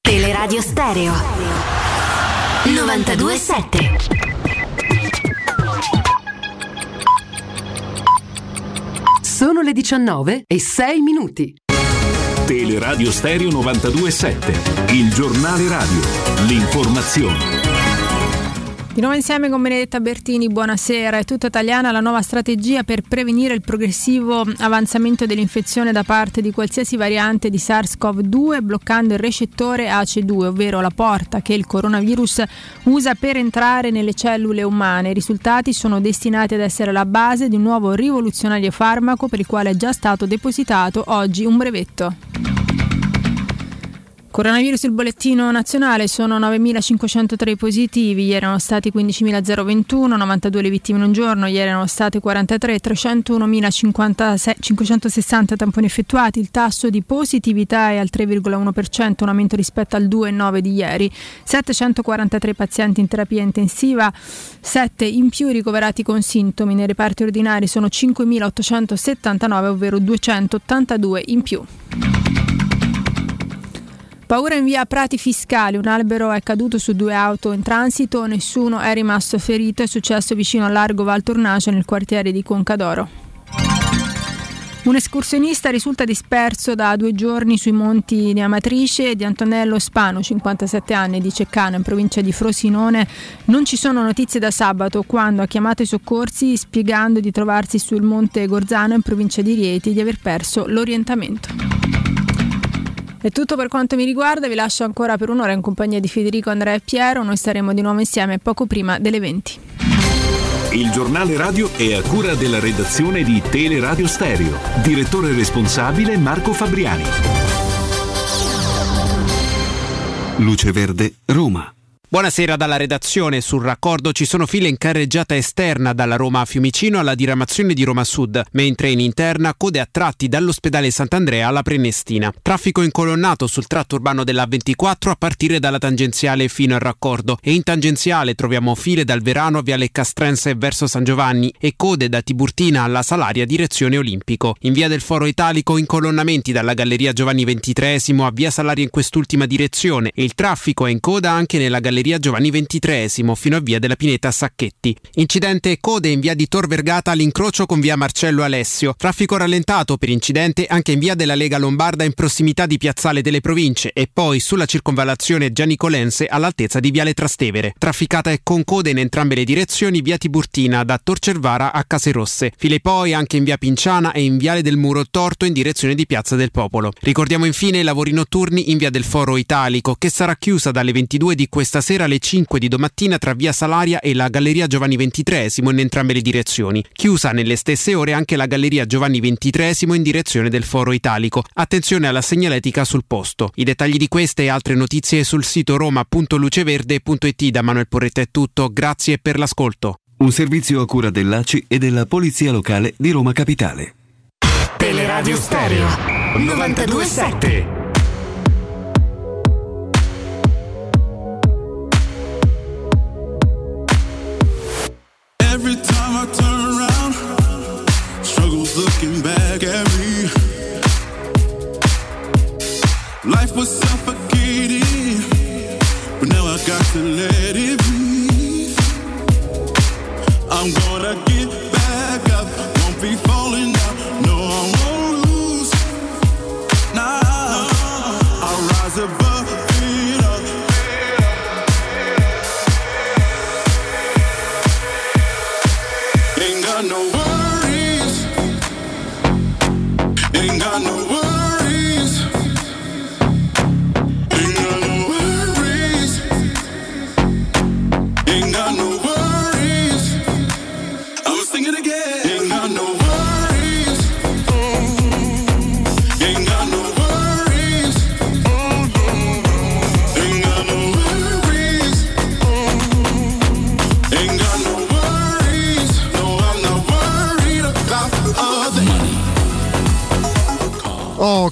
Teleradio Stereo 927 Sono le 19 e 6 minuti. Teleradio Stereo 927, il giornale radio, l'informazione. Di nuovo insieme con Benedetta Bertini, buonasera. È tutta italiana la nuova strategia per prevenire il progressivo avanzamento dell'infezione da parte di qualsiasi variante di SARS-CoV-2, bloccando il recettore ACE2, ovvero la porta che il coronavirus usa per entrare nelle cellule umane. I risultati sono destinati ad essere la base di un nuovo rivoluzionario farmaco per il quale è già stato depositato oggi un brevetto. Coronavirus il bollettino nazionale sono 9.503 positivi, ieri erano stati 15.021, 92 le vittime in un giorno, ieri erano state 43, 301.560 tamponi effettuati, il tasso di positività è al 3,1%, un aumento rispetto al 2,9 di ieri, 743 pazienti in terapia intensiva, 7 in più ricoverati con sintomi, nei reparti ordinari sono 5.879, ovvero 282 in più. Paura in via Prati Fiscali, un albero è caduto su due auto in transito, nessuno è rimasto ferito, è successo vicino al largo Val Tornace nel quartiere di Concadoro. Un escursionista risulta disperso da due giorni sui monti di Amatrice di Antonello Spano, 57 anni, di Ceccano, in provincia di Frosinone. Non ci sono notizie da sabato, quando ha chiamato i soccorsi spiegando di trovarsi sul monte Gorzano, in provincia di Rieti, e di aver perso l'orientamento. È tutto per quanto mi riguarda, vi lascio ancora per un'ora in compagnia di Federico, Andrea e Piero, noi staremo di nuovo insieme poco prima delle 20. Il giornale radio è a cura della redazione di Teleradio Stereo. Direttore responsabile Marco Fabriani. Luce Verde, Roma. Buonasera dalla redazione. Sul raccordo ci sono file in carreggiata esterna dalla Roma a Fiumicino alla diramazione di Roma Sud, mentre in interna code a tratti dall'ospedale Sant'Andrea alla Prenestina. Traffico incolonnato sul tratto urbano della 24 a partire dalla tangenziale fino al raccordo e in tangenziale troviamo file dal Verano a Viale verso San Giovanni e code da Tiburtina alla Salaria direzione Olimpico. In via del Foro Italico incolonnamenti dalla Galleria Giovanni XXIII a via Salaria in quest'ultima direzione e il traffico è in coda anche nella Galleria Giovanni XXIII fino a via della Pineta Sacchetti. Incidente code in via di Tor Vergata all'incrocio con via Marcello Alessio. Traffico rallentato per incidente anche in via della Lega Lombarda in prossimità di Piazzale delle Province e poi sulla circonvallazione Gianicolense all'altezza di viale Trastevere. Trafficata e con code in entrambe le direzioni via Tiburtina da Tor Cervara a Caserosse. File poi anche in via Pinciana e in viale del Muro Torto in direzione di Piazza del Popolo. Ricordiamo infine i lavori notturni in via del Foro Italico che sarà chiusa dalle 22 di questa sera alle 5 di domattina tra via Salaria e la Galleria Giovanni XXIII in entrambe le direzioni. Chiusa nelle stesse ore anche la Galleria Giovanni XXIII in direzione del Foro Italico. Attenzione alla segnaletica sul posto. I dettagli di queste e altre notizie sul sito roma.luceverde.it da Manuel Porretta è tutto. Grazie per l'ascolto. Un servizio a cura dell'ACI e della Polizia Locale di Roma Capitale. Teleradio Stereo 927 Every time I turn around, struggles looking back at me. Life was suffocating,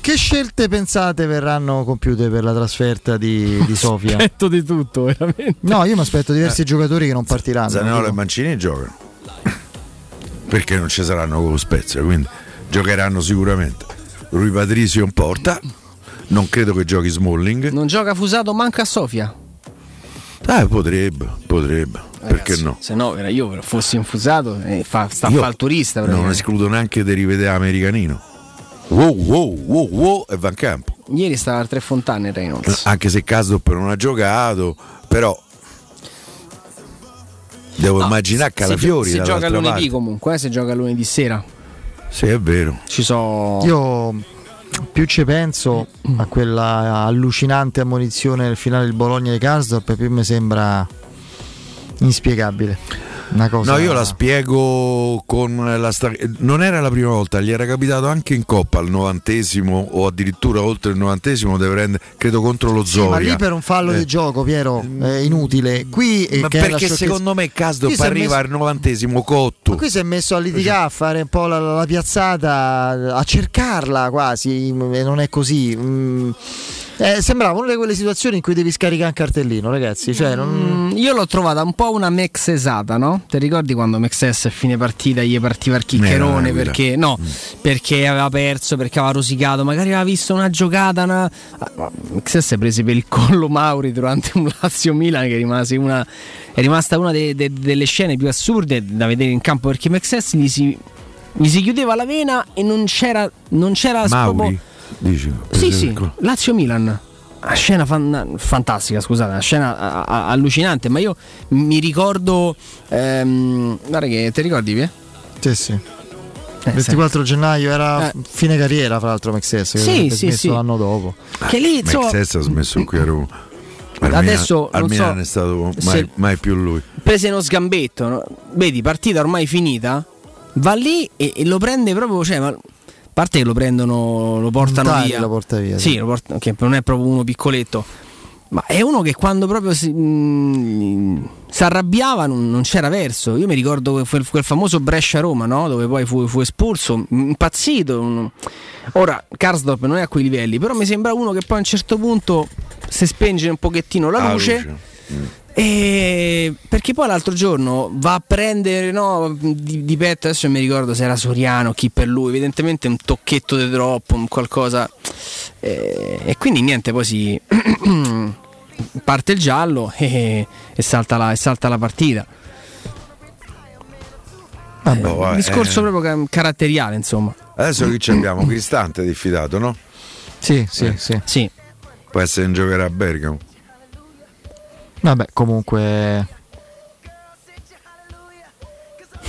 che scelte pensate verranno compiute per la trasferta di, di Sofia? Aspetto di tutto, veramente. No, io mi aspetto diversi Eh. giocatori che non partiranno. Zaniolo e Mancini giocano. Perché non ci saranno con lo Spezia, quindi giocheranno sicuramente. Rui Patrizio in porta. Non credo che giochi Smalling. Non gioca Fusato manca a Sofia. Eh, potrebbe, potrebbe. Perché no? Se no, era io però fossi infusato e fa, sta a Io fare il turista. Non escludo neanche di rivedere americanino. Wow, wow, wow, wow e Van Campo. Ieri stava a tre fontane Reynolds. Anche se Casdop non ha giocato, però devo immaginare Calafiori Si, si gioca lunedì parte. comunque, eh, si gioca lunedì sera. Sì, è vero. Ci so. Io più ci penso a quella allucinante ammonizione nel finale del Bologna di Karsdorp, più mi sembra inspiegabile. Una cosa No, io la spiego con la sta- Non era la prima volta, gli era capitato anche in Coppa al novantesimo o addirittura oltre il novantesimo, deve prendere, credo contro lo Sì, ma Zoria. lì per un fallo Eh. di gioco, Piero, è inutile. Qui eh, Ma perché secondo me è arriva messo- al novantesimo cotto. Qui si è messo a litigare, a fare un po' la, la piazzata, a cercarla quasi, e non è così. Mm, eh, sembrava una di quelle situazioni in cui devi scaricare un cartellino, ragazzi. Cioè, non- Mm, io l'ho trovata un po' una mexesata, no? Ti ricordi quando Mexes a fine partita gli partiva il chiccherone Eh, perché no, Mm. perché aveva perso, perché aveva rosicato, magari aveva visto una giocata. Una... ah, Mexes si è preso per il collo Mauri durante un Lazio Milan che rimase una, è rimasta una de- de- delle scene più assurde da vedere in campo perché Mexes gli si, gli si chiudeva la vena e non c'era, non c'era Mauri, proprio- dici? Sì, sì, Lazio Milan. Una scena fan- fantastica, scusate, una scena a- a- allucinante, ma io mi ricordo. Ehm, guarda che ti ricordi, Pie? Sì, sì. Eh, 24 gennaio era Eh. fine carriera, fra l'altro, Mexes, che Sì, sì, smesso sì. l'anno dopo. Che lì, insomma, Mexes ha smesso qui a Roma. Al Adesso, Milan, al so Milan è stato mai, se- mai più lui. prese uno sgambetto, no? vedi, partita ormai finita, va lì e, e lo prende proprio, cioè, ma, parte che lo prendono, lo portano via. lo porta via, Sì, lo porta- che non è proprio uno piccoletto. Ma è uno che quando proprio si mm, si arrabbiava non, non c'era verso. Io mi ricordo que- quel, quel famoso Brescia-Roma, no? dove poi fu, fu espulso, impazzito. Ora, Karsdorp non è a quei livelli, però mi sembra uno che poi a un certo punto si spenge un pochettino la Ah, luce. luce. Mm. E perché poi l'altro giorno va a prendere no, di, di petto, adesso non mi ricordo se era Soriano, chi per lui, evidentemente un tocchetto di troppo, un qualcosa. E, e quindi niente, poi si parte il giallo e, e salta la, e salta la partita. Oh, vabbè, Discorso eh. proprio ca- caratteriale, insomma. Adesso qui ci abbiamo Cristante diffidato, no? Sì, sì, Eh. sì. Sì. Può essere in giocare a Bergamo. Vabbè, comunque.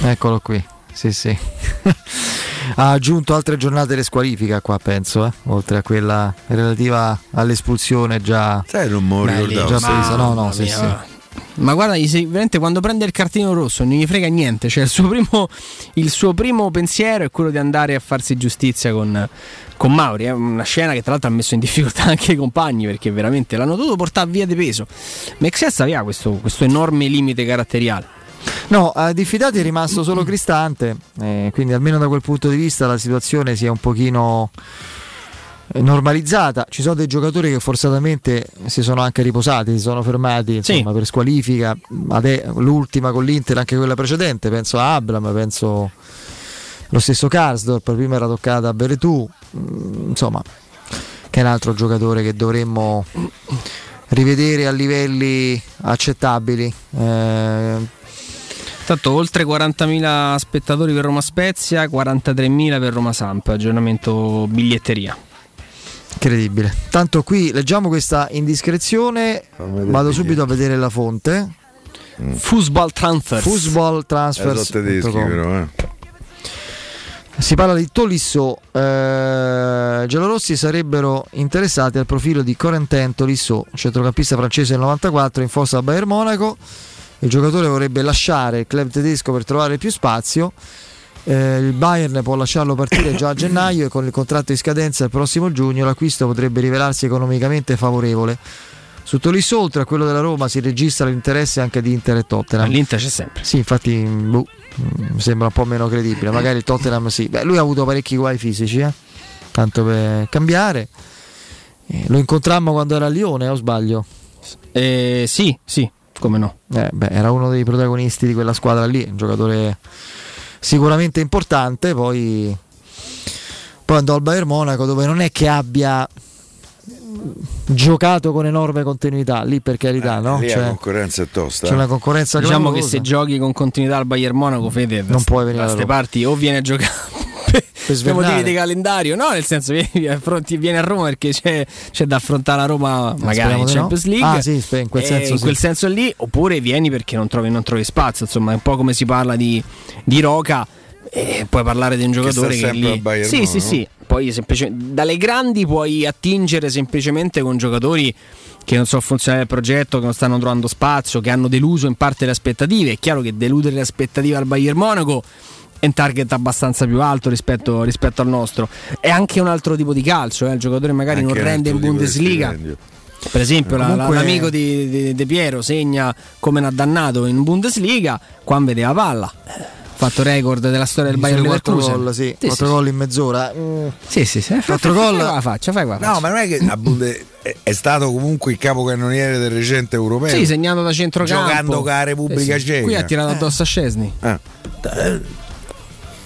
Eccolo qui. Sì, sì. ha aggiunto altre giornate di squalifica qua, penso, eh? oltre a quella relativa all'espulsione già. Sai, non lì- ricordavo. già presa. No, no, sì, mia, sì. Ma guarda, veramente quando prende il cartino rosso non gli frega niente. Cioè, il suo primo, il suo primo pensiero è quello di andare a farsi giustizia con, con Mauri. È una scena che tra l'altro ha messo in difficoltà anche i compagni perché veramente l'hanno dovuto portare via di peso. Mexes aveva questo, questo enorme limite caratteriale. No, a diffidati è rimasto solo Cristante, eh, quindi almeno da quel punto di vista la situazione si è un pochino normalizzata. Ci sono dei giocatori che forzatamente si sono anche riposati, si sono fermati insomma, per squalifica. Ade- l'ultima con l'Inter, anche quella precedente, penso a Abram, penso lo stesso Karsdorp, prima era toccata a Beretù, mm, insomma, che è un altro giocatore che dovremmo rivedere a livelli accettabili. Eh, Tanto oltre 40.000 spettatori per Roma Spezia, 43.000 per Roma Samp. Aggiornamento biglietteria. Incredibile. Tanto qui leggiamo questa indiscrezione, vado subito a vedere la fonte. Football Transfers. Football Transfers. sono tedeschi però, eh. Si parla di Tolisso. Eh, giallorossi sarebbero interessati al profilo di Corentin Tolisso, centrocampista francese del 94 in fossa a Bayern Monaco. Il giocatore vorrebbe lasciare il club tedesco per trovare più spazio. Eh, il Bayern può lasciarlo partire già a gennaio e con il contratto in scadenza il prossimo giugno l'acquisto potrebbe rivelarsi economicamente favorevole. Su Tolisso, oltre a quello della Roma, si registra l'interesse anche di Inter e Tottenham. L'Inter c'è sempre. Sì, infatti boh, mi sembra un po' meno credibile. Magari il Tottenham sì. Beh, lui ha avuto parecchi guai fisici, eh. tanto per cambiare. Eh, lo incontrammo quando era a Lione, o sbaglio? Eh, sì, sì, come no. Eh, beh, era uno dei protagonisti di quella squadra lì, un giocatore sicuramente importante, poi, poi andò al Bayern Monaco dove non è che abbia giocato con enorme continuità, lì per carità, no? Lì la Cioè, concorrenza è tosta. c'è una concorrenza Diciamo che clamorosa. se giochi con continuità al Bayern Monaco, Fede, Non puoi venire da queste parti o viene a giocare per, per motivi di calendario, no, nel senso vieni, affronti- vieni a Roma perché c'è, c'è da affrontare la Roma magari speriamo in di no. Champions League. Ah, sì, in quel Eh, senso in sì. quel senso lì, oppure vieni perché non trovi, non trovi spazio, insomma, è un po' come si parla di, di Roca. E puoi parlare di un giocatore che, sempre lì. Bayern sì, sì, Monaco. sì. Poi semplice- dalle grandi puoi attingere semplicemente con giocatori che non sono funzionali al progetto, che non stanno trovando spazio, che hanno deluso in parte le aspettative. È chiaro che deludere le aspettative al Bayern Monaco un target abbastanza più alto rispetto, rispetto al nostro. È anche un altro tipo di calcio, eh. il giocatore magari Anche non rende in Bundesliga. Per esempio, la- Comunque- l'amico di, di- De Piero segna come un dannato in Bundesliga, qua vedeva palla. Ha fatto record della storia del Bayern 4 Leverkusen. gol, sì, Sì, 4 sì, gol in mezz'ora. Mm. Sì, sì, sì. Fai, Quattro fai- gol. fai qua la faccia, fai qua la No, faccia. ma non è che Bunde- è, stato comunque il capocannoniere del recente europeo. Sì, segnato da centrocampo. Giocando con la Repubblica Sì, sì. Ceca. Qui ha tirato addosso a Scesni. Ah.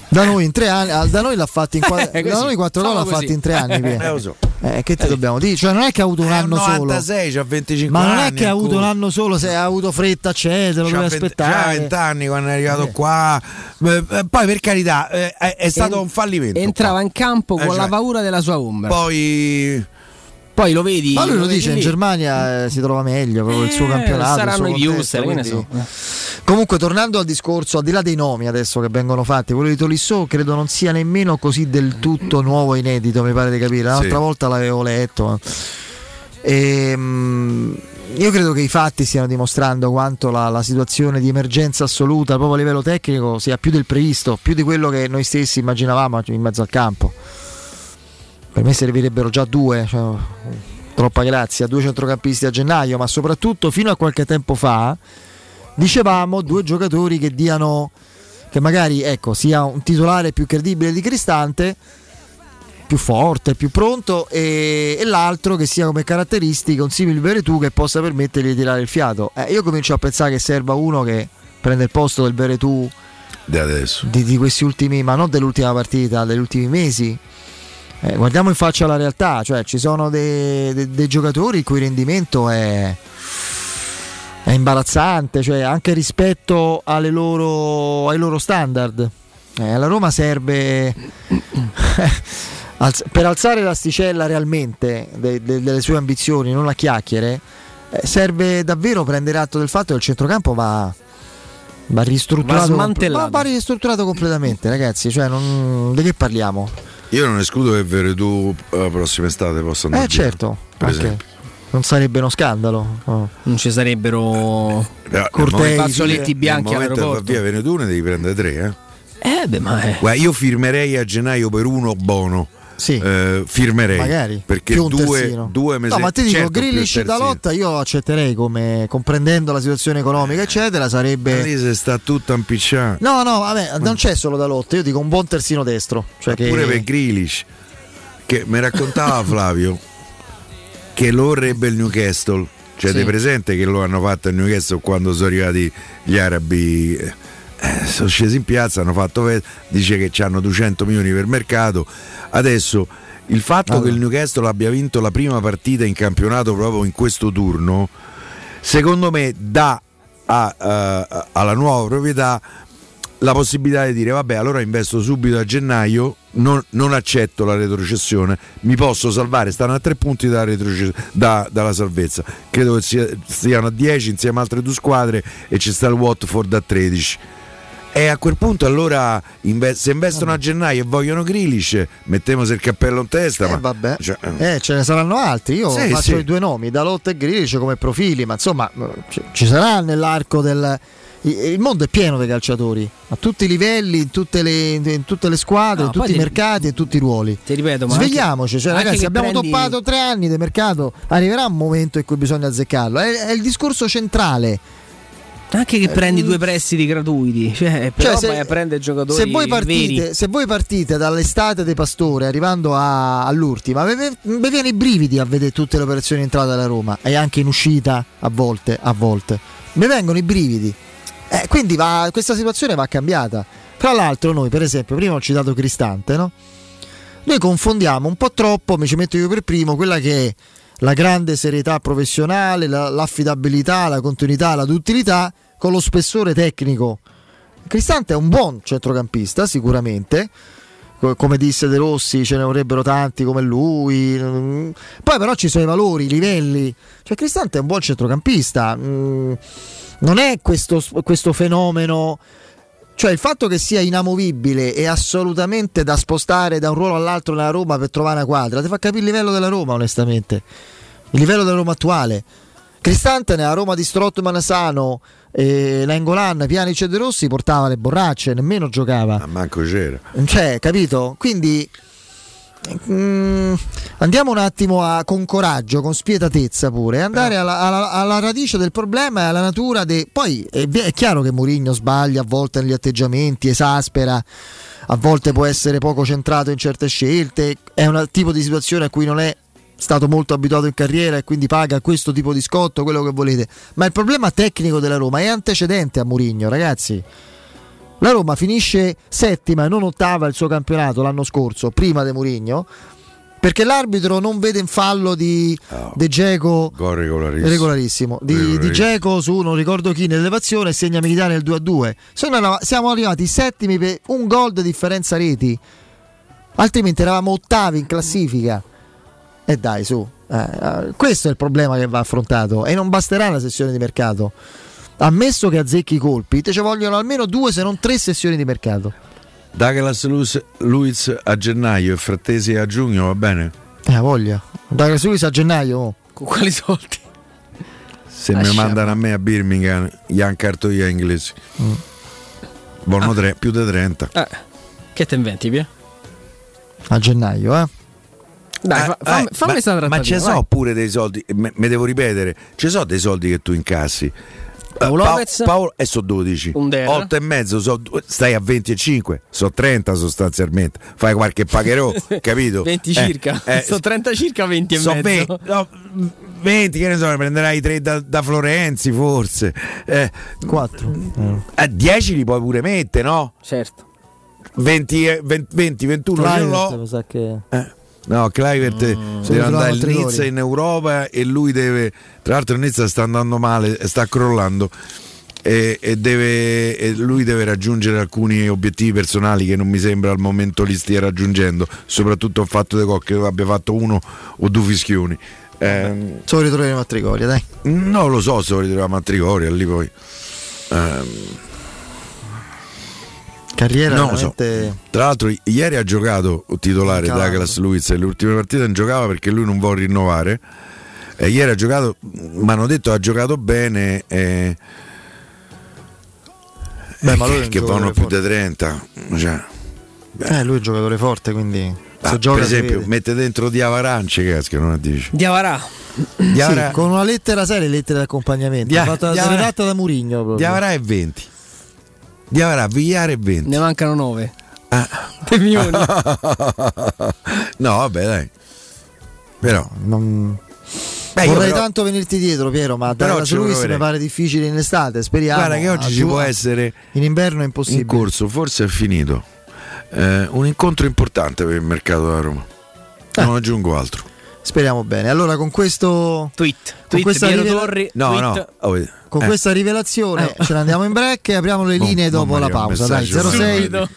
Da noi in tre anni, da noi l'ha fatti in qua- Eh, da noi 4 gol Solo l'ha fatti in 3 anni. Eh, lo so. Eh, che ti dobbiamo dire? Cioè, non è che ha avuto un È anno un solo. 96, c'ha 25 Ma non anni. è che ha avuto un anno solo, se ha avuto fretta, eccetera, lo deve 20 aspettare. C'ha 20 anni quando è arrivato qua. Eh, eh, Poi, per carità, eh, è, è stato En- un fallimento. Entrava in campo Eh, con cioè, la paura della sua ombra. Poi. Poi lo vedi. Ma lui lo vedi dice, in. Germania eh, si trova meglio, proprio il suo Eh, campionato. il Saranno suo i viewster, che ne quindi- so. Comunque, tornando al discorso, al di là dei nomi adesso che vengono fatti, quello di Tolisso credo non sia nemmeno così del tutto nuovo e inedito, mi pare di capire. L'altra Sì. volta l'avevo letto. Ehm, io credo che i fatti stiano dimostrando quanto la, la situazione di emergenza assoluta, proprio a livello tecnico, sia più del previsto, più di quello che noi stessi immaginavamo in mezzo al campo. Per me servirebbero già due, cioè, troppa grazia, due centrocampisti a gennaio, ma soprattutto fino a qualche tempo fa dicevamo due giocatori che diano che magari ecco, sia un titolare più credibile di Cristante, più forte, più pronto e, e l'altro che sia come caratteristiche un simile Veretù che possa permettergli di tirare il fiato. Eh, io comincio a pensare che serva uno che prende il posto del Veretù Da adesso. di, di questi ultimi, ma non dell'ultima partita, degli ultimi mesi. Eh, guardiamo in faccia la realtà, cioè ci sono dei, dei- dei giocatori il cui rendimento è, è imbarazzante, cioè anche rispetto alle loro, ai loro standard. Eh, alla Roma serve per alzare l'asticella realmente de- de- delle sue ambizioni, non a chiacchiere. eh, serve davvero prendere atto del fatto che il centrocampo va, va ristrutturato, Va va- va ristrutturato completamente, ragazzi. Cioè, non- di che parliamo? Io non escludo che Veretù la prossima estate possa andare Eh, via, certo, per anche. esempio. Non sarebbe uno scandalo. no. Non ci sarebbero nel Cortei, momento- fazzoletti bianchi che va all'aeroporto. via Veretù ne devi prendere tre, eh. Eh, beh, ma è. Guarda, io firmerei a gennaio per uno Bono. Sì. Eh, firmerei Magari perché più un due, due mesi No, ma ti dico, certo, più Grealish da lotta io accetterei come comprendendo la situazione economica, eccetera. Ma Sarebbe. lì se sta tutto impicciato. No, no, vabbè, non c'è solo da lotta. Io dico un buon terzino destro. Cioè che... Pure per Grealish che mi raccontava Flavio che lo vorrebbe il Newcastle. Cioè, Sì. te presente che lo hanno fatto il Newcastle quando sono arrivati gli arabi? eh, sono scesi in piazza, hanno fatto dice che hanno 200 milioni per mercato. Adesso il fatto Allora. che il Newcastle abbia vinto la prima partita in campionato proprio in questo turno, secondo me dà a- a- alla nuova proprietà la possibilità di dire vabbè allora investo subito a gennaio non, non accetto la retrocessione mi posso salvare stanno a tre punti dalla, da- dalla salvezza credo che sia- stiano a 10 insieme a altre due squadre e ci sta il Watford a 13 e a quel punto allora inve- se investono a gennaio e vogliono Grealish mettiamoci il cappello in testa Eh, ma vabbè. cioè, Eh, ce ne saranno altri. Io Sì, faccio sì. i due nomi, Dalot e Grealish come profili, ma insomma ci, ci sarà nell'arco del. Il mondo è pieno di calciatori, a tutti i livelli, in tutte le, in tutte le squadre, No, in tutti i ti- mercati e tutti i ruoli. Ti ripeto, ma Svegliamoci, cioè, anche- ragazzi, anche che abbiamo prendi- toppato tre anni di mercato, arriverà un momento in cui bisogna azzeccarlo. È, è il discorso centrale. Anche che prendi due prestiti gratuiti, cioè, però Cioè, se- prendere giocatori Se voi, partite, se voi partite dall'estate dei Pastore arrivando a- all'ultima, vi viene i brividi a vedere tutte le operazioni in entrata della Roma e anche in uscita a volte, a volte. Mi vengono i brividi. Eh, quindi va- questa situazione va cambiata. Tra l'altro noi, per esempio, prima ho citato Cristante, no? Noi confondiamo un po' troppo, mi ci metto io per primo, quella che è la grande serietà professionale, la- l'affidabilità, la continuità, la duttilità con lo spessore tecnico. Cristante è un buon centrocampista, sicuramente. Co- Come disse De Rossi, ce ne vorrebbero tanti come lui. Mm. Poi, però, ci sono i valori, i livelli. Cioè, Cristante è un buon centrocampista. Non è questo, questo fenomeno. Cioè, il fatto che sia inamovibile e assolutamente da spostare da un ruolo all'altro nella Roma per trovare una quadra, ti fa capire il livello della Roma, onestamente. Il livello della Roma attuale. Cristante nella Roma di Strottman Sano, eh, Nangolan, Pianic e De Rossi portava le borracce, nemmeno giocava. manco c'era. Cioè, capito? Quindi mm, andiamo un attimo a, con coraggio, con spietatezza pure, andare alla, alla- alla radice del problema e alla natura de... Poi è, è chiaro che Mourinho sbaglia a volte negli atteggiamenti, esaspera, a volte può essere poco centrato in certe scelte, è un tipo di situazione a cui non è stato molto abituato in carriera e quindi paga questo tipo di scotto, quello che volete. Ma il problema tecnico della Roma è antecedente a Mourinho, ragazzi. La Roma finisce settima e non ottava il suo campionato l'anno scorso, prima di Mourinho, perché l'arbitro non vede in fallo di De Geco Gol regolarissimo. regolarissimo. Di, di. Geco su non ricordo chi nell'elevazione segna militare nel 2-2 Se noi siamo arrivati settimi per un gol di differenza reti. Altrimenti eravamo ottavi in classifica. E dai su. Eh, eh, questo è il problema che va affrontato. E non basterà una sessione di mercato ammesso che azzecchi i colpi te ci vogliono almeno due se non tre sessioni di mercato Douglas Luiz- a gennaio e Frattesi a giugno, va bene? eh voglia Douglas Luiz a gennaio oh. Con quali soldi? Se mi Lasciamo. mandano a me a Birmingham, gli han cartoia inglesi. Mm. Buono tre- più di 30. Eh, che te inventi, Pia? a gennaio eh Dai, fa- fammi, Eh, fammi ma, ma vai. so pure dei soldi, me, me devo ripetere, ci so dei soldi che tu incassi. Paolo Pa- Lopez? Paolo- e so 12 Un der. 8 e mezzo so stai a 25 so 30 sostanzialmente fai qualche pagherò capito 20 Eh, circa. eh, Sono 30 circa 20 e so mezzo. 20, no, 20 che ne so ne prenderai 3 da, da Florenzi forse eh, 4 a 10 li puoi pure mettere no? certo 20, e- 20, 20 21 ce Kluivert, l'ho che Eh, No, Clivert se deve andare il Nizza in Europa e lui deve. Tra l'altro, il Nizza sta andando male, sta crollando. E, e deve, e lui deve raggiungere alcuni obiettivi personali che non mi sembra al momento li stia raggiungendo. Soprattutto il fatto che abbia fatto uno o due fischioni. Ehm, solo ritroveremo a Trigoria dai non lo so se lo ritroviamo a Trigoria lì poi. Ehm, carriera non lo so. veramente Tra l'altro, ieri ha giocato il titolare. Douglas Luiz e le ultime partite non giocava perché lui non vuole rinnovare. E ieri ha giocato, mi hanno detto ha giocato bene. E, Beh, ma eh, lui che, vanno più di 30. Cioè, eh lui è un giocatore forte quindi ah, se gioca per esempio, mette dentro Diavaranci, che casca, non dici. Diavarà. Diavara, Sì, con una lettera seria lettere di accompagnamento Dia- fatta Diavara- redatta da Murigno proprio. Diavara è 20. Diavara, Vigliare è 20. Ne mancano 9. Ah. No, vabbè, dai. Però, non... Beh, Vorrei però- tanto venirti dietro, Piero, ma Però Luiz proverei. mi pare difficile in estate. Speriamo. Guarda che oggi ci può essere In inverno è in impossibile. corso, forse è finito. Eh, un incontro importante per il mercato della Roma. Eh. Non aggiungo altro. Speriamo bene. Allora, con questo. Tweet. Con Tweet questa, Piero Torri. No, tweet. no. oh. Con Eh. questa rivelazione ce ne andiamo in break e apriamo le Mo- linee mo dopo la pausa. Dai, messaggio 06, Subito.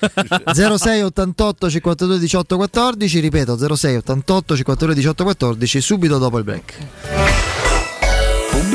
06 88 52 18 14. Ripeto, 06 88 52 18 14. Subito dopo il break.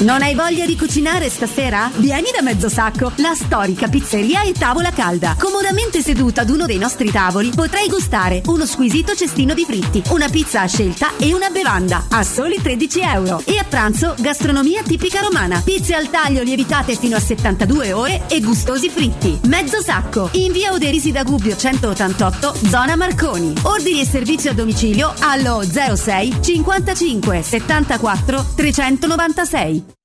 Non hai voglia di cucinare stasera? Vieni da Mezzosacco, la storica pizzeria e tavola calda. Comodamente seduta ad uno dei nostri tavoli potrai gustare uno squisito cestino di fritti, una pizza a scelta e una bevanda a soli 13 euro. E a pranzo gastronomia tipica romana, pizze al taglio lievitate fino a 72 ore e gustosi fritti. Mezzosacco, in via Oderisi da Gubbio 188, zona Marconi. Ordini e servizio a domicilio allo 06 55 74 396.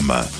www.radioparleur.com.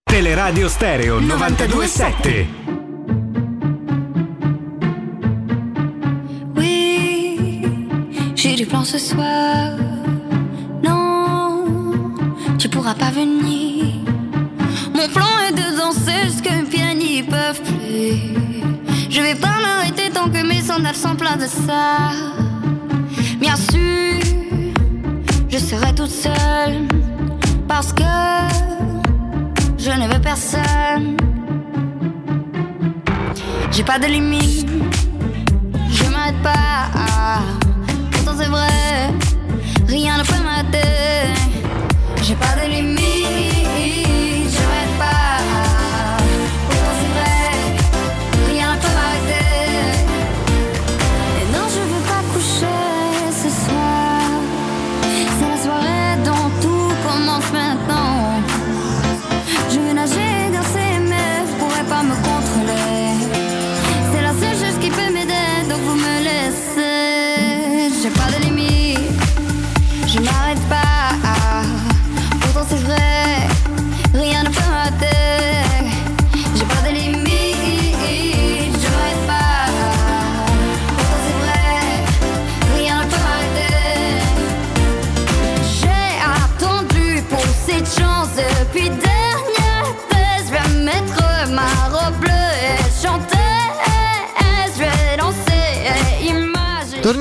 Teleradio Stereo 927. Oui, j'ai du plan ce soir. Non, tu pourras pas venir. Mon plan est de danser jusqu'à mes pieds n'y peuvent plus. Je vais pas m'arrêter tant que mes sandales sont pleins de ça. Bien sûr, je serai toute seule parce que je ne veux personne. J'ai pas de limite, je m'arrête pas. Pourtant c'est vrai, rien ne peut m'arrêter. J'ai pas de limite,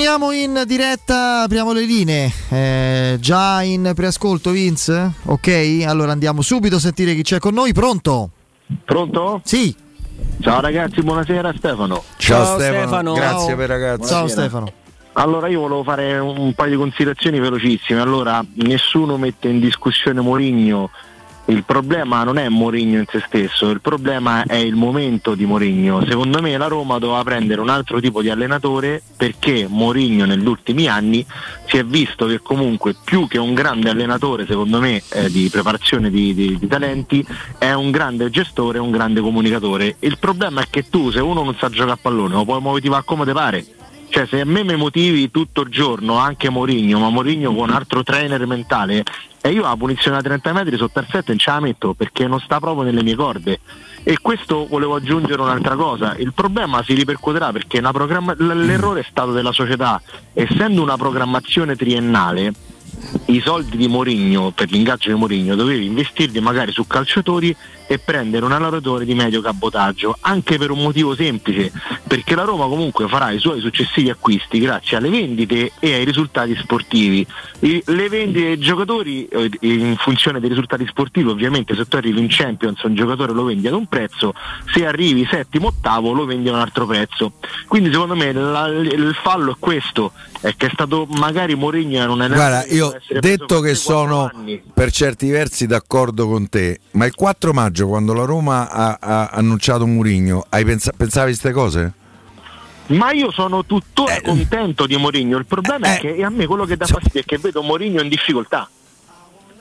Torniamo in diretta, apriamo le linee. Eh, già in preascolto Vince? Ok, allora andiamo subito a sentire chi c'è con noi. Pronto? Pronto? Sì. Ciao ragazzi, buonasera Stefano. Ciao, Ciao, Stefano. Stefano. Grazie per ragazzi. Ciao. Stefano. Allora io volevo fare un paio di considerazioni velocissime. Allora, nessuno mette in discussione Mourinho. Il problema non è Mourinho in se stesso, il problema è il momento di Mourinho. Secondo me la Roma doveva prendere un altro tipo di allenatore perché Mourinho negli ultimi anni si è visto che comunque più che un grande allenatore, secondo me, eh, di preparazione di, di- di talenti, è un grande gestore, un grande comunicatore. Il problema è che tu, se uno non sa giocare a pallone, lo puoi motivare come te pare. Cioè se a me mi motivi tutto il giorno, anche Mourinho, ma Mourinho con un altro trainer mentale, e io la punizione a 30 metri sotto al 7 non ce la metto perché non sta proprio nelle mie corde. E questo volevo aggiungere un'altra cosa, il problema si ripercuoterà perché programma- l'errore è stato della società, essendo una programmazione triennale, i soldi di Mourinho per l'ingaggio di Mourinho dovevi investirli magari su calciatori e prendere un allenatore di medio cabotaggio anche per un motivo semplice perché la Roma comunque farà i suoi successivi acquisti grazie alle vendite e ai risultati sportivi I- le vendite dei giocatori eh, in funzione dei risultati sportivi ovviamente se tu arrivi in Champions un giocatore lo vendi ad un prezzo se arrivi settimo ottavo lo vendi a un altro prezzo quindi secondo me la- il fallo è questo è che è stato magari Mourinho un allenatore Guarda, io detto che 3-4 sono anni. per certi versi d'accordo con te, ma il 4 maggio quando la Roma ha, ha annunciato Mourinho, hai pensa- pensavi queste cose? Ma io sono tuttora Eh. contento di Mourinho. Il problema è che a me quello che dà fastidio è che vedo Mourinho in difficoltà.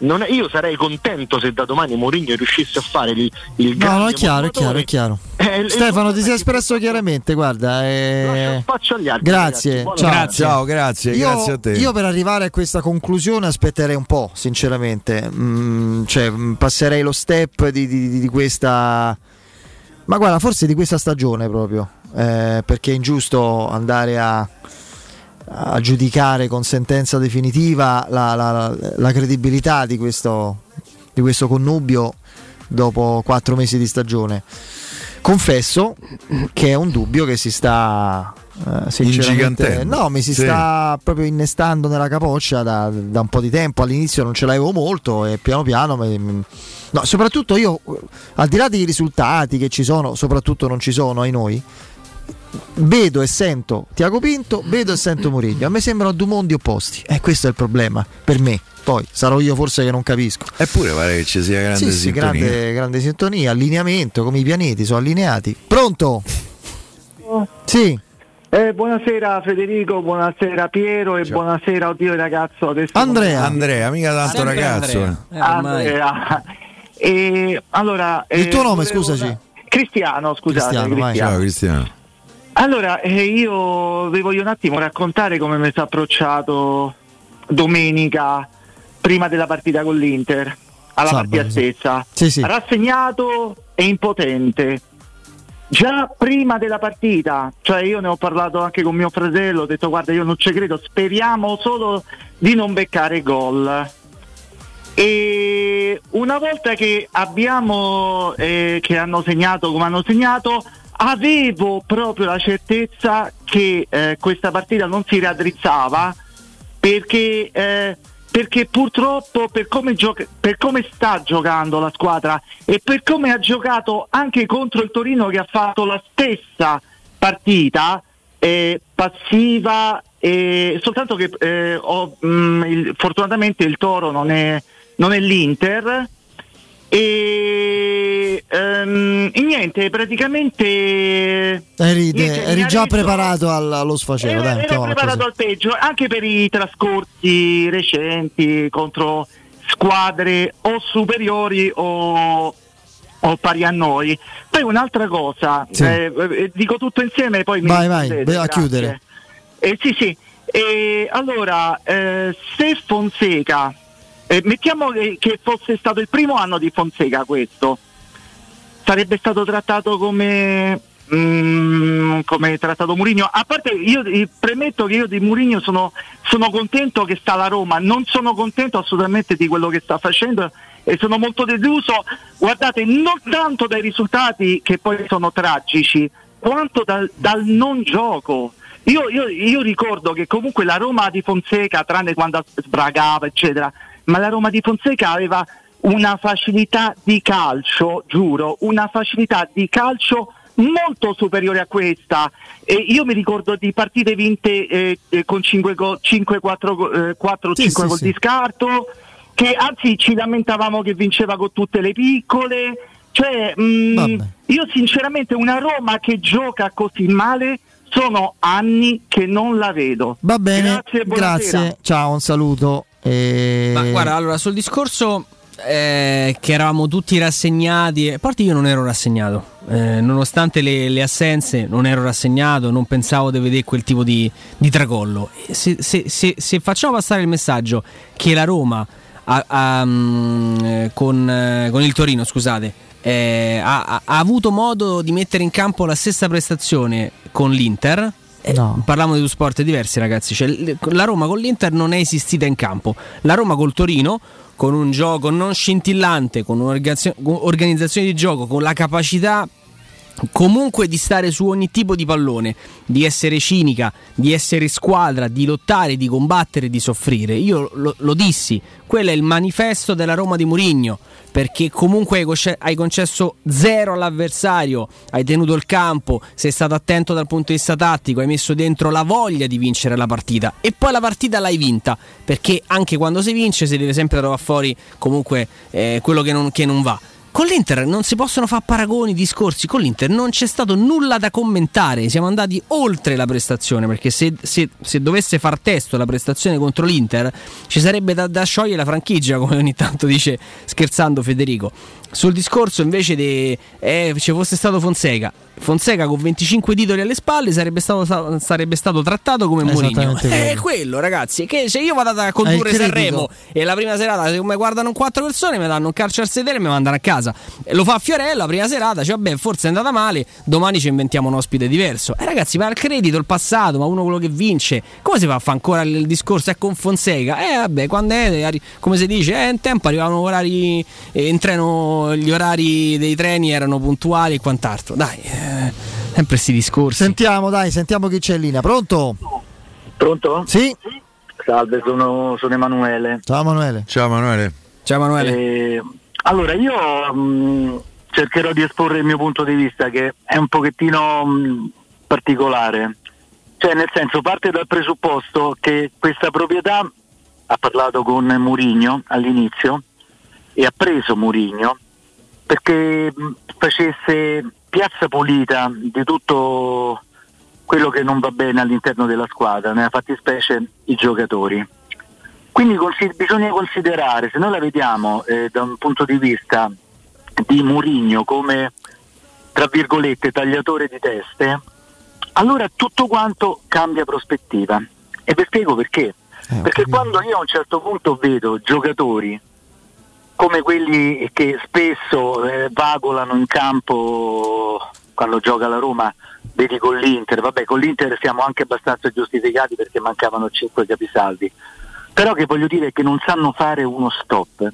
Non è- io sarei contento se da domani Mourinho riuscisse a fare il, il No, grande no, è chiaro, è chiaro, è chiaro. Eh, Stefano, ti sei espresso chiaramente, guarda. eh, Faccio agli altri. Grazie, ragazzi. ciao. Buona- Ciao, grazie, Io, grazie a te. io per arrivare a questa conclusione aspetterei un po', sinceramente. Mm, cioè, mm, passerei lo step di, di- di questa. Ma guarda, forse di questa stagione proprio. eh, perché è ingiusto andare a, a giudicare con sentenza definitiva la, la- la credibilità di questo, di questo connubio dopo quattro mesi di stagione. Confesso che è un dubbio che si sta eh, sinceramente no, mi si Sì. sta proprio innestando nella capoccia da, da un po' di tempo. All'inizio non ce l'avevo molto e piano piano mi- no, soprattutto io al di là dei risultati che ci sono, soprattutto non ci sono ai noi. Vedo e sento Tiago Pinto, vedo e sento Mourinho. A me sembrano due mondi opposti. E questo è il problema per me. Poi sarò io forse che non capisco. Eppure pare che ci sia grande Sì, sì, sintonia. grande, grande sintonia, allineamento, come i pianeti sono allineati. Pronto? Sì. Eh, buonasera Federico, buonasera Piero e buonasera oddio ragazzo adesso Andrea. Andrea, mica tanto Sempre ragazzo. Andrea. eh. Andrea. E, allora, Il eh, tuo nome, volevo- scusaci. Cristiano, scusate. Cristiano, vai. Ciao Cristiano. Allora, eh, io vi voglio un attimo raccontare come mi sono approcciato domenica prima della partita con l'Inter, alla Sabato, partita stessa. Sì, sì. Rassegnato e impotente. Già prima della partita, cioè io ne ho parlato anche con mio fratello, ho detto guarda io non ci credo, speriamo solo di non beccare gol. E una volta che abbiamo eh, che hanno segnato come hanno segnato, avevo proprio la certezza che eh, questa partita non si raddrizzava perché eh, perché purtroppo per come, gioca- per come sta giocando la squadra e per come ha giocato anche contro il Torino che ha fatto la stessa partita eh, passiva soltanto che eh, ho, mm, il- fortunatamente il Toro non è, non è l'Inter e, ehm, e niente praticamente Eri, niente, eri già reso- preparato al- allo sfacelo, dai, ero mettiamola preparato così. al peggio anche per i trascorsi recenti contro squadre o superiori o, o pari a noi. Poi un'altra cosa, Sì. eh, eh, dico tutto insieme e poi mi Vai, vai, vai a chiudere. Eh, sì, sì. Eh, allora, se Fonseca, eh, mettiamo che, che fosse stato il primo anno di Fonseca questo, sarebbe stato trattato come, mm, come trattato Mourinho. A parte io eh, premetto che io di Mourinho sono, sono contento che sta alla Roma, non sono contento assolutamente di quello che sta facendo e sono molto deluso, guardate, non tanto dai risultati che poi sono tragici, quanto dal, dal non gioco. Io, io- io ricordo che comunque la Roma di Fonseca, tranne quando sbragava, eccetera, ma la Roma di Fonseca aveva una facilità di calcio, giuro, una facilità di calcio molto superiore a questa. E io mi ricordo di partite vinte eh, eh, con 5 4 4 Sì, 5 sì, gol sì. di scarto, che anzi ci lamentavamo che vinceva con tutte le piccole. Cioè, mh, io sinceramente una Roma che gioca così male sono anni che non la vedo. Va bene, Grazie, buonasera. grazie, ciao, un saluto. E... Ma guarda, allora sul discorso eh, che eravamo tutti rassegnati, a parte io non ero rassegnato, eh, nonostante le, le assenze, non ero rassegnato, non pensavo di vedere quel tipo di, di tracollo. Se, se- se- se facciamo passare il messaggio che la Roma ha- ha, mm, eh, con, eh, con il Torino, scusate, eh, ha- ha avuto modo di mettere in campo la stessa prestazione con l'Inter. Eh, Parliamo di due sport diversi, ragazzi. Cioè, la Roma con l'Inter non è esistita in campo. La Roma col Torino, con un gioco non scintillante, con un'organizzazione di gioco, con la capacità comunque di stare su ogni tipo di pallone, di essere cinica, di essere squadra, di lottare, di combattere, di soffrire. Io lo, lo dissi, quello è il manifesto della Roma di Mourinho, perché comunque hai conce- hai concesso zero all'avversario, hai tenuto il campo, sei stato attento dal punto di vista tattico, hai messo dentro la voglia di vincere la partita e poi la partita l'hai vinta, perché anche quando si vince si deve sempre trovare fuori comunque eh, quello che non- che non va. Con l'Inter non si possono fare paragoni, discorsi. Con l'Inter non c'è stato nulla da commentare. Siamo andati oltre la prestazione. Perché se, se- se dovesse far testo la prestazione contro l'Inter, ci sarebbe da, da sciogliere la franchigia, come ogni tanto dice scherzando Federico. Sul discorso invece di eh, ci fosse stato Fonseca. Fonseca con 25 titoli alle spalle sarebbe stato, sarebbe stato trattato come Mourinho. Esattamente È quello. quello, ragazzi. Che se io vado a condurre. Sanremo e la prima serata, se mi guardano quattro persone, mi danno un calcio al sedere e mi mandano a casa. E lo fa Fiorello la prima serata, cioè vabbè, forse è andata male, domani ci inventiamo un ospite diverso. Eh ragazzi, ma il credito, il passato, ma uno quello che vince, come si fa a fare ancora il discorso? È con Fonseca. Eh vabbè, quando è, arri- come si dice, eh, in tempo arrivavano orari, eh, in treno, gli orari dei treni erano puntuali e quant'altro. Dai, eh, sempre questi discorsi. Sentiamo, dai, sentiamo chi c'è in linea. Pronto? Pronto? Sì. Salve, sono, sono Emanuele. Ciao Emanuele. Ciao Emanuele. Ciao Emanuele. Eh, allora, io mh, cercherò di esporre il mio punto di vista che è un pochettino mh, particolare. Cioè, nel senso, parte dal presupposto che questa proprietà ha parlato con Murigno all'inizio e ha preso Murigno perché mh, facesse piazza pulita di tutto quello che non va bene all'interno della squadra, nella fattispecie i giocatori. Quindi consi- bisogna considerare, se noi la vediamo eh, da un punto di vista di Murigno come, tra virgolette, tagliatore di teste, allora tutto quanto cambia prospettiva. E vi spiego perché. Perché quando io a un certo punto vedo giocatori come quelli che spesso eh, vagolano in campo quando gioca la Roma, vedi con l'Inter, vabbè con l'Inter siamo anche abbastanza giustificati perché mancavano 5 capisaldi, però che voglio dire che non sanno fare uno stop.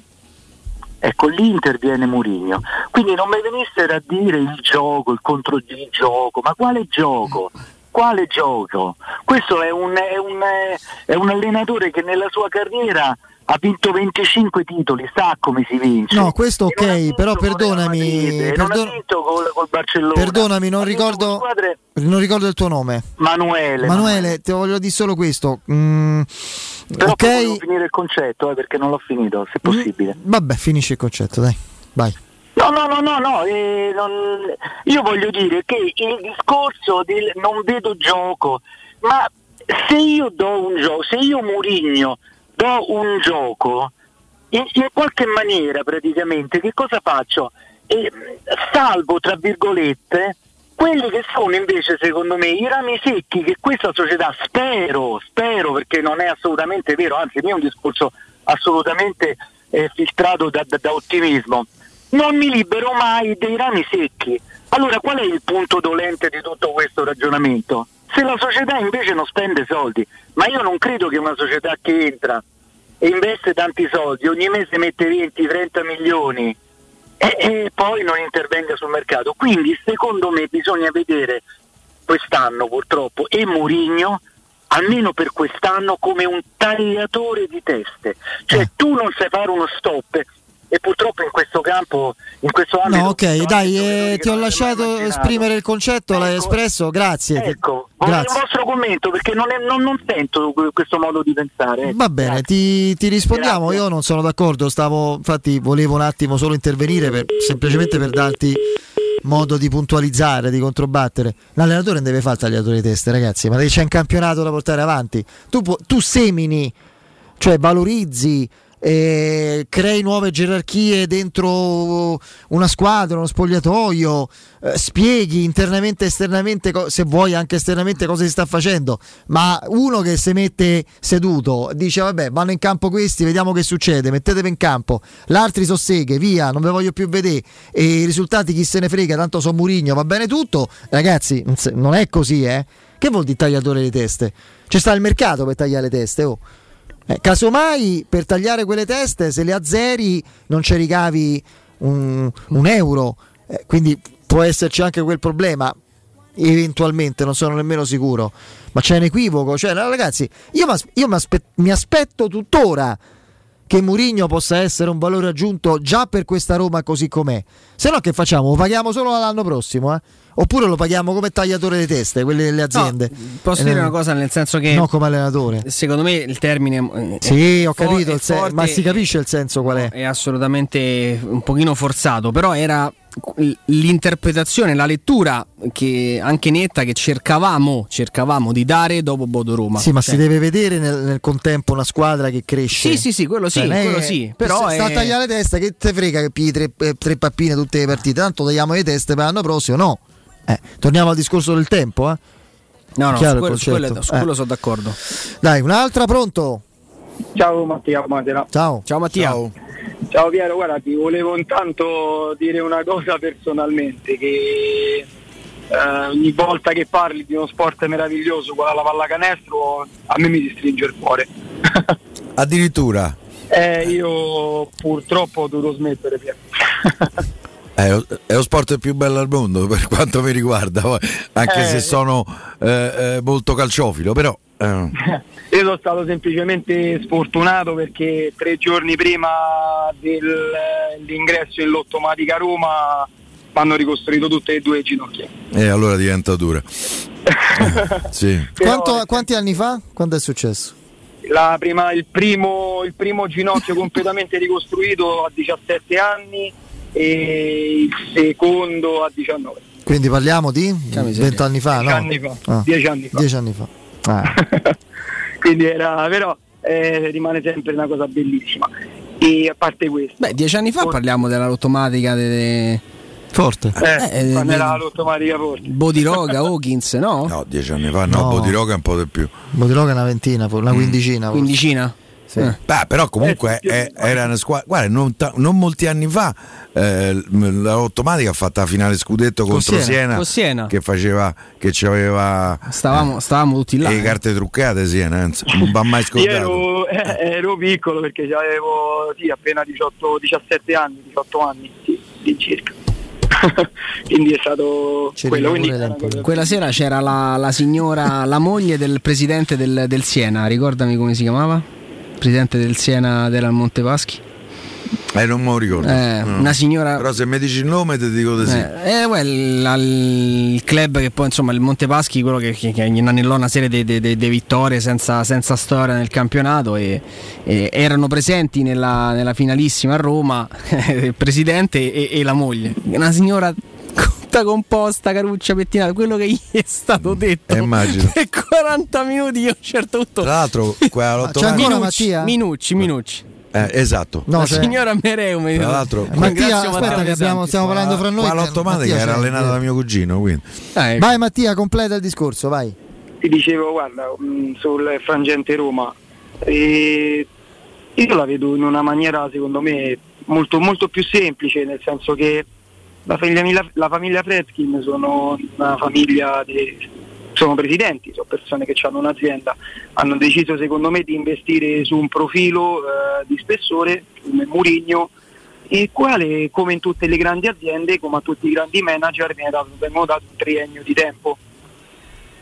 Ecco, lì interviene Mourinho. Quindi non mi venissero a dire il gioco, il contro il gioco, ma quale gioco? quale gioco? Questo è un, è un- è un allenatore che nella sua carriera ha vinto 25 titoli, sa come si vince. No, questo ok, però perdonami, perdon- ha vinto col, col Barcellona. perdonami, non ricordo, squadre- non ricordo il tuo nome. Manuele. Manuele, ti voglio dire solo questo. Mm, Però ok, Mm. volevo finire il concetto eh, perché non l'ho finito, se possibile. vabbè, finisci il concetto, dai, vai. No, no, no, no, no, eh, non- io voglio dire che il discorso del non vedo gioco, ma se io do un gioco, se io Murigno do un gioco, in, in qualche maniera praticamente che cosa faccio? Eh, salvo, tra virgolette, quelli che sono invece secondo me i rami secchi che questa società, spero, spero perché non è assolutamente vero, anzi mio è un discorso assolutamente eh, filtrato da, da- da ottimismo, non mi libero mai dei rami secchi. Allora qual è il punto dolente di tutto questo ragionamento? Se la società invece non spende soldi, ma io non credo che una società che entra e investe tanti soldi, ogni mese mette 20-30 milioni e, e poi non intervenga sul mercato. Quindi secondo me bisogna vedere quest'anno purtroppo e Murigno almeno per quest'anno come un tagliatore di teste. Cioè tu non sai fare uno stop e purtroppo in questo campo, in questo anno... No, ok, dai, eh, ti ho lasciato esprimere il concetto, l'hai espresso, grazie. Ecco, vorrei Grazie. un vostro commento perché non, è- non- non sento que- questo modo di pensare. ecco. Va bene, ti, ti rispondiamo. Io non sono d'accordo. Stavo, infatti, volevo un attimo solo intervenire per- semplicemente per darti modo di puntualizzare, di controbattere. L'allenatore non deve fare il tagliatore di teste, ragazzi, ma c'è un campionato da portare avanti. Tu, pu- tu semini, cioè valorizzi. Eh, crei nuove gerarchie dentro una squadra, uno spogliatoio, eh, spieghi internamente e esternamente, se vuoi anche esternamente cosa si sta facendo, ma uno che si mette seduto dice vabbè vanno in campo questi, vediamo che succede, mettetevi in campo, l'altri sosseghe, via, non ve voglio più vedere e i risultati chi se ne frega, tanto sono Murigno, va bene tutto, ragazzi non è così eh, che vuol dire tagliatore di teste? C'è sta il mercato per tagliare le teste, oh. Eh, casomai per tagliare quelle teste, se le azzeri non ci ricavi un, un euro, Eh, quindi può esserci anche quel problema. Eventualmente, non sono nemmeno sicuro, ma c'è un equivoco. Cioè, ragazzi, io, m'as- io m'aspe- mi aspetto tuttora che Murigno possa essere un valore aggiunto già per questa Roma così com'è. Se no, che facciamo? Lo paghiamo solo l'anno prossimo, eh? Oppure lo paghiamo come tagliatore di teste, quelle delle aziende? Posso Eh, dire una cosa nel senso che No, come allenatore. secondo me il termine eh, Sì, è ho fo- capito, è il sen- ma si capisce il senso qual è. è assolutamente un pochino forzato, però era l'interpretazione, la lettura che anche netta che cercavamo, cercavamo di dare dopo Bodo Roma. Sì, ma Cioè, si deve vedere nel, nel contempo una squadra che cresce. Sì, sì, sì, quello sì, Cioè, è quello che- sì, però se sta è- a tagliare le teste, che te frega che pigli tre, eh, tre pappine tutte le partite? Tanto tagliamo le teste per l'anno prossimo, no. Eh, torniamo al discorso del tempo, eh. No, no, Chiaro su quello, su quello- su quello Eh. sono d'accordo. Dai, un'altra, pronto? Ciao Mattia Matera. Ciao. Ciao Mattia. Ciao Piero, guarda, ti volevo intanto dire una cosa personalmente, che eh, ogni volta che parli di uno sport meraviglioso quale la pallacanestro, a me mi si stringe il cuore. Addirittura. Eh, io purtroppo ho dovuto smettere, Piero. È, lo- è lo sport più bello al mondo per quanto mi riguarda, anche Eh. se sono eh, eh, molto calciofilo, però eh, Io sono stato semplicemente sfortunato perché tre giorni prima dell'ingresso in l'automatica Roma mi hanno ricostruito tutte e due le ginocchia. eh, allora diventa dura. Eh, sì. Quanto- quanti anni fa? Quando è successo? La prima- il, primo, il primo ginocchio completamente ricostruito a 17 anni e il secondo a 19. Quindi parliamo di 20 anni fa, no? anni fa, Ah, 10 anni fa. 10 anni fa. Ah. Quindi era però eh, rimane sempre una cosa bellissima. E a parte questo, Beh, dieci anni fa parliamo dell'automatica delle... Forte. eh, eh, quando eh, era l'automatica forte. Bodiroga, Hawkins, no? No, dieci anni fa, no, No. Bodiroga un po' di più. Bodiroga una ventina, una quindicina. forse. Quindicina? Sì. Beh, però comunque è- era una squadra. Guarda, non, ta- non molti anni fa eh, l'automatica ha fatto la finale scudetto Con contro Siena. Siena, Con Siena. che faceva che c'aveva Stavamo, stavamo tutti là. le eh. carte truccate Siena, non va mai Io scordato. ero, eh, ero piccolo perché avevo sì, appena 18, 17 anni, 18 anni, sì, sì, circa. quindi è stato quello. Quindi Quella sera c'era la, la signora, la moglie del presidente del, del Siena, ricordami come si chiamava? Presidente del Siena della Montepaschi. Eh, non me lo ricordo. Eh, No. una signora- Però se mi dici il nome ti dico di sì. Eh, eh, well, la- il club che poi insomma il Montepaschi quello che, che, che inanellò una serie di vittorie senza, senza storia nel campionato e, e erano presenti nella, nella finalissima a Roma il presidente e, e la moglie una signora tutta composta caruccia pettinata quello che gli è stato detto Eh, immagino. per 40 minuti io a un certo punto Tra l'altro, quella l'otto C'è ancora Minucci- Mattia? Minucci Minucci Eh, esatto. la signora Mereu mi Tra l'altro, Ringrazio Mattia, aspetta che abbiamo- stiamo parlando fra noi. Qua l'automatica Mattia era allenata da mio cugino, quindi. Vai Mattia, completa il discorso, vai. ti dicevo, guarda, mh, sul frangente Roma, e io la vedo in una maniera secondo me molto, molto più semplice, nel senso che la famiglia, la famiglia Fredkin sono una famiglia di sono presidenti, sono persone che hanno un'azienda, hanno deciso secondo me di investire su un profilo eh, di spessore come Murigno il quale come in tutte le grandi aziende, come a tutti i grandi manager, viene dato, un triennio di tempo.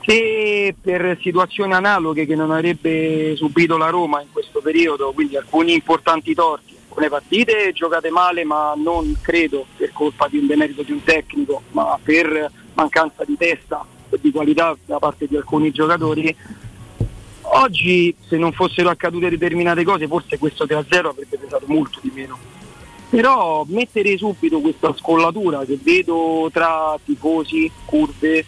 Se per situazioni analoghe che non avrebbe subito la Roma in questo periodo, quindi alcuni importanti torti, alcune partite giocate male ma non credo per colpa di un demerito di un tecnico, ma per mancanza di testa e di qualità da parte di alcuni giocatori, oggi se non fossero accadute determinate cose forse questo 3-0 avrebbe pesato molto di meno. Però mettere subito questa scollatura che vedo tra tifosi, curve, eh,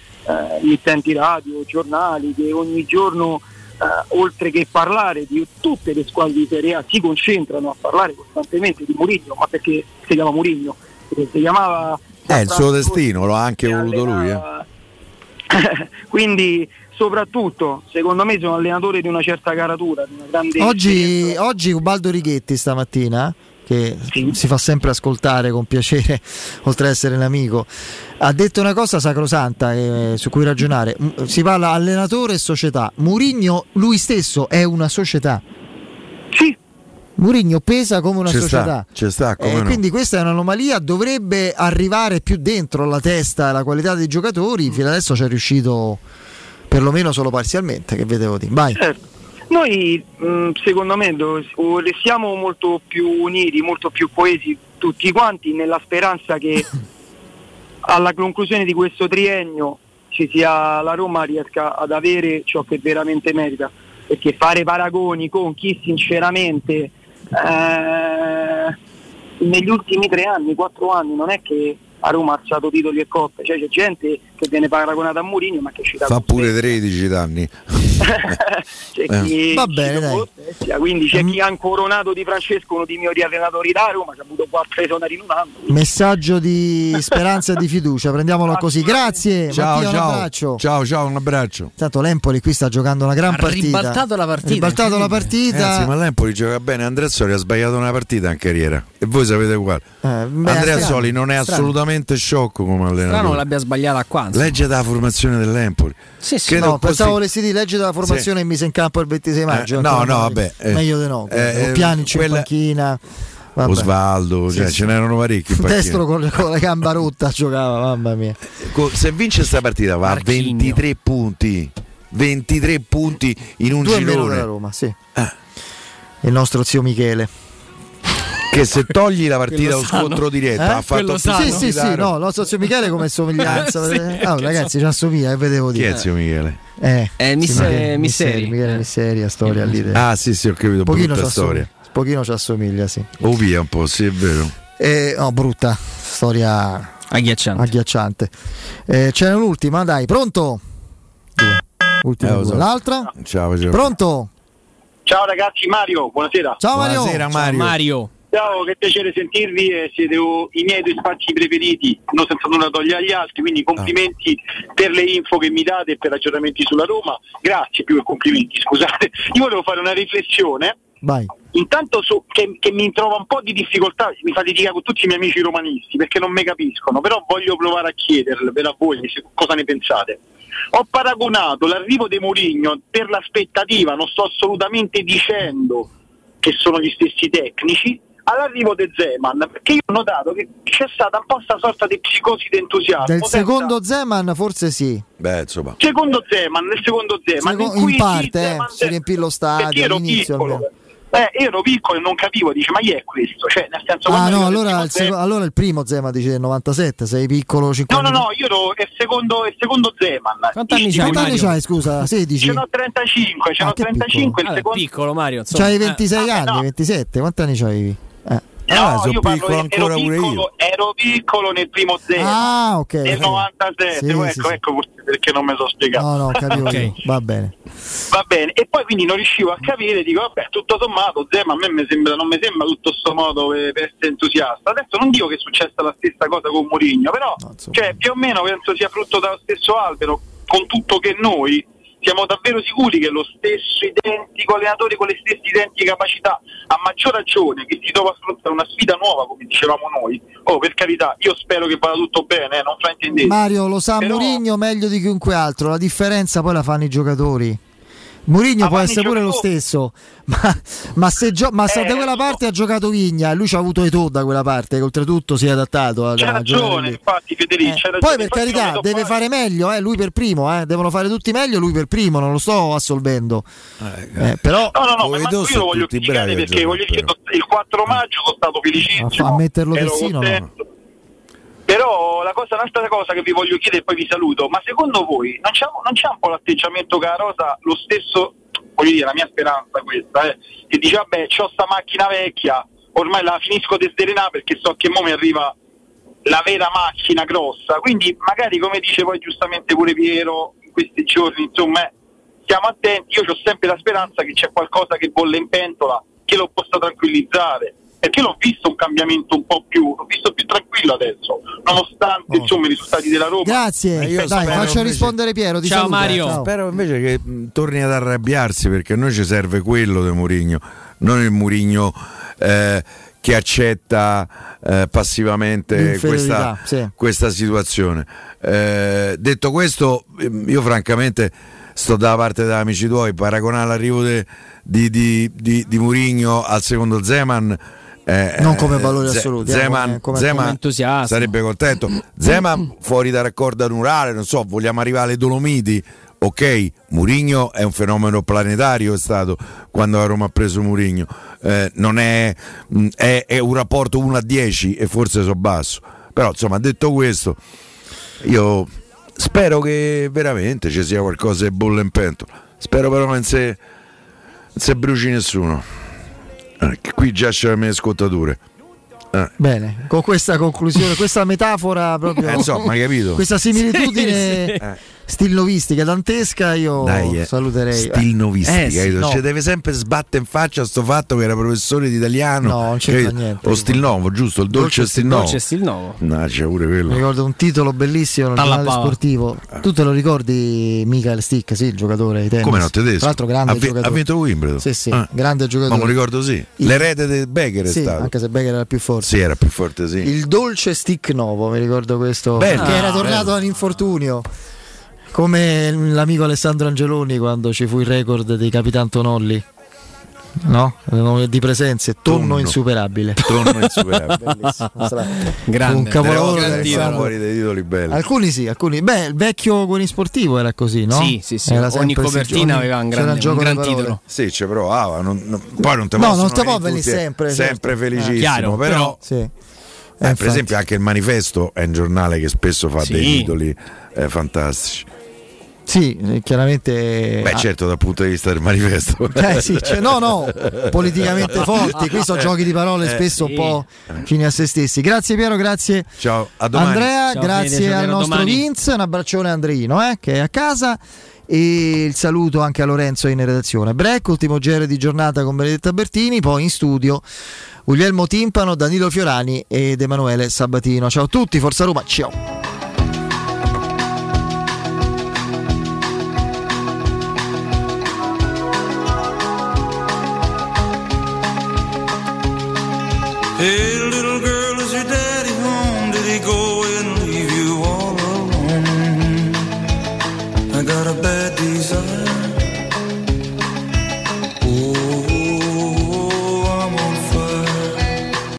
emittenti radio, giornali che ogni giorno eh, oltre che parlare di tutte le squadre di Serie A si concentrano a parlare costantemente di Mourinho, ma perché si chiama Mourinho? Si chiamava È il suo destino, lo ha anche voluto lui. eh. quindi soprattutto secondo me sono allenatore di una certa caratura, di una grande Oggi, oggi Ubaldo Righetti stamattina, che si fa sempre ascoltare con piacere, oltre ad essere un amico, ha detto una cosa sacrosanta eh, su cui ragionare. M- Si parla allenatore e società. Murigno lui stesso è una società. Sì. Murigno pesa come una Ci società. sta, sta, come Eh, no. Quindi questa è un'anomalia, dovrebbe arrivare più dentro la testa e la qualità dei giocatori. Fino adesso ci è riuscito perlomeno solo parzialmente, che vedevo dire. Vai. Certo. Noi mh, secondo me do- o siamo molto più uniti, molto più coesi tutti quanti nella speranza che alla conclusione di questo triennio ci sia la Roma riesca ad avere ciò che veramente merita. Perché fare paragoni con chi sinceramente eh, negli ultimi tre anni, quattro anni, non è che a Roma ha alzato titoli e coppe, cioè c'è gente che viene paragonata a Mourinho ma che ci dà Fa pure 13 danni. c'è Eh. chi Va ci bene, dai. contesta, quindi c'è chi ha incoronato di Francesco uno dei migliori allenatori da Roma che ha avuto quattro esoneri in un anno Messaggio di speranza e di fiducia, prendiamolo così. Grazie, Ciao, Mattia, un ciao. abbraccio. Ciao, ciao, un abbraccio. Tanto l'Empoli qui sta giocando una gran Ha partita. ribaltato la partita, Ha ribaltato la partita. Ragazzi, ma l'Empoli gioca bene. Andrea Soli ha sbagliato una partita in carriera. E voi sapete uguale. beh, Andrea strano, Soli non è strano. Assolutamente sciocco come strano allenatore. l'abbia sbagliata qua. Legge dalla formazione dell'Empoli. Sì, sì. Credo No, pensavo volessi dire legge della formazione e mise in campo il 26 maggio. Eh, no, no, vabbè, eh, meglio di no. eh, o Pjanic in quella- panchina. Vabbè. Osvaldo, Sì, cioè, sì. ce n'erano parecchi. Destro con, con la gamba rotta giocava, mamma mia. Se vince sta partita va a 23 punti. 23 punti in un Due girone. Roma, sì. Ah. Il nostro zio Michele. Che se togli la partita Quello sano. scontro diretto Eh? ha fatto Quello più. Sì, sì, sì, no, il nostro zio Michele come somiglianza. Sì, Ah, che ragazzi, ci assomiglia, che vedevo Chi dire. è zio Michele? Eh, Eh, Misse- Michele- la storia lì. Ah, sì, sì, ho capito. pochino brutta storia. Pochino ci assomiglia, sì. O via un po', sì, è vero. Eh, no, brutta. Storia agghiacciante. agghiacciante. Eh, c'è un'ultima, dai, pronto? Due. Ultima Eh, lo due. so. L'altra? Ciao, ciao. Pronto? Ciao ragazzi, Mario, buonasera. Ciao Mario. Buonasera, Mario. Mario. Ciao, che piacere sentirvi e siete uh, i miei due spazi preferiti, non senza nulla togliere agli altri, quindi complimenti per le info che mi date e per aggiornamenti sulla Roma. Grazie più che complimenti, scusate. Io volevo fare una riflessione Vai. intanto su, che, che mi trova un po' di difficoltà, mi fa litigare con tutti i miei amici romanisti perché non mi capiscono, però voglio provare a chiedervelo a voi se- cosa ne pensate. Ho paragonato l'arrivo di Mourinho per l'aspettativa, non sto assolutamente dicendo che sono gli stessi tecnici, all'arrivo di Zeman, perché io ho notato che c'è stata un po' questa sorta di psicosi di entusiasmo. Del senza- secondo Zeman forse sì. Beh, insomma. Secondo Zeman, nel secondo Zeman, Seco- in, cui in parte, eh, Zeman- si riempì lo perché stadio ero all'inizio. piccolo, eh, io ero piccolo e non capivo, dice ma chi è questo? Cioè, nel senso, Ah quando no, allora il, seco- Zeman- allora il primo Zeman dice del 97, sei piccolo 5 No, no, no, io ero il secondo, il secondo Zeman. Quanti anni c'hai, Quanti anni c'hai, scusa? 16? Ce n'ho 35, ce n'ho Ah, che 35, il Vabbè, secondo... piccolo Mario, insomma. C'hai Eh. 26 anni, 27, quanti anni c'hai? No, sono io parlo, piccolo ero, piccolo, ero piccolo nel primo Zeman. Ah, ok. Nel ok. 97, Sì, ecco, sì, sì. ecco forse perché non mi sono spiegato. No, no, capivo Ok. io. Va bene. Va bene, e poi quindi non riuscivo a capire, dico vabbè, tutto sommato Zeman a me mi sembra, non mi sembra tutto sto modo per, per essere entusiasta. Adesso non dico che è successa la stessa cosa con Mourinho, però cioè, più o meno penso sia frutto dallo stesso albero, con tutto che noi siamo davvero sicuri che lo stesso identico allenatore con le stesse identiche capacità, a maggior ragione che si trova a affrontare una sfida nuova, come dicevamo noi. Oh, per carità, io spero che vada tutto bene, eh, non fraintendete. Mario lo sa Però- Mourinho meglio di chiunque altro, la differenza poi la fanno i giocatori. Mourinho Ah, può essere pure lo stesso, ma, ma se, gio- ma se Eh, da quella parte ha giocato Vigna e lui ci ha avuto Eto'o da quella parte, che oltretutto si è adattato a, giocare ragione, infatti Federico, c'ha ragione. Poi per carità deve mai- fare meglio, eh, lui per primo, eh, devono fare tutti meglio, lui per primo, non lo sto assolvendo. Eh, però No, no, no, ma io lo voglio perché voglio dire, il 4 maggio sono stato felicissimo. a, a metterlo ero terzino no. Però la cosa, un'altra cosa che vi voglio chiedere e poi vi saluto, ma secondo voi non c'è, non c'è un po' l'atteggiamento che la Rosa, lo stesso, voglio dire, la mia speranza questa, eh, che dice vabbè c'ho sta macchina vecchia, ormai la finisco di sderenare perché so che mo mi arriva la vera macchina grossa, quindi magari come dice poi giustamente pure Piero in questi giorni, insomma, eh, stiamo attenti, io ho sempre la speranza che c'è qualcosa che bolle in pentola, che lo possa tranquillizzare, perché l'ho visto un cambiamento un po' più, l'ho visto più tranquillo adesso, nonostante insomma i risultati della Roma. Grazie, Eh, io dai, spero faccio invece- rispondere Piero. Ti Ciao, saluta, Mario. ciao. Spero invece che mh, torni ad arrabbiarsi perché a noi ci serve quello di Murigno, non il Murigno eh, che accetta eh, passivamente questa, sì. questa situazione. Eh, detto questo, ehm, io francamente sto dalla parte degli amici tuoi, paragonare l'arrivo di, di, di, di Murigno al secondo Zeman. Eh, Non come eh, valori Ze- assoluti, eh, Zeman, come- Zeman come sarebbe contento. Zeman fuori da raccordo anulare, non so, vogliamo arrivare alle Dolomiti. Ok, Murigno è un fenomeno planetario, è stato quando la Roma ha preso Murigno. Eh, non è, è, è un rapporto 1 a 10 e forse so basso. Però insomma, detto questo, io spero che veramente ci sia qualcosa che bolle in pentola. Spero però che non si bruci nessuno. Eh, qui già c'è le scottature. Eh. Bene, con questa conclusione, questa metafora proprio. Eh, insomma, hai capito? Questa similitudine Sì, sì. Stilnovistica dantesca, io Dai, eh, saluterei. Stilnovistica, Eh, sì, no. Ci deve sempre sbatte in faccia sto fatto che era professore di italiano. No, non c'entra niente. O Stilnovo, giusto? Il dolce, Dolce Stilnovo. Dolce Stilnovo. No, c'è pure Mi quello. ricordo un titolo bellissimo nel giornale sportivo. Tu te lo ricordi Michael Stick, sì, il giocatore di tennis. Come no, tedesco? Tra l'altro grande ha, vi- giocatore. ha vinto Wimbledon. Sì, sì, Ah. grande Ma giocatore. me lo ricordo sì. Il- L'erede del Becker è Sì, stato. anche se Becker era più forte. Sì, era più forte, sì. Il dolce stick novo, mi ricordo questo. Bello. che era Ah, tornato bello. all'infortunio. Come l'amico Alessandro Angeloni quando ci fu il record dei Capitan Tonolli. No? Di presenze, tonno, Tonno. insuperabile. Tonno insuperabile. Grande. Un capolavoro di fuori dei titoli belli. Alcuni sì, alcuni. Beh, il vecchio Guoni Sportivo era così, no? Sì, sì, sì. Era Ogni sempre- copertina ogni- aveva un grande- un gran di parole. titolo. Sì, ci provava. non- non- poi non te No, non te può venire venire tutti, sempre, Sempre certo. felicissimo. Eh, chiaro, però, però- Sì. eh, Eh, per esempio, anche il manifesto è un giornale che spesso fa Sì. dei titoli eh, fantastici. Sì, eh, chiaramente. Beh, ah, certo, dal punto di vista del manifesto. Eh sì, cioè, no, no, politicamente forti. Qui sono giochi di parole Eh, spesso sì. un po' fini a se stessi. Grazie Piero, grazie Ciao, a domani. Andrea, Ciao, grazie Fede, al nostro domani. Vince, un abbraccione a Andreino eh, che è a casa e il saluto anche a Lorenzo in redazione. Break, ultimo giro di giornata con Benedetta Bertini, poi in studio Guglielmo Timpano, Danilo Fiorani ed Emanuele Sabatino. Ciao a tutti, Forza Roma, ciao. Hey, little